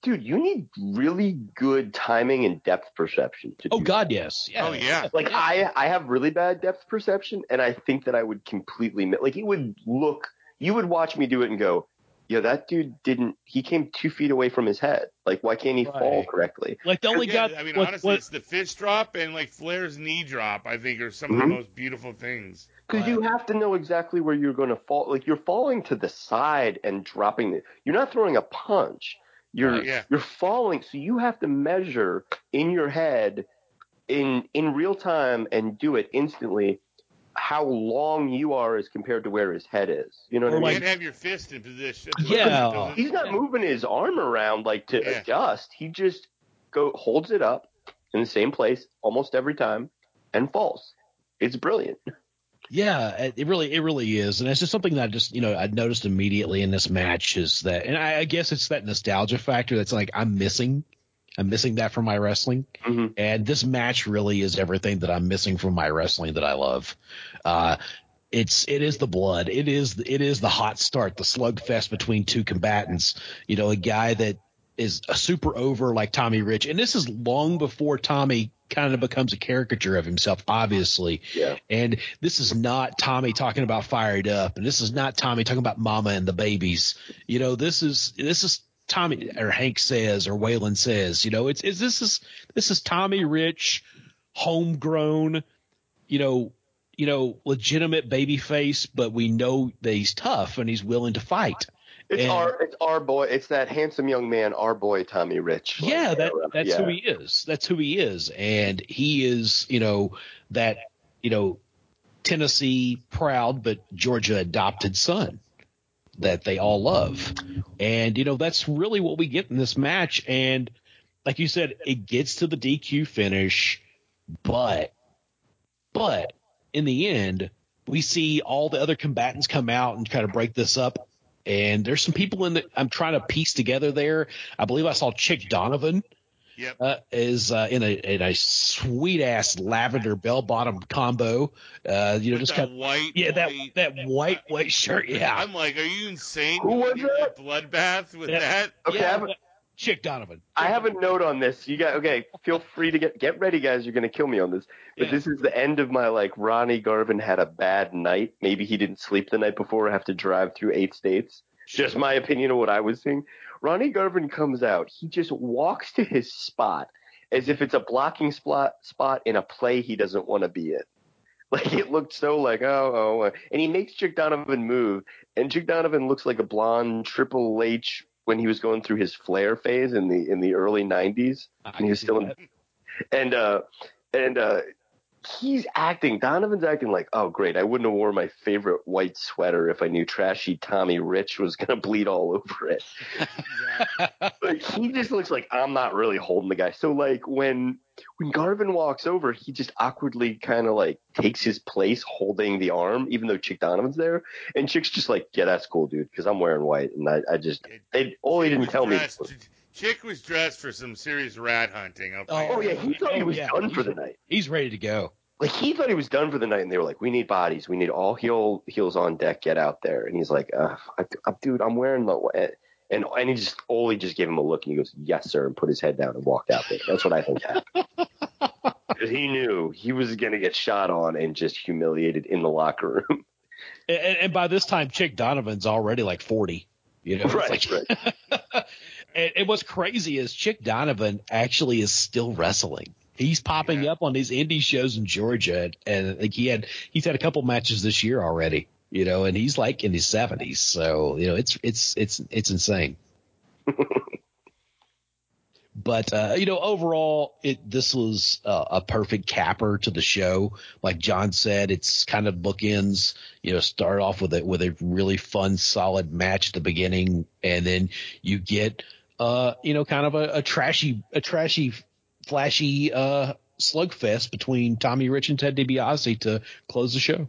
Dude, you need really good timing and depth perception to do Oh God, yes. Yeah. Oh, yeah. like Yeah. I I have really bad depth perception, and I think that I would completely like it would look. You would watch me do it and go, "Yo, that dude didn't. He came two feet away from his head. Like, why can't he fall correctly?" Like the only yeah. guy. I mean, what- honestly, what- it's the fist drop and like Flair's knee drop. I think are some of the Mhm. most beautiful things. Because you have to know exactly where you're going to fall. Like you're falling to the side and dropping it. You're not throwing a punch. You're Right, yeah. you're falling, so you have to measure in your head in in real time and do it instantly how long you are as compared to where his head is. You know what Or I You mean? like- can't have your fist in position. Yeah. He's not moving his arm around like to Yeah. adjust. He just go holds it up in the same place almost every time and falls. It's brilliant. Yeah, it it really, it really is, and it's just something that I just, you know, I noticed immediately in this match is that, and I, I guess it's that nostalgia factor that's like I'm missing, I'm missing that from my wrestling, hmm and this match really is everything that I'm missing from my wrestling that I love. Uh, it's it is the blood, it is it is the hot start, the slugfest between two combatants. You know, a guy that is a super over like Tommy Rich, and this is long before Tommy kind of becomes a caricature of himself, obviously. Yeah. And this is not Tommy talking about fired up, and this is not Tommy talking about mama and the babies. You know, this is this is Tommy or Hank says or Waylon says. You know, it's, it's this is this is Tommy Rich, homegrown, you know, you know, legitimate baby face, but we know that he's tough and he's willing to fight. It's And- our it's our boy. It's that handsome young man, our boy Tommy Rich. Like, Yeah, that that's yeah. who he is. That's who he is, and he is, you know, that you know, Tennessee proud but Georgia adopted son that they all love, and you know that's really what we get in this match. And like you said, it gets to the DQ finish, but but in the end, we see all the other combatants come out and try to break this up. And there's some people in the I'm trying to piece together there. I believe I saw Chick Donovan Yep. uh, is uh, in a in a sweet ass lavender bell bottom combo. Uh, you know, With just that kind of white. yeah that white- that white white shirt. Yeah, I'm like, are you insane? Who was You did a bloodbath with Yeah. that? Okay, yeah, I have, a- Chick Donovan. I have a note on this. You got okay. Feel free to get get ready, guys. You're gonna kill me on this. But Yeah. this is the end of my like. Ronnie Garvin had a bad night. Maybe he didn't sleep the night before. Have to drive through eight states. Just my opinion of what I was seeing. Ronnie Garvin comes out. He just walks to his spot as if it's a blocking spot spot in a play he doesn't want to be in. Like it looked so like oh oh, uh, and he makes Chick Donovan move, and Chick Donovan looks like a blonde Triple H when he was going through his flair phase in the in the early '90s, and he was still in, and uh and uh he's acting. Donovan's acting like oh great, I wouldn't have worn my favorite white sweater if I knew trashy Tommy Rich was gonna bleed all over it like he just looks like I'm not really holding the guy. So like when when Garvin walks over, he just awkwardly kind of like takes his place holding the arm, even though Chick Donovan's there. And Chick's just like, yeah, that's cool, dude, because I'm wearing white, and I, I just they all he didn't tell me. Dressed- Chick was dressed for some serious rat hunting. I'll tell you Oh yeah, he thought he Oh, was yeah. done for the night. He's ready to go. Like he thought he was done for the night, and they were like, "We need bodies. We need all heel heels on deck. Get out there." And he's like, uh, I, I, "Dude, I'm wearing the." And and he just Ole just gave him a look, and he goes, "Yes, sir," and put his head down and walked out there. That's what I think happened. he he knew he was going to get shot on and just humiliated in the locker room. And, and by this time, Chick Donovan's already like 40. You know, right, like, right. and, and what's crazy is Chick Donovan actually is still wrestling. He's popping Yeah. up on these indie shows in Georgia, and like he had he's had a couple matches this year already. You know, and he's like in his seventies, so you know it's it's it's it's insane. but uh, you know, overall, it this was uh, a perfect capper to the show. Like John said, it's kind of bookends. You know, start off with a with a really fun, solid match at the beginning, and then you get uh, you know, kind of a, a trashy, a trashy, flashy uh slugfest between Tommy Rich and Ted DiBiase to close the show.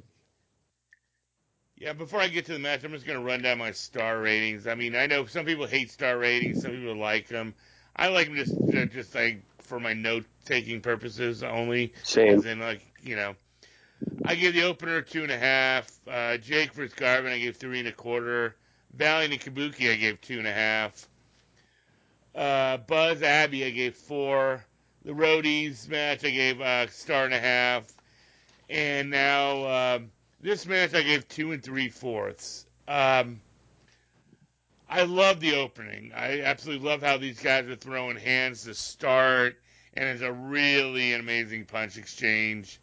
Yeah, before I get to the match, I'm just going to run down my star ratings. I mean, I know some people hate star ratings, some people like them. I like them just uh, just like for my note taking purposes only. Same. As in, like you know, I gave the opener two and a half. Uh, Jake versus Garvin, I gave three and a quarter. Valiant and Kabuki, I gave two and a half. Uh, Buzz Abbey, I gave four. The Roadies match, I gave a star and a half. And now um, this match, I gave two and three fourths. Um, I love the opening. I absolutely love how these guys are throwing hands to start, and it's a really amazing punch exchange.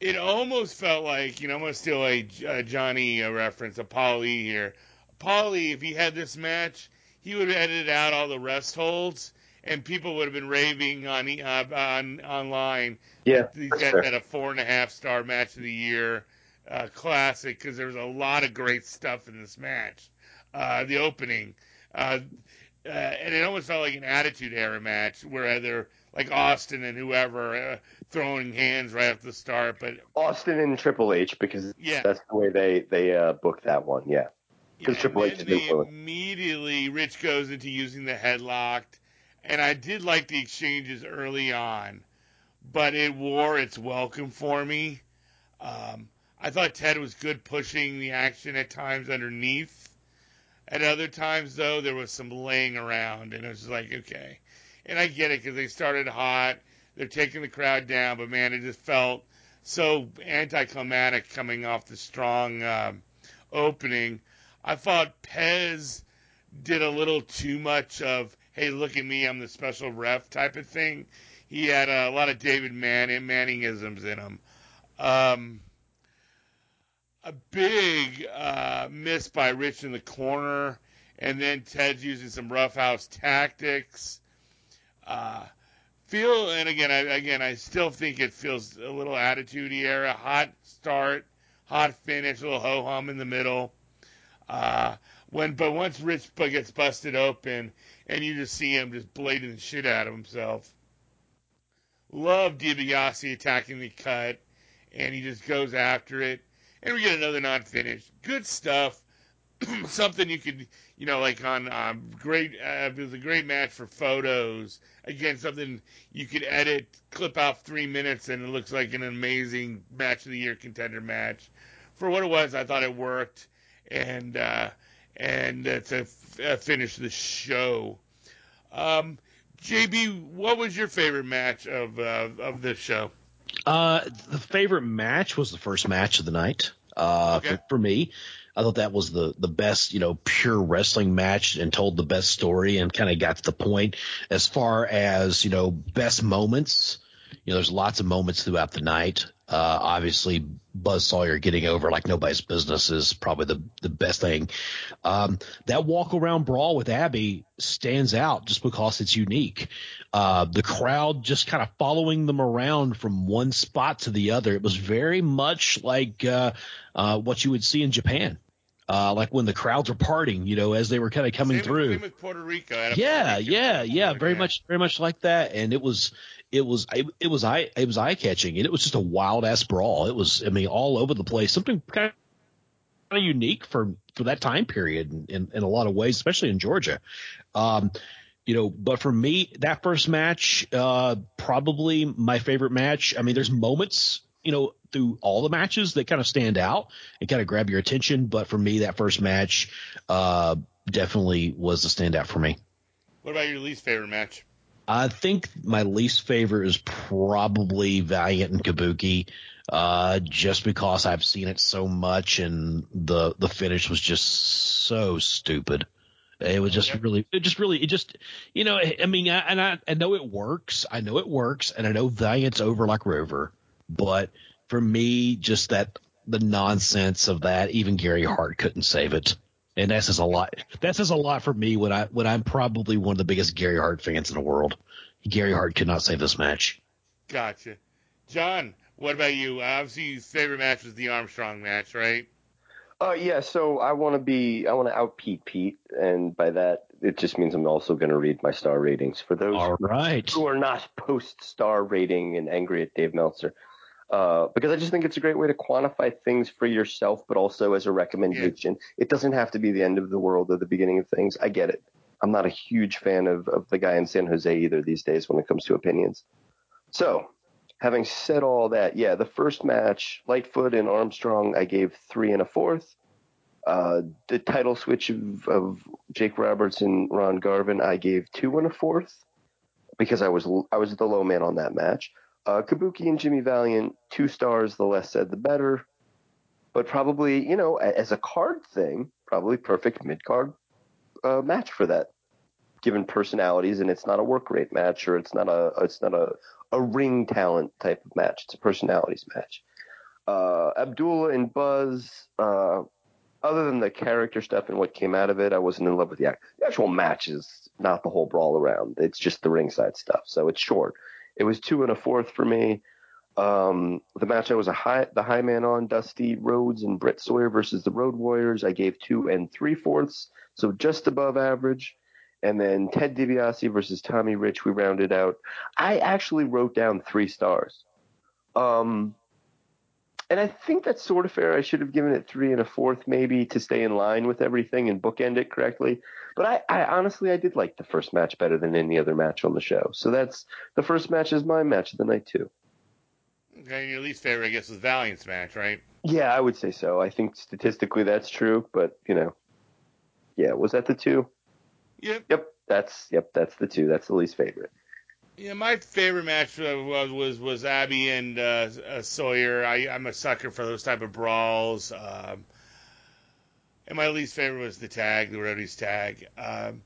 It almost felt like, you know, I'm going to steal a, a Johnny uh, reference, a Paulie here. Paulie, if he had this match, he would have edited out all the rest holds, and people would have been raving on uh, on online. Yeah, guys fair. had a four and a half star match of the year, uh, classic, because there was a lot of great stuff in this match. Uh, the opening, uh, uh, and it almost felt like an Attitude Era match where they're like Austin and whoever uh, throwing hands right off the start. But Austin and Triple H because yeah, that's the way they they uh, booked that one. Yeah. Yeah, Triple and H then they immediately Rich goes into using the headlock, and I did like the exchanges early on, but it wore its welcome for me. Um, I thought Ted was good pushing the action at times underneath. At other times, though, there was some laying around, and it was like, okay. And I get it because they started hot, they're taking the crowd down, but man, it just felt so anticlimactic coming off the strong um, opening. I thought Pez did a little too much of, hey, look at me, I'm the special ref type of thing. He had a lot of David Manning, Manningisms in him. Um, a big uh, miss by Rich in the corner, and then Ted's using some roughhouse tactics. Uh, feel, and again, I, again, I still think it feels a little attitude era. Hot start, hot finish, a little ho hum in the middle. Uh, when, but once Rich gets busted open, and you just see him just blading the shit out of himself. Love DiBiase attacking the cut, and he just goes after it, and we get another non-finish. Good stuff. Something you could, you know, like on um, great. Uh, it was a great match for photos. Again, something you could edit, clip out three minutes, and it looks like an amazing match of the year contender match. For what it was, I thought it worked, and uh, and uh, to f- uh, finish the show. Um, JB, what was your favorite match of uh, of this show? Uh, the favorite match was the first match of the night. Uh, Okay. for, for me, I thought that was the the best, you know, pure wrestling match and told the best story and kind of got to the point. As far as you know, best moments, you know, there's lots of moments throughout the night. Uh, obviously, Buzz Sawyer getting over like nobody's business is probably the the best thing. Um, that walk around brawl with Abby stands out just because it's unique. Uh, the crowd just kind of following them around from one spot to the other. It was very much like uh, uh, what you would see in Japan, uh, like when the crowds are parting, you know, as they were kind of coming same, through. Same with Puerto Rico. I had a Yeah, Puerto Rican yeah, yeah, very much, very much like that. And it was, it was, it, it was eye, it was eye catching, and it was just a wild ass brawl. It was, I mean, all over the place. Something kind of unique for for that time period in, in, in a lot of ways, especially in Georgia. Um, you know, but for me, that first match, uh, probably my favorite match. I mean, there's moments, you know, through all the matches that kind of stand out and kind of grab your attention. But for me, that first match, uh, definitely was a standout for me. What about your least favorite match? I think my least favorite is probably Valiant and Kabuki, uh, just because I've seen it so much and the the finish was just so stupid. It was just really, it just really, it just, you know, I mean, I, and I, I know it works. I know it works, and I know Valiant's over like Rover, but for me, just that the nonsense of that, even Gary Hart couldn't save it, and that says a lot. That says a lot for me when I when I'm probably one of the biggest Gary Hart fans in the world. Gary Hart could not save this match. Gotcha, John. What about you? Obviously, your favorite match was the Armstrong match, right? Uh, yeah, so I want to be, I want to out Pete Pete, and by that, it just means I'm also going to read my star ratings for those All right. who are not post star rating and angry at Dave Meltzer. Uh, because I just think it's a great way to quantify things for yourself, but also as a recommendation. It doesn't have to be the end of the world or the beginning of things. I get it. I'm not a huge fan of, of the guy in San Jose either these days when it comes to opinions. So, having said all that, yeah, the first match, Lightfoot and Armstrong, I gave three and a fourth. Uh, the title switch of, of Jake Roberts and Ron Garvin, I gave two and a fourth because I was I was the low man on that match. Uh, Kabuki and Jimmy Valiant, two stars. The less said, the better. But probably, you know, as a card thing, probably perfect mid card uh, match for that, given personalities, and it's not a work rate match or it's not a it's not a a ring talent type of match. It's a personalities match. Uh, Abdullah and Buzz, uh, other than the character stuff and what came out of it, I wasn't in love with the, act- the actual match. Is not the whole brawl around. It's just the ringside stuff. So it's short. It was two and a fourth for me. Um, the match I was a high, the high man on, Dusty Rhodes and Brett Sawyer versus the Road Warriors. I gave two and three fourths, so just above average. And then Ted DiBiase versus Tommy Rich, we rounded out. I actually wrote down three stars. Um, and I think that's sort of fair. I should have given it three and a fourth, maybe, to stay in line with everything and bookend it correctly. But I, I honestly, I did like the first match better than any other match on the show. So that's the first match is my match of the night too. Okay, your least favorite, I guess, is Valiant's match, right? Yeah, I would say so. I think statistically that's true, but you know, yeah, was that the two? Yep. Yep, that's yep, that's the two. That's the least favorite. Yeah, my favorite match was was was Abby and uh, uh, Sawyer. I, I'm a sucker for those type of brawls. Um, and my least favorite was the tag, the Roadies tag. Um,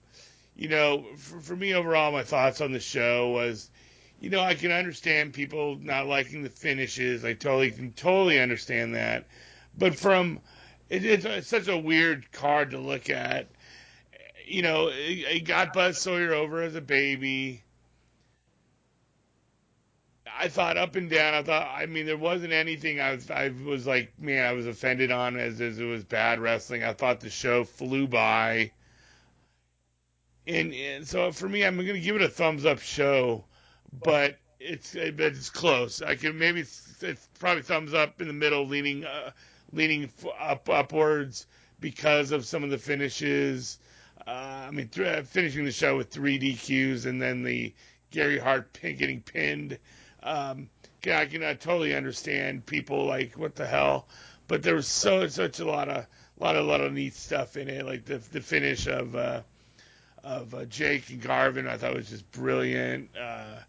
you know, for, for me overall, my thoughts on the show was, you know, I can understand people not liking the finishes. I totally can totally understand that. But from it, it's, it's such a weird card to look at. You know, it, it got Buzz Sawyer over as a baby. I thought up and down. I thought, I mean, there wasn't anything I was, I was like, man, I was offended on as, as it was bad wrestling. I thought the show flew by. And, and so for me, I'm going to give it a thumbs up show, but it's, it's close. I can maybe it's, it's probably thumbs up in the middle, leaning, uh, leaning up upwards because of some of the finishes. Uh, I mean, th- finishing the show with three DQs and then the Gary Hart pin, getting pinned. Um, I can I totally understand people like what the hell, but there was so such a lot of lot of lot of neat stuff in it, like the the finish of uh, of uh, Jake and Garvin. I thought was just brilliant. Uh,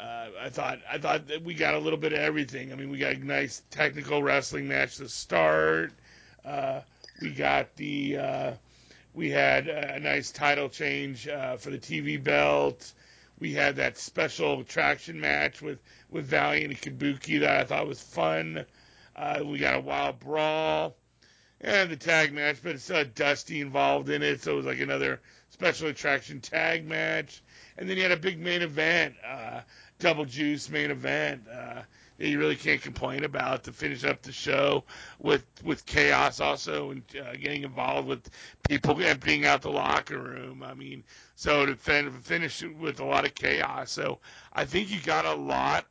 uh, I thought I thought that we got a little bit of everything. I mean, we got a nice technical wrestling match to start. Uh, we got the uh, we had a nice title change for the TV belt. We had that special attraction match with, with Valiant and Kabuki that I thought was fun. Uh, we got a wild brawl and the tag match, but it's uh, Dusty involved in it, so it was like another special attraction tag match. And then you had a big main event, uh, double juice main event. Uh, you really can't complain about to finish up the show with with chaos also and uh, getting involved with people emptying out the locker room. I mean, so to fin- finish with a lot of chaos. So I think you got a lot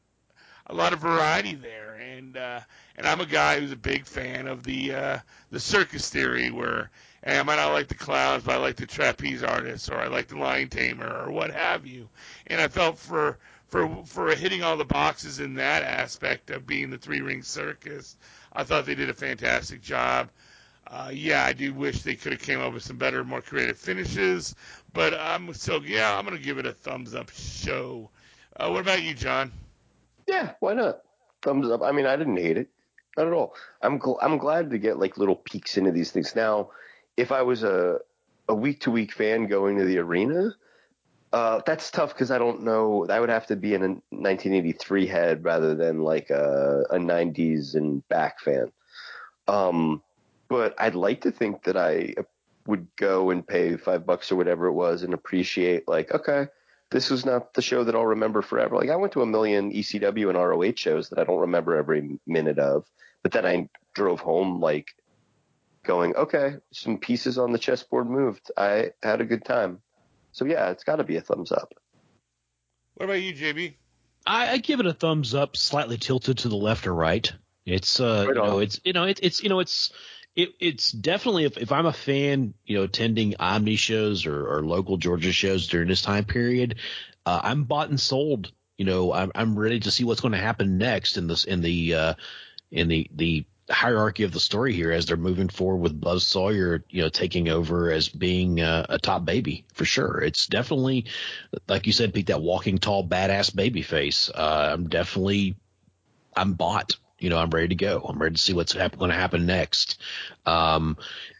a lot of variety there, and uh, and I'm a guy who's a big fan of the uh, the circus theory, where hey, I might not like the clowns, but I like the trapeze artists, or I like the lion tamer, or what have you. And I felt for for for hitting all the boxes in that aspect of being the three ring circus, I thought they did a fantastic job. Uh, yeah, I do wish they could have came up with some better, more creative finishes, but I'm so yeah, I'm gonna give it a thumbs up show. Uh, what about you, John? Yeah, why not? Thumbs up. I mean, I didn't hate it, not at all. I'm gl- I'm glad to get like little peeks into these things. Now, if I was a a week to week fan going to the arena, uh, that's tough because I don't know. That would have to be in a 1983 head rather than like a, a 90s and back fan. Um, but I'd like to think that I would go and pay five bucks or whatever it was and appreciate like, okay, this was not the show that I'll remember forever. Like I went to a million ECW and ROH shows that I don't remember every minute of, but then I drove home like going, okay, some pieces on the chessboard moved. I had a good time. So yeah, it's got to be a thumbs up. What about you, JB? I, I give it a thumbs up, slightly tilted to the left or right. It's uh, Right you know, it's you know, it's it's you know, it's it, it's definitely if, if I'm a fan, you know, attending Omni shows or, or local Georgia shows during this time period, uh, I'm bought and sold. You know, I'm I'm ready to see what's going to happen next in this in the uh, in the the hierarchy of the story here as they're moving forward with Buzz Sawyer, you know, taking over as being uh, a top baby for sure. It's definitely, like you said, Pete, that walking tall badass baby face. Uh, I'm definitely, I'm bought. You know, I'm ready to go. I'm ready to see what's hap- going to happen next. Um,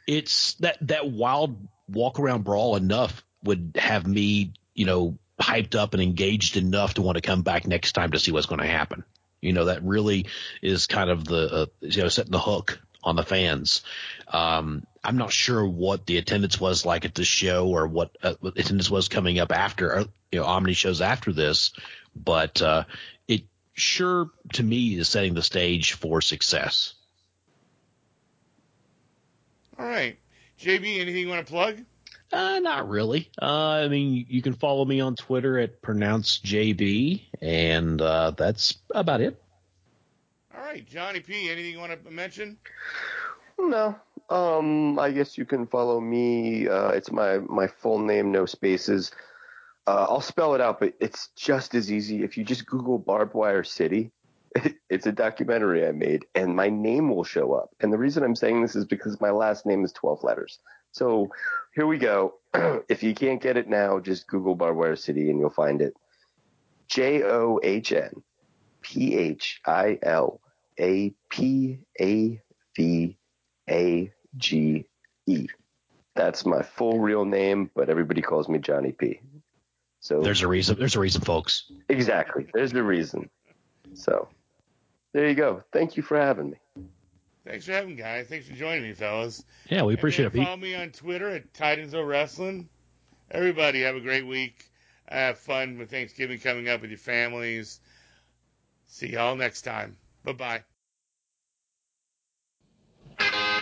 it's that that wild walk around brawl enough would have me, you know, hyped up and engaged enough to want to come back next time to see what's going to happen. You know, that really is kind of the, uh, you know, setting the hook on the fans. Um, I'm not sure what the attendance was like at the show or what, uh, what attendance was coming up after, uh, you know, Omni shows after this, but, uh, it sure to me is setting the stage for success. All right, JB, anything you want to plug? Uh, not really. Uh, I mean, you can follow me on Twitter at pronouncejb, and uh, that's about it. All right, Johnny P, anything you want to mention? No. Um, I guess you can follow me. Uh, it's my, my full name, no spaces. Uh, I'll spell it out, but it's just as easy. If you just Google Barbed Wire City, it's a documentary I made, and my name will show up. And the reason I'm saying this is because my last name is 12 letters. So here we go. if you can't get it now, just Google Barbed Wire City and you'll find it. J O H N P H I L A P A V A G E. That's my full real name, but everybody calls me Johnny P. So There's a reason. There's a reason, folks. exactly, there's the reason. So there you go. Thank you for having me. Thanks for having me, guys. Thanks for joining me, fellas. Yeah, we appreciate it. Follow me on Twitter at Titans of Wrestling. Everybody, have a great week. Have fun with Thanksgiving coming up with your families. See y'all next time. Bye bye.